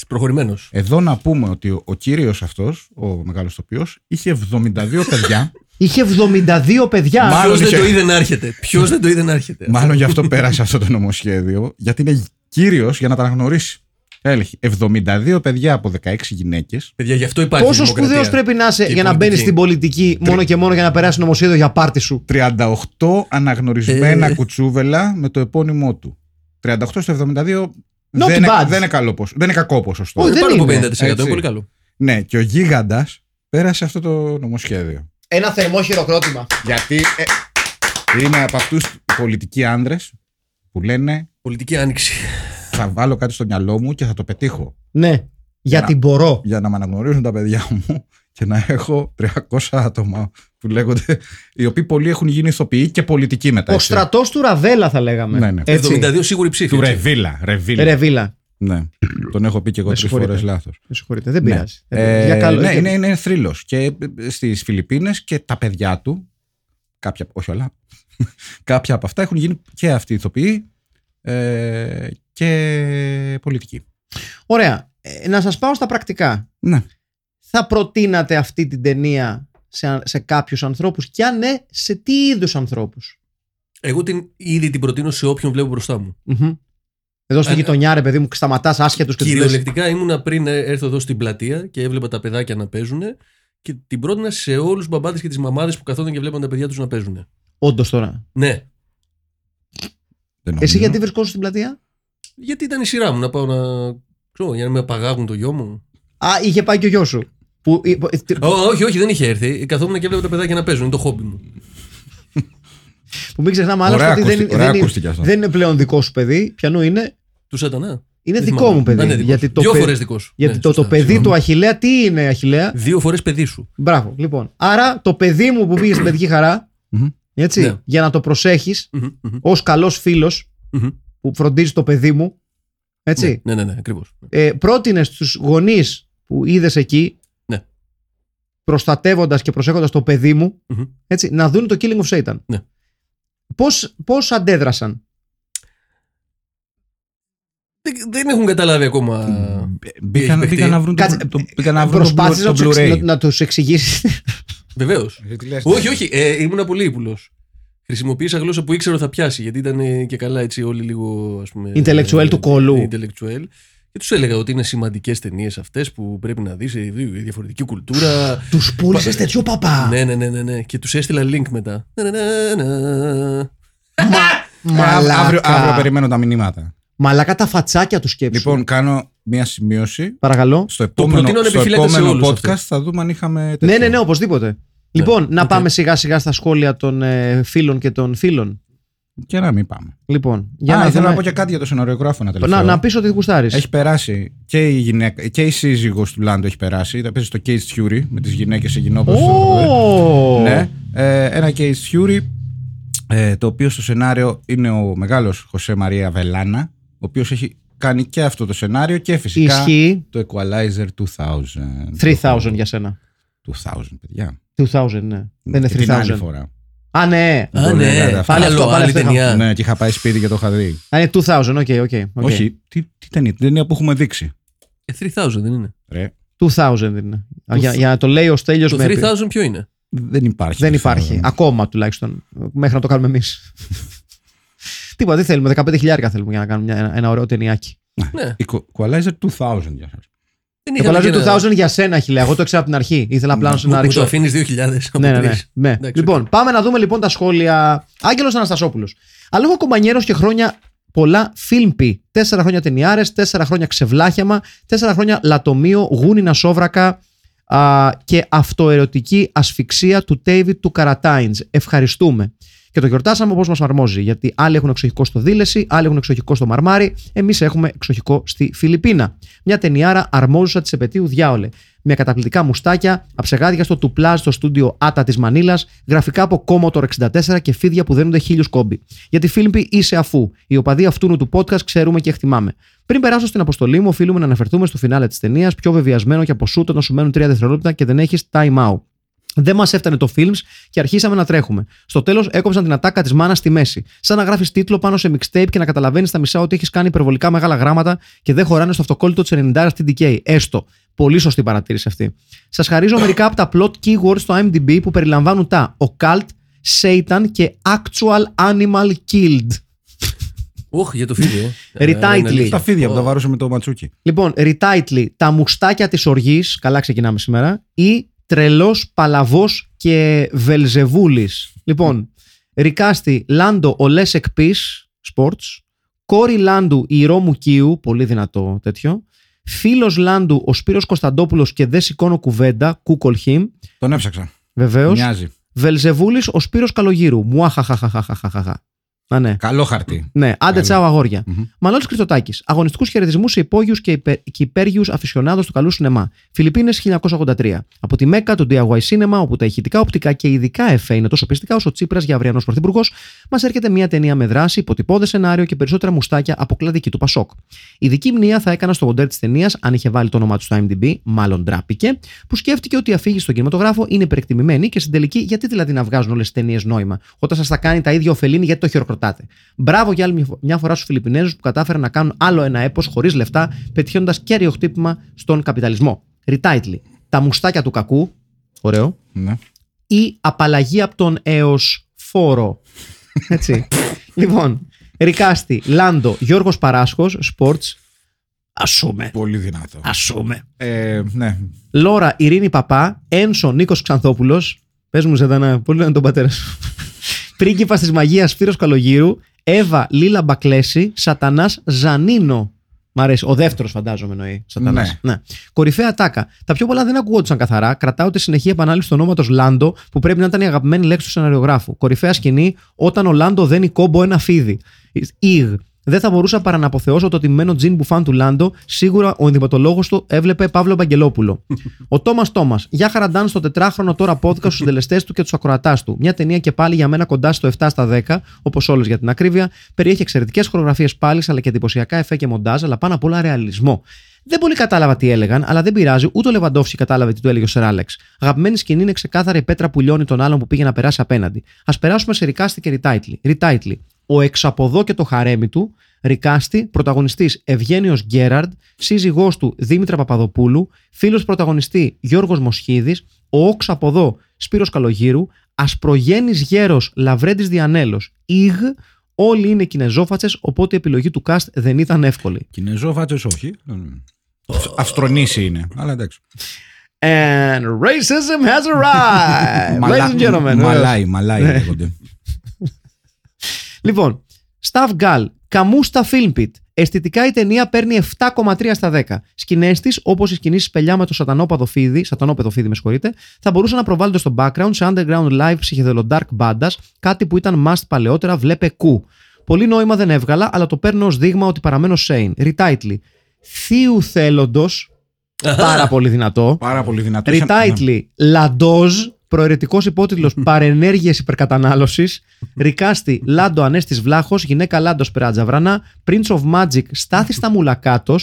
Speaker 2: Προχωρημένο.
Speaker 3: Εδώ να πούμε ότι ο, ο κύριος αυτός, ο μεγάλος τοπιός, είχε 72 παιδιά.
Speaker 1: Είχε 72 παιδιά.
Speaker 3: Μα-
Speaker 2: Ποιο
Speaker 3: Μάλλον
Speaker 2: δεν
Speaker 3: είχε-
Speaker 2: το είδε να έρχεται. Ποιο δεν το είδε να έρχεται.
Speaker 3: Μάλλον γι' αυτό πέρασε αυτό το νομοσχέδιο, γιατί είναι κύριος για να τα αναγνωρίσει. Έλεγε 72 παιδιά από 16 γυναίκες
Speaker 2: Παιδιά, γι' αυτό υπάρχει.
Speaker 1: Πόσος
Speaker 2: δημοκρατία.
Speaker 1: σπουδαίος πρέπει να είσαι
Speaker 2: Και
Speaker 1: για να
Speaker 2: πολιτική.
Speaker 1: μπαίνεις στην πολιτική μόνο και μόνο για να περάσει νομοσχέδιο για πάρτι σου;
Speaker 3: 38 αναγνωρισμένα
Speaker 2: Ε.
Speaker 3: κουτσούβελα με το επώνυμό του. 38 στο 72
Speaker 1: Not
Speaker 3: δεν, είναι,
Speaker 1: bad.
Speaker 3: δεν, είναι καλό ποσο- δεν είναι κακό ποσοστό.
Speaker 1: Όχι,
Speaker 2: Είναι
Speaker 1: δεν
Speaker 2: πάνω από
Speaker 1: είναι.
Speaker 2: 50%. Είναι
Speaker 3: Έτσι.
Speaker 2: πολύ καλό.
Speaker 3: Ναι, και ο γίγαντας πέρασε αυτό το νομοσχέδιο.
Speaker 1: Ένα θερμό χειροκρότημα.
Speaker 3: Γιατί ε, είναι από αυτούς πολιτικοί άνδρες που λένε
Speaker 2: Πολιτική άνοιξη.
Speaker 3: Θα βάλω κάτι στο μυαλό μου και θα το πετύχω.
Speaker 1: Ναι, γιατί
Speaker 3: Να.
Speaker 1: μπορώ.
Speaker 3: Για να με αναγνωρίζουν τα παιδιά μου και να έχω 300 άτομα που λέγονται, οι οποίοι πολλοί έχουν γίνει ηθοποιοί και πολιτικοί μετά.
Speaker 1: Ο
Speaker 3: έτσι.
Speaker 1: στρατός του Ραβέλα, θα λέγαμε.
Speaker 3: Ναι, ναι.
Speaker 1: Έτσι.
Speaker 2: 72 σίγουρη ψήφη.
Speaker 3: Του
Speaker 2: έτσι.
Speaker 3: Ρεβίλα. Ρεβίλα.
Speaker 1: Ρεβίλα.
Speaker 3: Ναι. Τον έχω πει και εγώ
Speaker 1: Με
Speaker 3: τρεις
Speaker 1: συγχωρείτε.
Speaker 3: φορές λάθος.
Speaker 1: Με συγχωρείτε, δεν
Speaker 3: Ναι.
Speaker 1: πειράζει. Δεν
Speaker 3: Ε,
Speaker 1: πειράζει. Για καλό.
Speaker 3: ναι,
Speaker 1: για-
Speaker 3: είναι, είναι θρύλος. Και στις Φιλιππίνες και τα παιδιά του, κάποια, όχι όλα, κάποια από αυτά έχουν γίνει και αυτοί ηθοποιοί ε, και πολιτικοί.
Speaker 1: Ωραία. Ε, να σας πάω στα πρακτικά.
Speaker 3: Ναι.
Speaker 1: Θα προτείνατε αυτή την ταινία σε, σε κάποιους ανθρώπους; Και αν ναι, σε τι είδους ανθρώπους;
Speaker 2: Εγώ την, ήδη την προτείνω σε όποιον βλέπω μπροστά μου.
Speaker 1: Εδώ στη
Speaker 2: Αν-
Speaker 1: γειτονιά, ρε παιδί μου, σταματάς άσχετου και τους λες,
Speaker 2: Κυριολεκτικά ήμουνα πριν έρθω εδώ στην πλατεία και έβλεπα τα παιδάκια να παίζουν και την πρότεινα σε όλους τους μπαμπάδες και τις μαμάδες που καθόταν και βλέπαν τα παιδιά τους να παίζουν.
Speaker 1: Όντως τώρα.
Speaker 2: Ναι.
Speaker 3: Δεν
Speaker 1: Εσύ
Speaker 3: νομίζω.
Speaker 1: γιατί βρισκόσαι στην πλατεία;
Speaker 2: Γιατί ήταν η σειρά μου να πάω να. ξέρω, για να με απαγάγουν το γιο μου.
Speaker 1: Α, είχε πάει και ο γιος σου. Που, ε, ε, τι-
Speaker 2: Ω, όχι, όχι, δεν είχε έρθει. Καθόμουν και έβλεπα τα παιδάκια να παίζουν. Είναι το χόμπι μου.
Speaker 1: που μην ξεχνάμε άλλωστε
Speaker 3: Ωραία
Speaker 1: ότι δεν,
Speaker 3: ακούστη-
Speaker 1: είναι-
Speaker 3: ωραία
Speaker 1: δεν,
Speaker 3: ακούστηκε
Speaker 1: είναι,
Speaker 3: αυτό.
Speaker 1: δεν είναι πλέον δικό σου παιδί. Πιανού είναι.
Speaker 2: Τους σατανά.
Speaker 1: Είναι
Speaker 2: Δεν
Speaker 1: δικό
Speaker 2: θυμάμαι.
Speaker 1: μου παιδί.
Speaker 2: Α, ναι, δικός
Speaker 1: γιατί
Speaker 2: σου.
Speaker 1: το,
Speaker 2: Δύο
Speaker 1: παι-
Speaker 2: φορές δικός σου.
Speaker 1: γιατί
Speaker 2: Ναι,
Speaker 1: το, το
Speaker 2: σωστά,
Speaker 1: παιδί
Speaker 2: συγγνώμη.
Speaker 1: του Αχηλέα τι είναι Αχηλέα;
Speaker 2: Δύο φορές παιδί σου.
Speaker 1: Μπράβο, λοιπόν. Άρα το παιδί μου που πήγε στην παιδική χαρά,
Speaker 3: Μμμ.
Speaker 1: Έτσι,
Speaker 2: Ναι.
Speaker 1: για να το προσέχεις
Speaker 2: Μμμ, μμμ,
Speaker 1: ως καλός φίλος
Speaker 2: μμμ.
Speaker 1: που φροντίζει το παιδί μου, έτσι,
Speaker 2: Ναι, ναι, ναι, ακριβώς.
Speaker 1: ε, πρότεινε στους γονείς που είδες εκεί,
Speaker 2: Ναι.
Speaker 1: προστατεύοντας και προσέχοντας το παιδί μου,
Speaker 2: Μμμ.
Speaker 1: έτσι, να δουν το Killing of Satan.
Speaker 2: Ναι.
Speaker 1: Πώς, πώς αντέδρασαν;
Speaker 2: Δεν, δεν έχουν καταλάβει ακόμα.
Speaker 3: Μπήκαν,
Speaker 2: έχει
Speaker 3: μπήκαν να βρουν το,
Speaker 1: Κάτσε,
Speaker 3: το, μπήκαν να βρουν το,
Speaker 1: Προσπάθησε
Speaker 3: Blu-
Speaker 1: να,
Speaker 3: το
Speaker 1: τους εξ-
Speaker 3: Blu-ray.
Speaker 1: να, να τους εξηγήσεις.
Speaker 2: Βεβαίως.
Speaker 3: Ε, τι λες,
Speaker 2: όχι, όχι. Ε, ήμουνα πολύ ύπουλος. Χρησιμοποίησα γλώσσα που ήξερα ότι θα πιάσει. Γιατί ήταν ε, και καλά έτσι όλοι λίγο. Ας πούμε,
Speaker 1: Intellectual
Speaker 2: ε,
Speaker 1: του κολού.
Speaker 2: Intellectual. Και τους έλεγα ότι είναι σημαντικές ταινίες αυτές που πρέπει να δεις διαφορετική κουλτούρα.
Speaker 1: τους πούλησες τέτοιο παπά.
Speaker 2: ναι, ναι, ναι, ναι, ναι. Και τους έστειλα link μετά. Να, να, να, να.
Speaker 1: Μα,
Speaker 3: Ε,
Speaker 1: μαλάκα.
Speaker 3: αύριο, αύριο περιμένω τα μηνύματα.
Speaker 1: Μαλάκα τα φατσάκια τους σκέψου.
Speaker 3: Λοιπόν, κάνω μία σημείωση.
Speaker 1: Παρακαλώ.
Speaker 3: Στο επόμενο,
Speaker 2: προτείνω να
Speaker 3: στο
Speaker 2: επιφυλάτε σε
Speaker 3: επόμενο
Speaker 2: όλους
Speaker 3: podcast
Speaker 2: αυτό.
Speaker 3: θα δούμε αν είχαμε.
Speaker 1: Ναι,
Speaker 3: τέτοιο.
Speaker 1: ναι, ναι, οπωσδήποτε. Λοιπόν, να
Speaker 2: οκ.
Speaker 1: πάμε σιγά σιγά στα σχόλια των ε, φίλων και των φίλων.
Speaker 3: Και να μην πάμε.
Speaker 1: Λοιπόν, για
Speaker 3: Α,
Speaker 1: να,
Speaker 3: ήθελα
Speaker 1: δούμε-
Speaker 3: να πω και κάτι για το σεναριογράφο ένα τελευταίο.
Speaker 1: να, να πεις ότι γουστάρεις.
Speaker 3: Έχει περάσει και η, γυναίκα, και η σύζυγος του Λάντο έχει περάσει. Θα παίζει στο Case Fury με τις γυναίκες σε γυνόπες.
Speaker 1: Ω!
Speaker 3: Ναι. Ε, ένα Case Fury ε, το οποίο στο σενάριο είναι ο μεγάλος Χωσέ Μαρία Αβελάνα ο οποίος έχει κάνει και αυτό το σενάριο και φυσικά
Speaker 1: Ισχύει
Speaker 3: το Equalizer 2000.
Speaker 1: 3000 για σένα.
Speaker 3: 2000, παιδιά.
Speaker 1: 2000, ναι. Δεν είναι
Speaker 3: Και την άλλη
Speaker 1: 3000.
Speaker 3: φορά.
Speaker 1: Α, ναι.
Speaker 2: Α,
Speaker 3: Το
Speaker 2: ναι.
Speaker 3: λέγατε αυτό.
Speaker 1: Πάλι
Speaker 2: Άλλο,
Speaker 1: αυτό, πάλι
Speaker 2: άλλη
Speaker 1: αυτό είχα-
Speaker 2: ταινία.
Speaker 3: Ναι, και είχα πάει σπίτι και το είχα δει.
Speaker 1: Α, είναι 2000, OK, OK. OK.
Speaker 3: Όχι, τι, τι ταινία, την ταινία που έχουμε δείξει.
Speaker 2: Ε, 3000 δεν είναι.
Speaker 3: Ρε,
Speaker 1: 2000 είναι. Για, για να το λέει ο Στέλιος
Speaker 2: Το
Speaker 1: με...
Speaker 2: 3000 ποιο είναι;
Speaker 3: δεν υπάρχει.
Speaker 1: Δεν
Speaker 3: το
Speaker 1: υπάρχει.
Speaker 3: θέλω.
Speaker 1: Ακόμα τουλάχιστον. Μέχρι να το κάνουμε εμείς. Τίποτα, τι θέλουμε. 15 χιλιάρικα θέλουμε για να κάνουμε μια- ένα, ένα ωραίο ταινιάκι.
Speaker 2: Ναι.
Speaker 3: Equalizer 2000 για σας.
Speaker 2: Δεν
Speaker 1: Το
Speaker 2: είχαμε
Speaker 1: Palazzo
Speaker 2: και ένα-
Speaker 1: 2000 για σένα, χιλιά. Εγώ το ήξερα από την αρχή. Ήθελα απλά να σου να
Speaker 2: Μου
Speaker 1: ρίξω.
Speaker 2: το αφήνεις 2000. από
Speaker 1: Ναι, ναι, ναι.
Speaker 2: τρεις.
Speaker 1: ναι.
Speaker 2: Εντάξει,
Speaker 1: Λοιπόν, πάμε να δούμε λοιπόν τα σχόλια. Άγγελος Αναστασόπουλος. Αλόγο κομπανιέρο και χρόνια πολλά φίλμπι. Τέσσερα χρόνια ταινιάρες, τέσσερα χρόνια ξεβλάχιαμα, τέσσερα χρόνια λατομείο, γούνινα σόβρακα α, και αυτοερωτική ασφυξία του Τέιβιτ του Καρατάιντς. Ευχαριστούμε. Και το γιορτάσαμε όπως μας αρμόζει. Γιατί άλλοι έχουν εξοχικό στο Δήλεση, άλλοι έχουν εξοχικό στο Μαρμάρι, εμείς έχουμε εξοχικό στη Φιλιππίνα. Μια ταινιάρα αρμόζουσα της επαιτίου διάολε. Με καταπληκτικά μουστάκια, αψεγάδια στο τουπλάζ στο στούντιο Άτα της Μανίλας, γραφικά από Commodore 64 και φίδια που δένονται χίλιους κόμπι. Γιατί Φίλιππι είσαι αφού. Οι οπαδοί αυτού του podcast ξέρουμε και εκτιμάμε. Πριν περάσω στην αποστολή μου, οφείλουμε να αναφερθούμε στο φινάλε της ταινίας, πιο βεβαιασμένο και από σούτ όταν σου μένουν 3 δευτερόλεπτα και δεν έχεις time out. Δεν μας έφτανε το films και αρχίσαμε να τρέχουμε. Στο τέλος έκοψαν την ατάκα της μάνας στη μέση. Σαν να γράφεις τίτλο πάνω σε mixtape και να καταλαβαίνεις στα μισά ότι έχεις κάνει υπερβολικά μεγάλα γράμματα και δεν χωράνε στο αυτοκόλλητο της 90 στην DK. Έστω. Πολύ σωστή παρατήρηση αυτή. Σας χαρίζω μερικά από τα plot keywords στο IMDb που περιλαμβάνουν τα occult, Satan και actual animal killed.
Speaker 2: Όχ, για το φίδι, ε.
Speaker 1: Retitle.
Speaker 2: Ε, είναι αλήθεια.
Speaker 3: Τα φίδια που
Speaker 2: Ω.
Speaker 3: τα βάρουσε με το ματσούκι.
Speaker 1: Λοιπόν, retitle, τα μουστάκια της οργής, καλά ξεκινάμε σήμερα, ή τρελός, παλαβός και βελζεβούλης. Λοιπόν, Recasting, Λάντο, ο Λέσεκ Πις, sport. Κόρη Λάντου, η Ηρώ Μουκίου, πολύ δυνατό τέτοιο. Φίλος Λάντου, ο Σπύρος Κωνσταντόπουλος και δεν σηκώνω κουβέντα, google him.
Speaker 3: Τον έψαξα.
Speaker 1: Βεβαίως.
Speaker 3: Μοιάζει.
Speaker 1: Βελζεβούλης, ο Σπύρος Καλογύρου. Μουάχαχαχαχαχαχα. Α, ναι.
Speaker 3: Καλό χαρτί.
Speaker 1: Ναι, άντε
Speaker 3: Καλό.
Speaker 1: τσάου αγόρια.
Speaker 3: Μμμ.
Speaker 1: Μανώλη Κρυστοτάκη. Αγωνιστικούς χαιρετισμούς σε υπόγειους και, υπε, και υπέργειου αφισιονάδο του καλού σινεμά. Φιλιππίνες 1983. Από τη Μέκα, το DIY Cinema, όπου τα ηχητικά, οπτικά και ειδικά εφέ είναι τόσο πειστικά όσο Τσίπρας για αυριανός πρωθυπουργός, μας έρχεται μια ταινία με δράση, υποτυπώδες σενάριο και περισσότερα μουστάκια από κλαδική του Πασόκ. Ειδική μνήμα θα έκανα στο μοντέρ της ταινίας, αν είχε βάλει το όνομά του στο IMDb, μάλλον ντράπηκε, που σκέφτηκε ότι η αφήγηση στον κινηματογράφο είναι υπερεκτιμημένη και στην τελική, γιατί δηλαδή να βγάζουν όλες τις ταινίες νόημα, όταν σας τα κάνει τα ίδια ο Φελίνη, γιατί το χειροκροτάτε. Μπράβο για άλλη μια φο- μια φορά στους Φιλιππινέζους που κατάφεραν να κάνουν άλλο ένα έπος χωρίς λεφτά, πετυχαίνοντας κέριο χτύπημα στον καπιταλισμό. Retitle. Τα μουστάκια του κακού. Ωραίο.
Speaker 3: Ναι.
Speaker 1: Ή απαλλαγή από τον έως φόρο. Έτσι. λοιπόν. Ρικάστη, Λάντο, Γιώργος Παράσχος, Sports. Ασούμε.
Speaker 3: Πολύ δυνατό.
Speaker 1: Ασούμε.
Speaker 3: Ε, ναι.
Speaker 1: Λόρα, Ειρήνη Παπά, Ένσο, Νίκος Ξανθόπουλος. Πες μου, Ζετανά, πολύ λένε τον πατέρα σου. Πρίγκιπας της μαγείας, Σπύρος Καλογύρου. Εύα, Λίλα Μπακλέση. Σατανάς, Ζανίνο. Μ' αρέσει. Ο δεύτερος, φαντάζομαι, εννοεί. Σατανάς. Ναι. Κορυφαία τάκα. Τα πιο πολλά δεν ακούγονταν καθαρά. Κρατάω τη συνεχή επανάληψη του ονόματος Λάντο, που πρέπει να ήταν η αγαπημένη λέξη του σεναριογράφου. Κορυφαία σκηνή, όταν ο Λάντο δένει κόμπο ένα φίδι. Ιγ. Δεν θα μπορούσα παρά να αποθεώσω το τιμμένο τζιν μπουφάν του Λάντο. Σίγουρα ο ενδυματολόγος του έβλεπε Παύλο Μπαγκελόπουλο. ο Τόμας Τόμας. Για χαραντάν στο τετράχρονο τώρα podcast στους συντελεστές του και τους ακροατάς του. Μια ταινία και πάλι για μένα κοντά στο 7 στα 10, όπως όλες για την ακρίβεια. Περιέχει εξαιρετικές χορογραφίες πάλι, αλλά και εντυπωσιακά εφέ και μοντάζ, αλλά πάνω απ' όλα ρεαλισμό. Δεν πολύ κατάλαβα τι έλεγαν, αλλά δεν πειράζει, ούτε ο Λεβαντόφσκι κατάλαβε τι του έλεγε ο Σεράλεξ. Αγαπημένη σκηνή είναι ξεκάθαρη η πέτρα που λιώνει τον άλλον που πήγε να περάσει απέναντι. Α περάσουμε σε Ρικάστη και Ριτάιτλι. Ριτάιτλι. Ο εξαποδό και το χαρέμι του, Ρικάστη, πρωταγωνιστής Ευγένιος Γκέραρντ, σύζυγός του Δήμητρα Παπαδοπούλου, φίλος πρωταγωνιστή Γιώργος Μοσχίδης, ο όξ από εδώ Σπύρος Καλογύρου, ασπρογέννη γέρος Λαβρέντης Διανέλος, Ιγ, όλοι είναι κινεζόφατσες, οπότε η επιλογή του cast δεν ήταν εύκολη.
Speaker 3: Κινεζόφατσες όχι. Αυστρονήσι είναι. Αλλά εντάξει.
Speaker 1: And racism has arrived!
Speaker 3: Μαλά-
Speaker 1: Ladies and gentlemen. βεβαίως.
Speaker 3: Μαλάι, μαλάι
Speaker 1: Ναι.
Speaker 3: λέγονται.
Speaker 1: Λοιπόν, Staff Gal, Καμούστα Filmpit. Αισθητικά η ταινία παίρνει 7,3 στα 10. Σκηνές της, όπως οι σκηνήσεις πελιά με το σατανόπεδο φίδι, σατανόπεδο φίδι, με συγχωρείτε, θα μπορούσαν να προβάλλονται στο background σε underground live ψυχεδελο dark bandas, κάτι που ήταν must παλαιότερα, βλέπε κου. Πολύ νόημα δεν έβγαλα, αλλά το παίρνω ως δείγμα ότι παραμένω sane. Retitle. Θείου θέλοντος. πάρα πολύ δυνατό.
Speaker 3: Πάρα πολύ δυνατό. Ναι.
Speaker 1: Retitle. Λαντόζ. Προαιρετικός υπότιτλος Παρενέργειες υπερκατανάλωσης. Ρικάστη. Λάντο Ανέστης Βλάχος. Γυναίκα Λάντος Περάτζα Βρανά. Prince of Magic. Στάθη Σταμουλακάτο.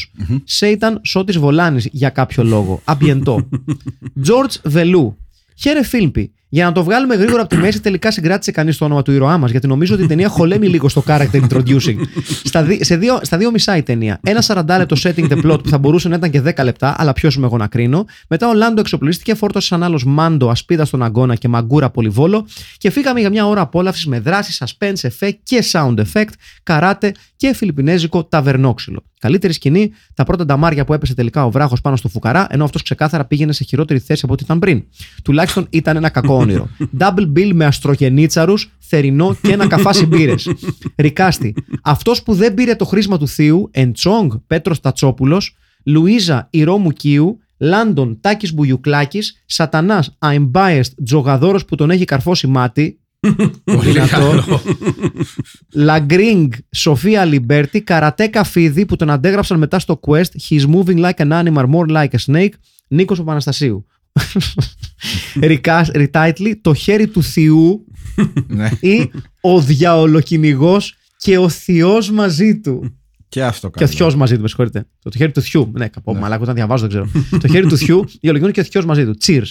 Speaker 1: Σέιταν Σώτης Βολάνης για κάποιο λόγο. Αμπιεντό. George Βελού. Χαίρε Φίλμπι. Για να το βγάλουμε γρήγορα από τη μέση, τελικά συγκράτησε κανείς το όνομα του ήρωά μας, γιατί νομίζω ότι η ταινία χολέμει λίγο στο character introducing. στα, δι- σε δύο, στα δύο μισά η ταινία. Ένα 40 λεπτό setting the plot που θα μπορούσε να ήταν και 10 λεπτά, αλλά ποιος είμαι εγώ να κρίνω. Μετά ο Λάντο εξοπλίστηκε, φόρτωσε σαν άλλος μάντο, ασπίδα στον αγκώνα και μαγκούρα πολυβόλο και φύγαμε για μια ώρα απόλαυσης με δράση, suspense, effect και sound effect, καράτε και φιλιππινέζικο ταβερνόξυλο. Καλύτερη σκηνή, τα πρώτα νταμάρια που έπεσε τελικά ο βράχος πάνω στο φουκαρά, ενώ αυτός ξεκάθαρα πήγαινε σε χειρότερη θέση από ό,τι ήταν πριν. Τουλάχιστον ήταν ένα κακό όνειρο. Double bill με αστρογενίτσαρους, θερινό και ένα καφάσι μπύρες. Recasting. Αυτός που δεν πήρε το χρίσμα του θείου, Εντσόγκ Πέτρος Τατσόπουλος, Λουίζα Ηρώ Μουκίου, Λάντον Τάκης Μπουγιουκλάκης, Σατανάς I'm biased Τζογαδόρος που τον έχει καρφώσει μάτι.
Speaker 3: Πολύ
Speaker 1: δυνατό.
Speaker 3: καλό.
Speaker 1: Λαγκρίνγκ Σοφία Αλιμπέρτη, Καρατέκα Φίδη που τον αντέγραψαν μετά στο Quest. He's moving like an animal, more like a snake. Νίκος Παπαναστασίου. Retitling, το χέρι του Θεού
Speaker 3: Ναι.
Speaker 1: ή ο διαολοκυνηγός και ο Θεός μαζί του.
Speaker 3: Και αυτό
Speaker 1: Και ο
Speaker 3: καλό.
Speaker 1: Θιό μαζί του, με συγχωρείτε. Το, το χέρι του Θιού. Ναι, καπό,
Speaker 3: Ναι.
Speaker 1: μαλάκα, όταν διαβάζω δεν ξέρω. το χέρι του Θιού, διαλογιούν και ο Θιό μαζί του. Cheers.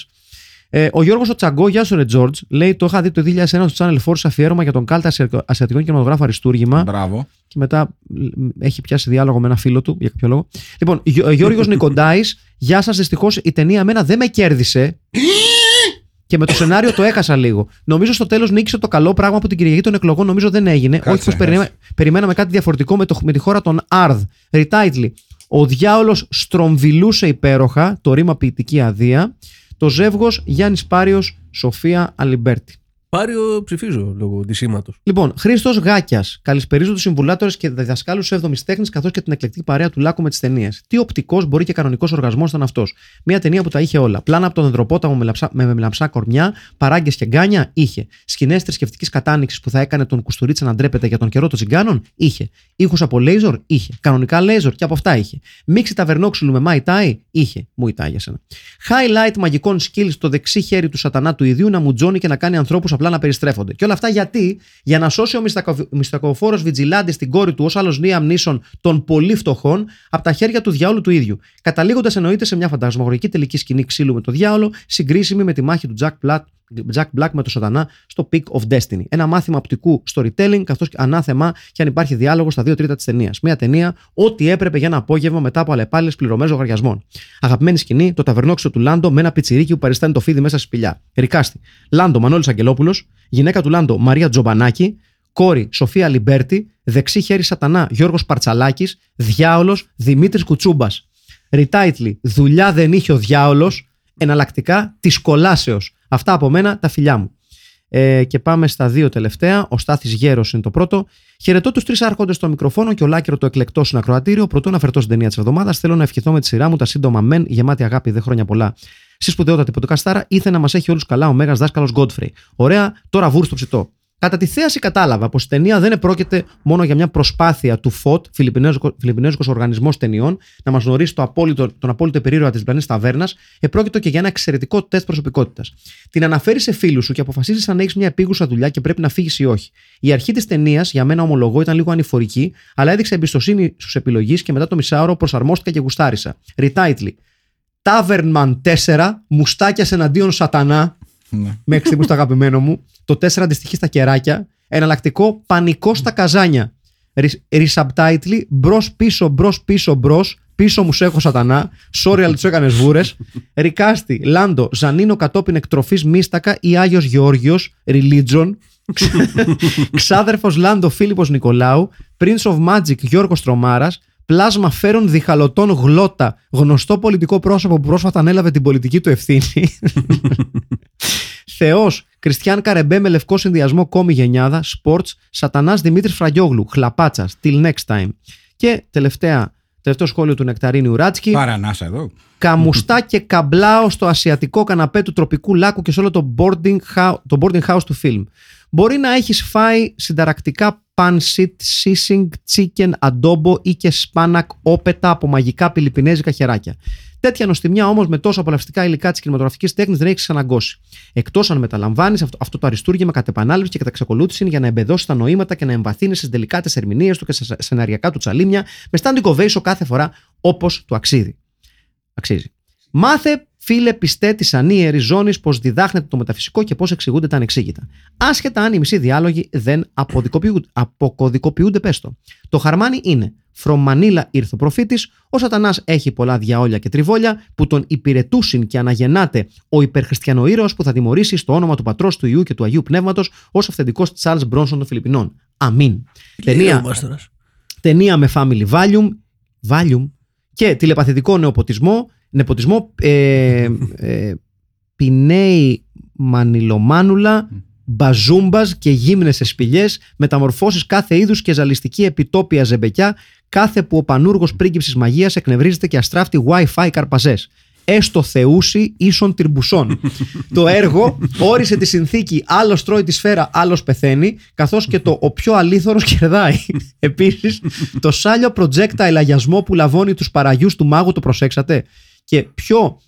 Speaker 1: Ε, ο Γιώργος ο Τσαγκό, γεια σου, Ρε Τζόρτζ, λέει: Το είχα δει το 2001 στο Channel 4 σε αφιέρωμα για τον κάλτα ασιατικό κινηματογράφο Αριστούργημα.
Speaker 3: Μπράβο.
Speaker 1: Και μετά μ, έχει πιάσει διάλογο με ένα φίλο του για κάποιο λόγο. Λοιπόν, Γιώ- Γιώργος Νικοντάης, γεια σας, δυστυχώς η ταινία εμένα δεν με κέρδισε. Και με το σενάριο το έχασα λίγο. Νομίζω στο τέλος νίκησε το καλό πράγμα που την Κυριακή των εκλογών νομίζω δεν έγινε.
Speaker 3: Κάτσε,
Speaker 1: Όχι πως
Speaker 3: κάτσε.
Speaker 1: περιμέ- περιμέναμε κάτι διαφορετικό με, το, με τη χώρα των Αρδ. Retitling. Ο διάολος στροβιλούσε υπέροχα, το ρήμα ποιητική αδεία. Το ζεύγος Γιάννης Πάριος, Σοφία Αλιμπέρτη.
Speaker 2: Πάριο ψηφίζω λόγω αντισήματο.
Speaker 1: Λοιπόν, Χρήστος Γάκιας. Καλησπερίζω τους συμβουλάτορες και διδασκάλους 7η τέχνης καθώς και την εκλεκτική παρέα του Λάκου με τις ταινίες. Τι οπτικός μπορεί και κανονικός οργασμός ήταν αυτός; Μια ταινία που τα είχε όλα. Πλάνα από τον Δεντροπόταμο με, λαψά, με, με λαμψά κορμιά, παράγκες και γκάνια, είχε. Σκηνές θρησκευτικής κατάνυξης που θα έκανε τον Κουστουρίτσα να ντρέπεται για τον καιρό των τσιγκάνων, είχε. Ήχους από λέιζορ, είχε. Κανονικά λέιζορ και από αυτά είχε. Μίξη ταβερνόξυλου με Μάι Τάι, είχε. Μου Τάι για σένα. Highlight μαγικών skills στο δεξί χέρι του σατανά του ιδίου να μουτζώνει και να κάνει ανθρώπους απλά να περιστρέφονται. Και όλα αυτά γιατί, για να σώσει ο μυστακοφόρος Βιτζιλάντης στην κόρη του ως άλλος Νίαμ Νίσον των πολύ φτωχών από τα χέρια του διάολου του ίδιου. Καταλήγοντας εννοείται σε μια φαντασμαγωγική τελική σκηνή ξύλου με το διάολο, συγκρίσιμη με τη μάχη του Jack Black, Jack Black με το Σατανά στο Peak of Destiny. Ένα μάθημα οπτικού storytelling, καθώς και ανάθεμα και αν υπάρχει διάλογος στα δύο τρίτα της ταινίας. Μια ταινία, ό,τι έπρεπε για ένα απόγευμα μετά από αλλεπάλληλες πληρωμές λογαριασμών. Αγαπημένη σκηνή, το ταβερνόξυλο του Λάντο με ένα πιτσιρίκι που παριστάνει το φίδι μέσα στη σπηλιά. Recasting. Λάντο Μανώλης Αγγελόπουλος, γυναίκα του Λάντο Μαρία Τζομπανάκη, κόρη Σοφία Αλιμπέρτη, δεξί χέρι Σατανά Γιώργος Παρτσαλάκης, διάολος Δημήτρης Κουτσούμπας. Retitling, δουλειά δεν είχε ο διάολος, εναλλακτικά της κολάσεως. Αυτά από μένα τα φιλιά μου. Ε, και πάμε στα δύο τελευταία. Ο Στάθης Γέρος είναι το πρώτο. Χαιρετώ τους τρεις άρχοντες στο μικροφόνο και ολάκερο το εκλεκτό συνακροατήριο. Προτού αναφερθώ στην ταινία της εβδομάδας, θέλω να ευχηθώ με τη σειρά μου τα σύντομα μεν γεμάτη αγάπη δε χρόνια πολλά. Στη σπουδαιότατη Ποντοκαστάρα ήθελε να μας έχει όλους καλά ο Μέγας Δάσκαλος Γκότφρεϊ. Ωραία, τώρα βούρ στο ψητό. Κατά τη θέαση κατάλαβα πως η ταινία δεν επρόκειται μόνο για μια προσπάθεια του ΦΟΤ, Φιλιππινέζικο Οργανισμός Ταινιών, να μας γνωρίσει το απόλυτο, τον απόλυτο περίρωα της διπλανή ταβέρνας, επρόκειτο και για ένα εξαιρετικό τεστ προσωπικότητας. Την αναφέρει σε φίλους σου και αποφασίζεις αν έχεις μια επίγουσα δουλειά και πρέπει να φύγεις ή όχι. Η αρχή της ταινίας, για μένα ομολογώ, ήταν λίγο ανηφορική, αλλά έδειξε εμπιστοσύνη στους επιλογείς και μετά το μισάωρο προσαρμόστηκα και γουστάρισα. Ριτάιτλι. Τάβερνμαν 4, μουστάκια εναντίον σατανά,
Speaker 3: Ναι.
Speaker 1: μέχρι στιγμής το αγαπημένο μου. Το 4 αντιστοιχεί στα κεράκια. Εναλλακτικό πανικό στα καζάνια. Ρισαμπτάιτλι μπρος πίσω μπρος πίσω μπρος. Πίσω μου σε έχω σατανά. Sorry, αλλά τους έκανες βούρες. Ρικάστη, Λάντο, Ζανίνο κατόπιν εκτροφής Μίστακα ή Άγιος Γεώργιος, Religion. Ξάδερφος Λάντο Φίλιππος Νικολάου. Prince of Magic Γιώργος Τρομάρας. Πλάσμα φέρον διχαλωτών γλώτα. Γνωστό πολιτικό πρόσωπο που πρόσφατα ανέλαβε την πολιτική του ευθύνη. Θεός, Κριστιαν Καρεμπέ με λευκό συνδυασμό κόμι γενιάδα, Sports, Σατανάς Δημήτρης Φραγκιόγλου, Χλαπάτσα, Till next time. Και τελευταία, τελευταίο σχόλιο του Νεκταρίνιου Ράτσκι.
Speaker 3: Πάρε ανάσα εδώ.
Speaker 1: Καμουστά και καμπλάω στο ασιατικό καναπέ του τροπικού λάκου και σε όλο το boarding, house, το boarding house του φιλμ. Μπορεί να έχεις φάει συνταρακτικά pancit, sising, chicken, adobo ή και σπάνακ όπετα από μαγικά πιλιπινέζικα χεράκια. Τέτοια νοστιμιά όμως με τόσο απολαυστικά υλικά της κινηματογραφικής τέχνης δεν έχεις ξαναγκώσει. Εκτός αν μεταλαμβάνεις αυτό, αυτό το αριστούργημα κατ' επανάληψη και κατά εξακολούθηση για να εμπεδώσεις τα νοήματα και να εμβαθύνεις στις τελικάτε ερμηνείες του και στα σεναριακά του τσαλίμια με standing ovation κάθε φορά όπως του αξίζει. Αξίζει. Μάθε, φίλε, πιστέ της ανίερη ζώνη πώ διδάχνεται το μεταφυσικό και πώ εξηγούνται τα ανεξήγητα. Άσχετα αν οι μισοί διάλογοι δεν αποδικοποιούνται, αποκωδικοποιούνται, πες το. Το χαρμάνι είναι. From Manila ήρθε ο προφήτης, ο Σατανάς έχει πολλά διαόλια και τριβόλια που τον υπηρετούσιν και αναγεννάται ο υπερχριστιανό ήρωας που θα τιμωρήσει στο όνομα του πατρός του ιού και του Αγίου Πνεύματος ως αυθεντικός Charles Bronson των Φιλιππινών. Αμήν. Ταινία,
Speaker 2: Ο Μάστορας.
Speaker 1: ταινία με family volume, volume και τηλεπαθητικό νεοποτισμό, νεποτισμό, ε, ε, πινέι μανιλομάνουλα, μπαζούμπας και γύμνες σε σπηλιές, μεταμορφώσεις κάθε είδους και ζαλιστική επιτόπια ζεμπεκιά, κάθε που ο πανούργος πρίγκιψης μαγείας εκνευρίζεται και αστράφτει Wi-Fi καρπαζές. Έστω θεούσι ίσον τυρμπουσών. το έργο όρισε τη συνθήκη άλλος τρώει τη σφαίρα, άλλος πεθαίνει, καθώς και το ο πιο αλήθωρος κερδάει. Επίσης, το σάλιο projectile αγιασμό που λαβώνει τους παραγιούς του μάγου, το προσέξατε; Και πιο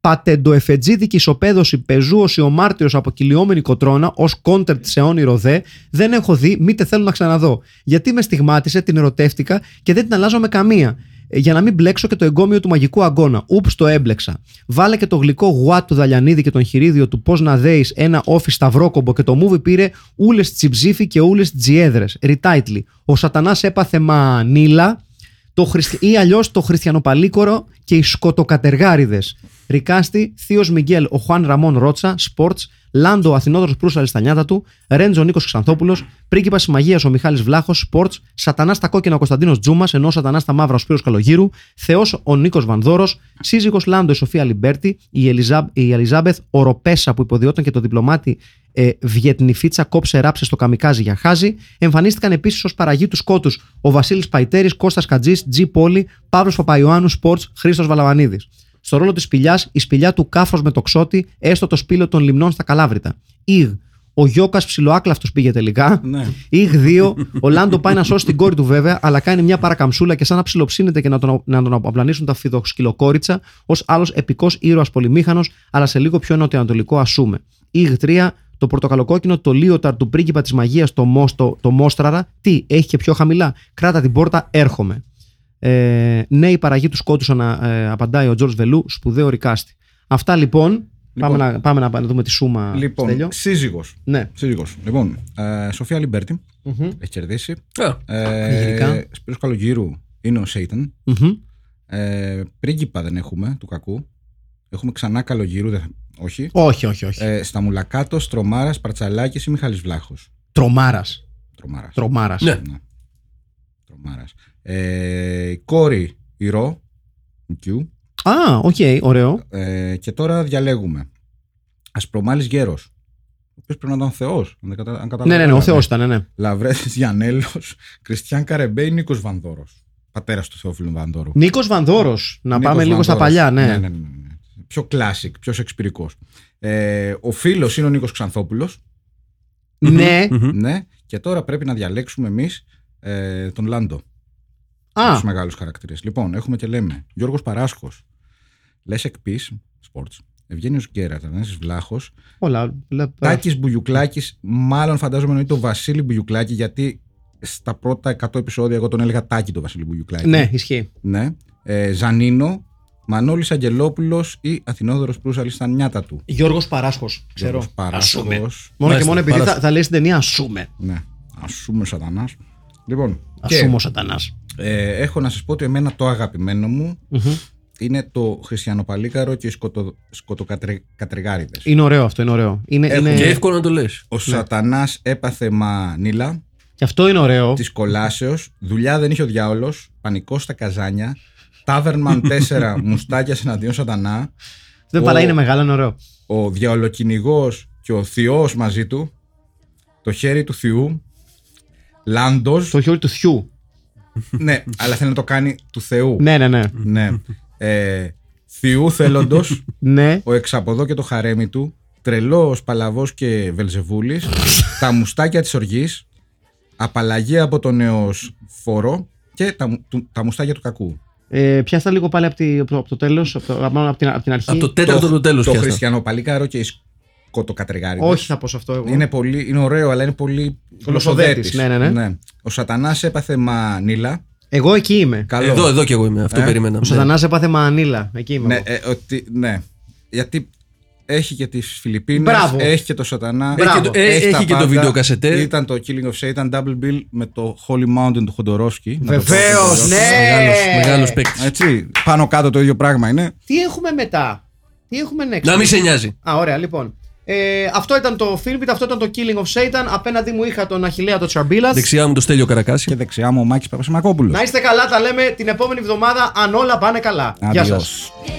Speaker 1: πατεντοεφετζίδικη ισοπαίδωση πεζούωση ο μάρτυρο από κυλιόμενη κοτρώνα ως κόντερ σε όνειρο δε, δεν έχω δει, μήτε θέλω να ξαναδώ. Γιατί με στιγμάτισε, την ερωτεύτηκα και δεν την αλλάζω με καμία. Ε, Για να μην μπλέξω και το εγκόμιο του μαγικού αγώνα. Ούψ το έμπλεξα. Βάλε και το γλυκό γουάτ του Δαλιανίδη και τον χειρίδιο του πώς να δέεις ένα όφι σταυρόκομπο και το μούβι πήρε ούλες τσιψήφι και ούλες τζιέδρες. Ριτάιτλι. Ο Σατανάς έπαθε μανίλα το χριστι... ή αλλιώς το χριστιανοπαλίκορο και οι σκοτοκατεργάριδες. Ρικάστη, Θείος Μιγγέλ, ο Χουάν Ραμόν Ρότσα, Σπορτ, Λάντο, ο Αθηνόδωρος Προύσαλης στα νιάτα του, Ρέντζο Νίκος Ξανθόπουλος, Πρίγκιπας Μαγεία ο Μιχάλης Βλάχος, Σπορτ, Σατανάς στα κόκκινα ο Κωνσταντίνος Τζούμας, ενώ Σατανάς στα μαύρα ο Σπύρος Καλογύρου, Θεός ο Νίκος Βανδόρος, Σύζυγος Λάντο η Σοφία Λιμπέρτη, η, Ελιζά... η Ελιζάμπεθ, ο Ροπέσα που υποδιόταν και το διπλωμάτι ε, Βιετνιφίτσα κόψε ράψε στο καμικάζι για χάζι. Εμφανίστηκαν επίσης ως παραγή τους σκότους ο Βασίλης Παϊτέρης, Κώστας Κατζή, Τζι Πόλη, Παύλος Παπαϊωάννους, Σπορτ, Χρήστος Βαλαβανίδη. Στο ρόλο της σπηλιάς, η σπηλιά του κάφο με το ξότι, έστω το σπήλο των λιμνών στα καλάβρητα. Ιγ. Ο Γιώκας ψιλοάκλαυτο πήγε τελικά.
Speaker 3: Ναι.
Speaker 1: Ιγ 2. Ο Λάντο πάει να σώσει την κόρη του βέβαια, αλλά κάνει μια παρακαμψούλα και σαν να ψιλοψύνεται και να τον, να τον απλανήσουν τα φιδοσκυλοκόριτσα ως άλλος επικός ήρωας πολυμήχανος, αλλά σε λίγο πιο νοτιοανατολικό ασούμε. Ιγ 3. Το πορτοκαλοκόκκινο, το λίοταρ του πρίγκιπα της μαγείας, το, μόστο, το Μόστραρα. Τι, έχει και πιο χαμηλά. Κράτα την πόρτα, έρχομαι. Ε, ναι, η παραγή του σκότου, ανα, ε, απαντάει ο Τζορτ Βελού, σπουδαίο ρικάστη. Αυτά λοιπόν. Πάμε, να, πάμε να, να δούμε τη σούμα.
Speaker 3: Λοιπόν,
Speaker 1: Στέλιο.
Speaker 3: σύζυγος.
Speaker 1: Ναι.
Speaker 3: Σύζυγος. Λοιπόν, ε, Σοφία Λιμπέρτη
Speaker 1: Μμμ.
Speaker 3: έχει κερδίσει.
Speaker 2: Α,
Speaker 3: Ε,
Speaker 1: Γυρικά.
Speaker 3: Σπύρος Καλογύρου είναι ο Σέιταν.
Speaker 1: Μμμ.
Speaker 3: Ε, πρίγκιπα δεν έχουμε του κακού. Έχουμε ξανά Καλογύρου, δεν, όχι.
Speaker 1: Όχι, όχι, όχι.
Speaker 3: Ε, Σταμουλακάτο, Τρομάρα, Παρτσαλάκης ή Μιχάλης Βλάχος.
Speaker 1: Τρομάρας.
Speaker 3: Τρομάρας.
Speaker 1: Τρομάρας.
Speaker 2: Ναι.
Speaker 3: Τρομάρας. Ε, η κόρη η Ρο. η Q.
Speaker 1: Α, οκ, ωραίο.
Speaker 3: Ε, και τώρα διαλέγουμε. Ασπρομάλλης Γέρος. Ο οποίος πρέπει να ήταν Θεός. Αν, δεν κατα... αν
Speaker 1: Ναι,
Speaker 3: καταλαβαίνω.
Speaker 1: ναι, ναι, ο Θεός ήταν, ναι.
Speaker 3: Λαυρέντης Διανέλλος, Κριστιάν Καρεμπέ, Νίκος Βανδόρος. Πατέρας του Θεόφιλου Βανδόρου.
Speaker 1: Νίκος Βανδόρος. Να
Speaker 3: Νίκος
Speaker 1: πάμε λίγο στα
Speaker 3: Βανδόρος.
Speaker 1: παλιά, ναι.
Speaker 3: ναι, ναι, ναι, ναι. Πιο classic, πιο σεξπυρικός. Ε, ο φίλος είναι ο Νίκος Ξανθόπουλος.
Speaker 1: Ναι.
Speaker 2: μμμ.
Speaker 3: Ναι, και τώρα πρέπει να διαλέξουμε εμείς ε, τον Λάντο.
Speaker 1: Α,
Speaker 3: Τους μεγάλους χαρακτήρες. Λοιπόν, έχουμε και λέμε Γιώργος Παράσχος, Λέσεκ Πι, Sports, Ευγένιος Γκέρα, Ανάσης Βλάχος,
Speaker 1: όλα. λε-
Speaker 3: Τάκης Μπουγιουκλάκης, μάλλον φαντάζομαι εννοεί το Βασίλη Μπουγιουκλάκη, γιατί στα πρώτα 100 επεισόδια εγώ τον έλεγα Τάκη το Βασίλη Μπουγιουκλάκη.
Speaker 1: Ναι, ισχύει.
Speaker 3: ναι. Ε, Ζανίνο, Μανώλης Αγγελόπουλος ή Αθηνόδωρος Προύσαλης στα νιάτα του.
Speaker 1: Γιώργος Παράσχος. Ξέρω.
Speaker 3: Γιώργος Παράσχος.
Speaker 1: Μόνο και
Speaker 2: Μάλιστα,
Speaker 1: μόνο επειδή θα,
Speaker 2: Παράσχο.
Speaker 1: θα λέει στην ταινία Ασούμε.
Speaker 3: Ναι, ασούμε σατανάς. Λοιπόν, και,
Speaker 1: Ασούμε ο Σατανάς.
Speaker 3: ε, έχω να σας πω ότι εμένα το αγαπημένο μου είναι το Χριστιανοπαλίκαρο και οι σκοτο, σκοτοκατριγάριδες.
Speaker 1: Είναι ωραίο αυτό, είναι ωραίο. Είναι,
Speaker 3: Έχουμε.
Speaker 1: είναι...
Speaker 2: Και εύκολο να το λες.
Speaker 3: Ο Σατανάς έπαθε μανίλα
Speaker 1: Και αυτό είναι ωραίο.
Speaker 3: της κολάσεως, δουλειά δεν είχε ο διάολος, πανικό στα καζάνια, Τάβερμαν 4 μουστάκια εναντίον Σατανά,
Speaker 1: Δεν
Speaker 3: ο-
Speaker 1: παρά είναι μεγάλο, είναι ωραίο.
Speaker 3: ο διαολοκυνηγός και ο θειός μαζί του, το χέρι του θεού, Λάντος,
Speaker 1: Το χιόρι του Θιού.
Speaker 3: ναι, αλλά θέλει να το κάνει του Θεού.
Speaker 1: Ναι, ναι, ναι.
Speaker 3: ναι. Ε, θείου θέλοντος,
Speaker 1: ναι.
Speaker 3: ο εξαποδό και το χαρέμι του, τρελός, παλαβός και βελζεβούλης, τα μουστάκια της οργής, απαλλαγή από τον νέος φόρο και τα, μου- του- τα μουστάκια του κακού.
Speaker 1: Ε, πιάστα λίγο πάλι από, τη, από το, από το τέλος, από, το- μάλλον από την, από την αρχή.
Speaker 2: Από το τέταρτο το τέλο
Speaker 3: το
Speaker 2: πιάστα.
Speaker 3: χριστιανοπαλίκαρο και οι σκοτοκατριγάριδες.
Speaker 1: Όχι, θα πω σε αυτό εγώ.
Speaker 3: Είναι, πολύ, είναι ωραίο, αλλά είναι πολύ
Speaker 1: Γλωσσοδέτης,
Speaker 3: γλωσσοδέτης.
Speaker 1: ναι, ναι, ναι.
Speaker 3: Ο Σατανάς έπαθε μανίλα.
Speaker 1: Εγώ εκεί είμαι.
Speaker 3: Καλό.
Speaker 2: Εδώ, εδώ κι εγώ είμαι. Αυτό
Speaker 3: Ε,
Speaker 2: περίμενα.
Speaker 1: Ο
Speaker 2: Ναι.
Speaker 1: Σατανάς έπαθε μανίλα. Εκεί είμαι.
Speaker 3: Ναι,
Speaker 1: εγώ.
Speaker 3: ε, ότι, ναι. Γιατί έχει και τις Φιλιππίνες,
Speaker 1: Μπράβο.
Speaker 3: έχει και το Σατανά.
Speaker 1: Μπράβο.
Speaker 2: Έχει και το- ε,
Speaker 3: τα
Speaker 2: έχει και το
Speaker 3: πάντα.
Speaker 2: βιντεοκασετέ.
Speaker 3: Ήταν το Killing of Satan Double Bill με το Holy Mountain του Χοντορόσκι. Να το πω
Speaker 1: Βεβαίως,
Speaker 3: Χοντορόσκι.
Speaker 1: ναι.
Speaker 2: Μεγάλος, μεγάλος παίκτης.
Speaker 3: Έτσι, πάνω κάτω το ίδιο πράγμα είναι.
Speaker 1: Τι έχουμε μετά; Τι έχουμε next;
Speaker 2: Να μην σε νοιάζει.
Speaker 1: Α, ωραία, λοιπόν. Ε, αυτό ήταν το Filmbit, αυτό ήταν το Killing of Satan. Απέναντί μου είχα τον Αχηλέα το Τσαρμπίλα.
Speaker 2: Δεξιά μου το Στέλιο Καρακάση.
Speaker 3: Και δεξιά μου ο Μάκης Παπασημακόπουλος.
Speaker 1: Να είστε καλά, τα λέμε την επόμενη εβδομάδα αν όλα πάνε καλά. Γεια σας.
Speaker 3: Αντιός.
Speaker 4: Yeah.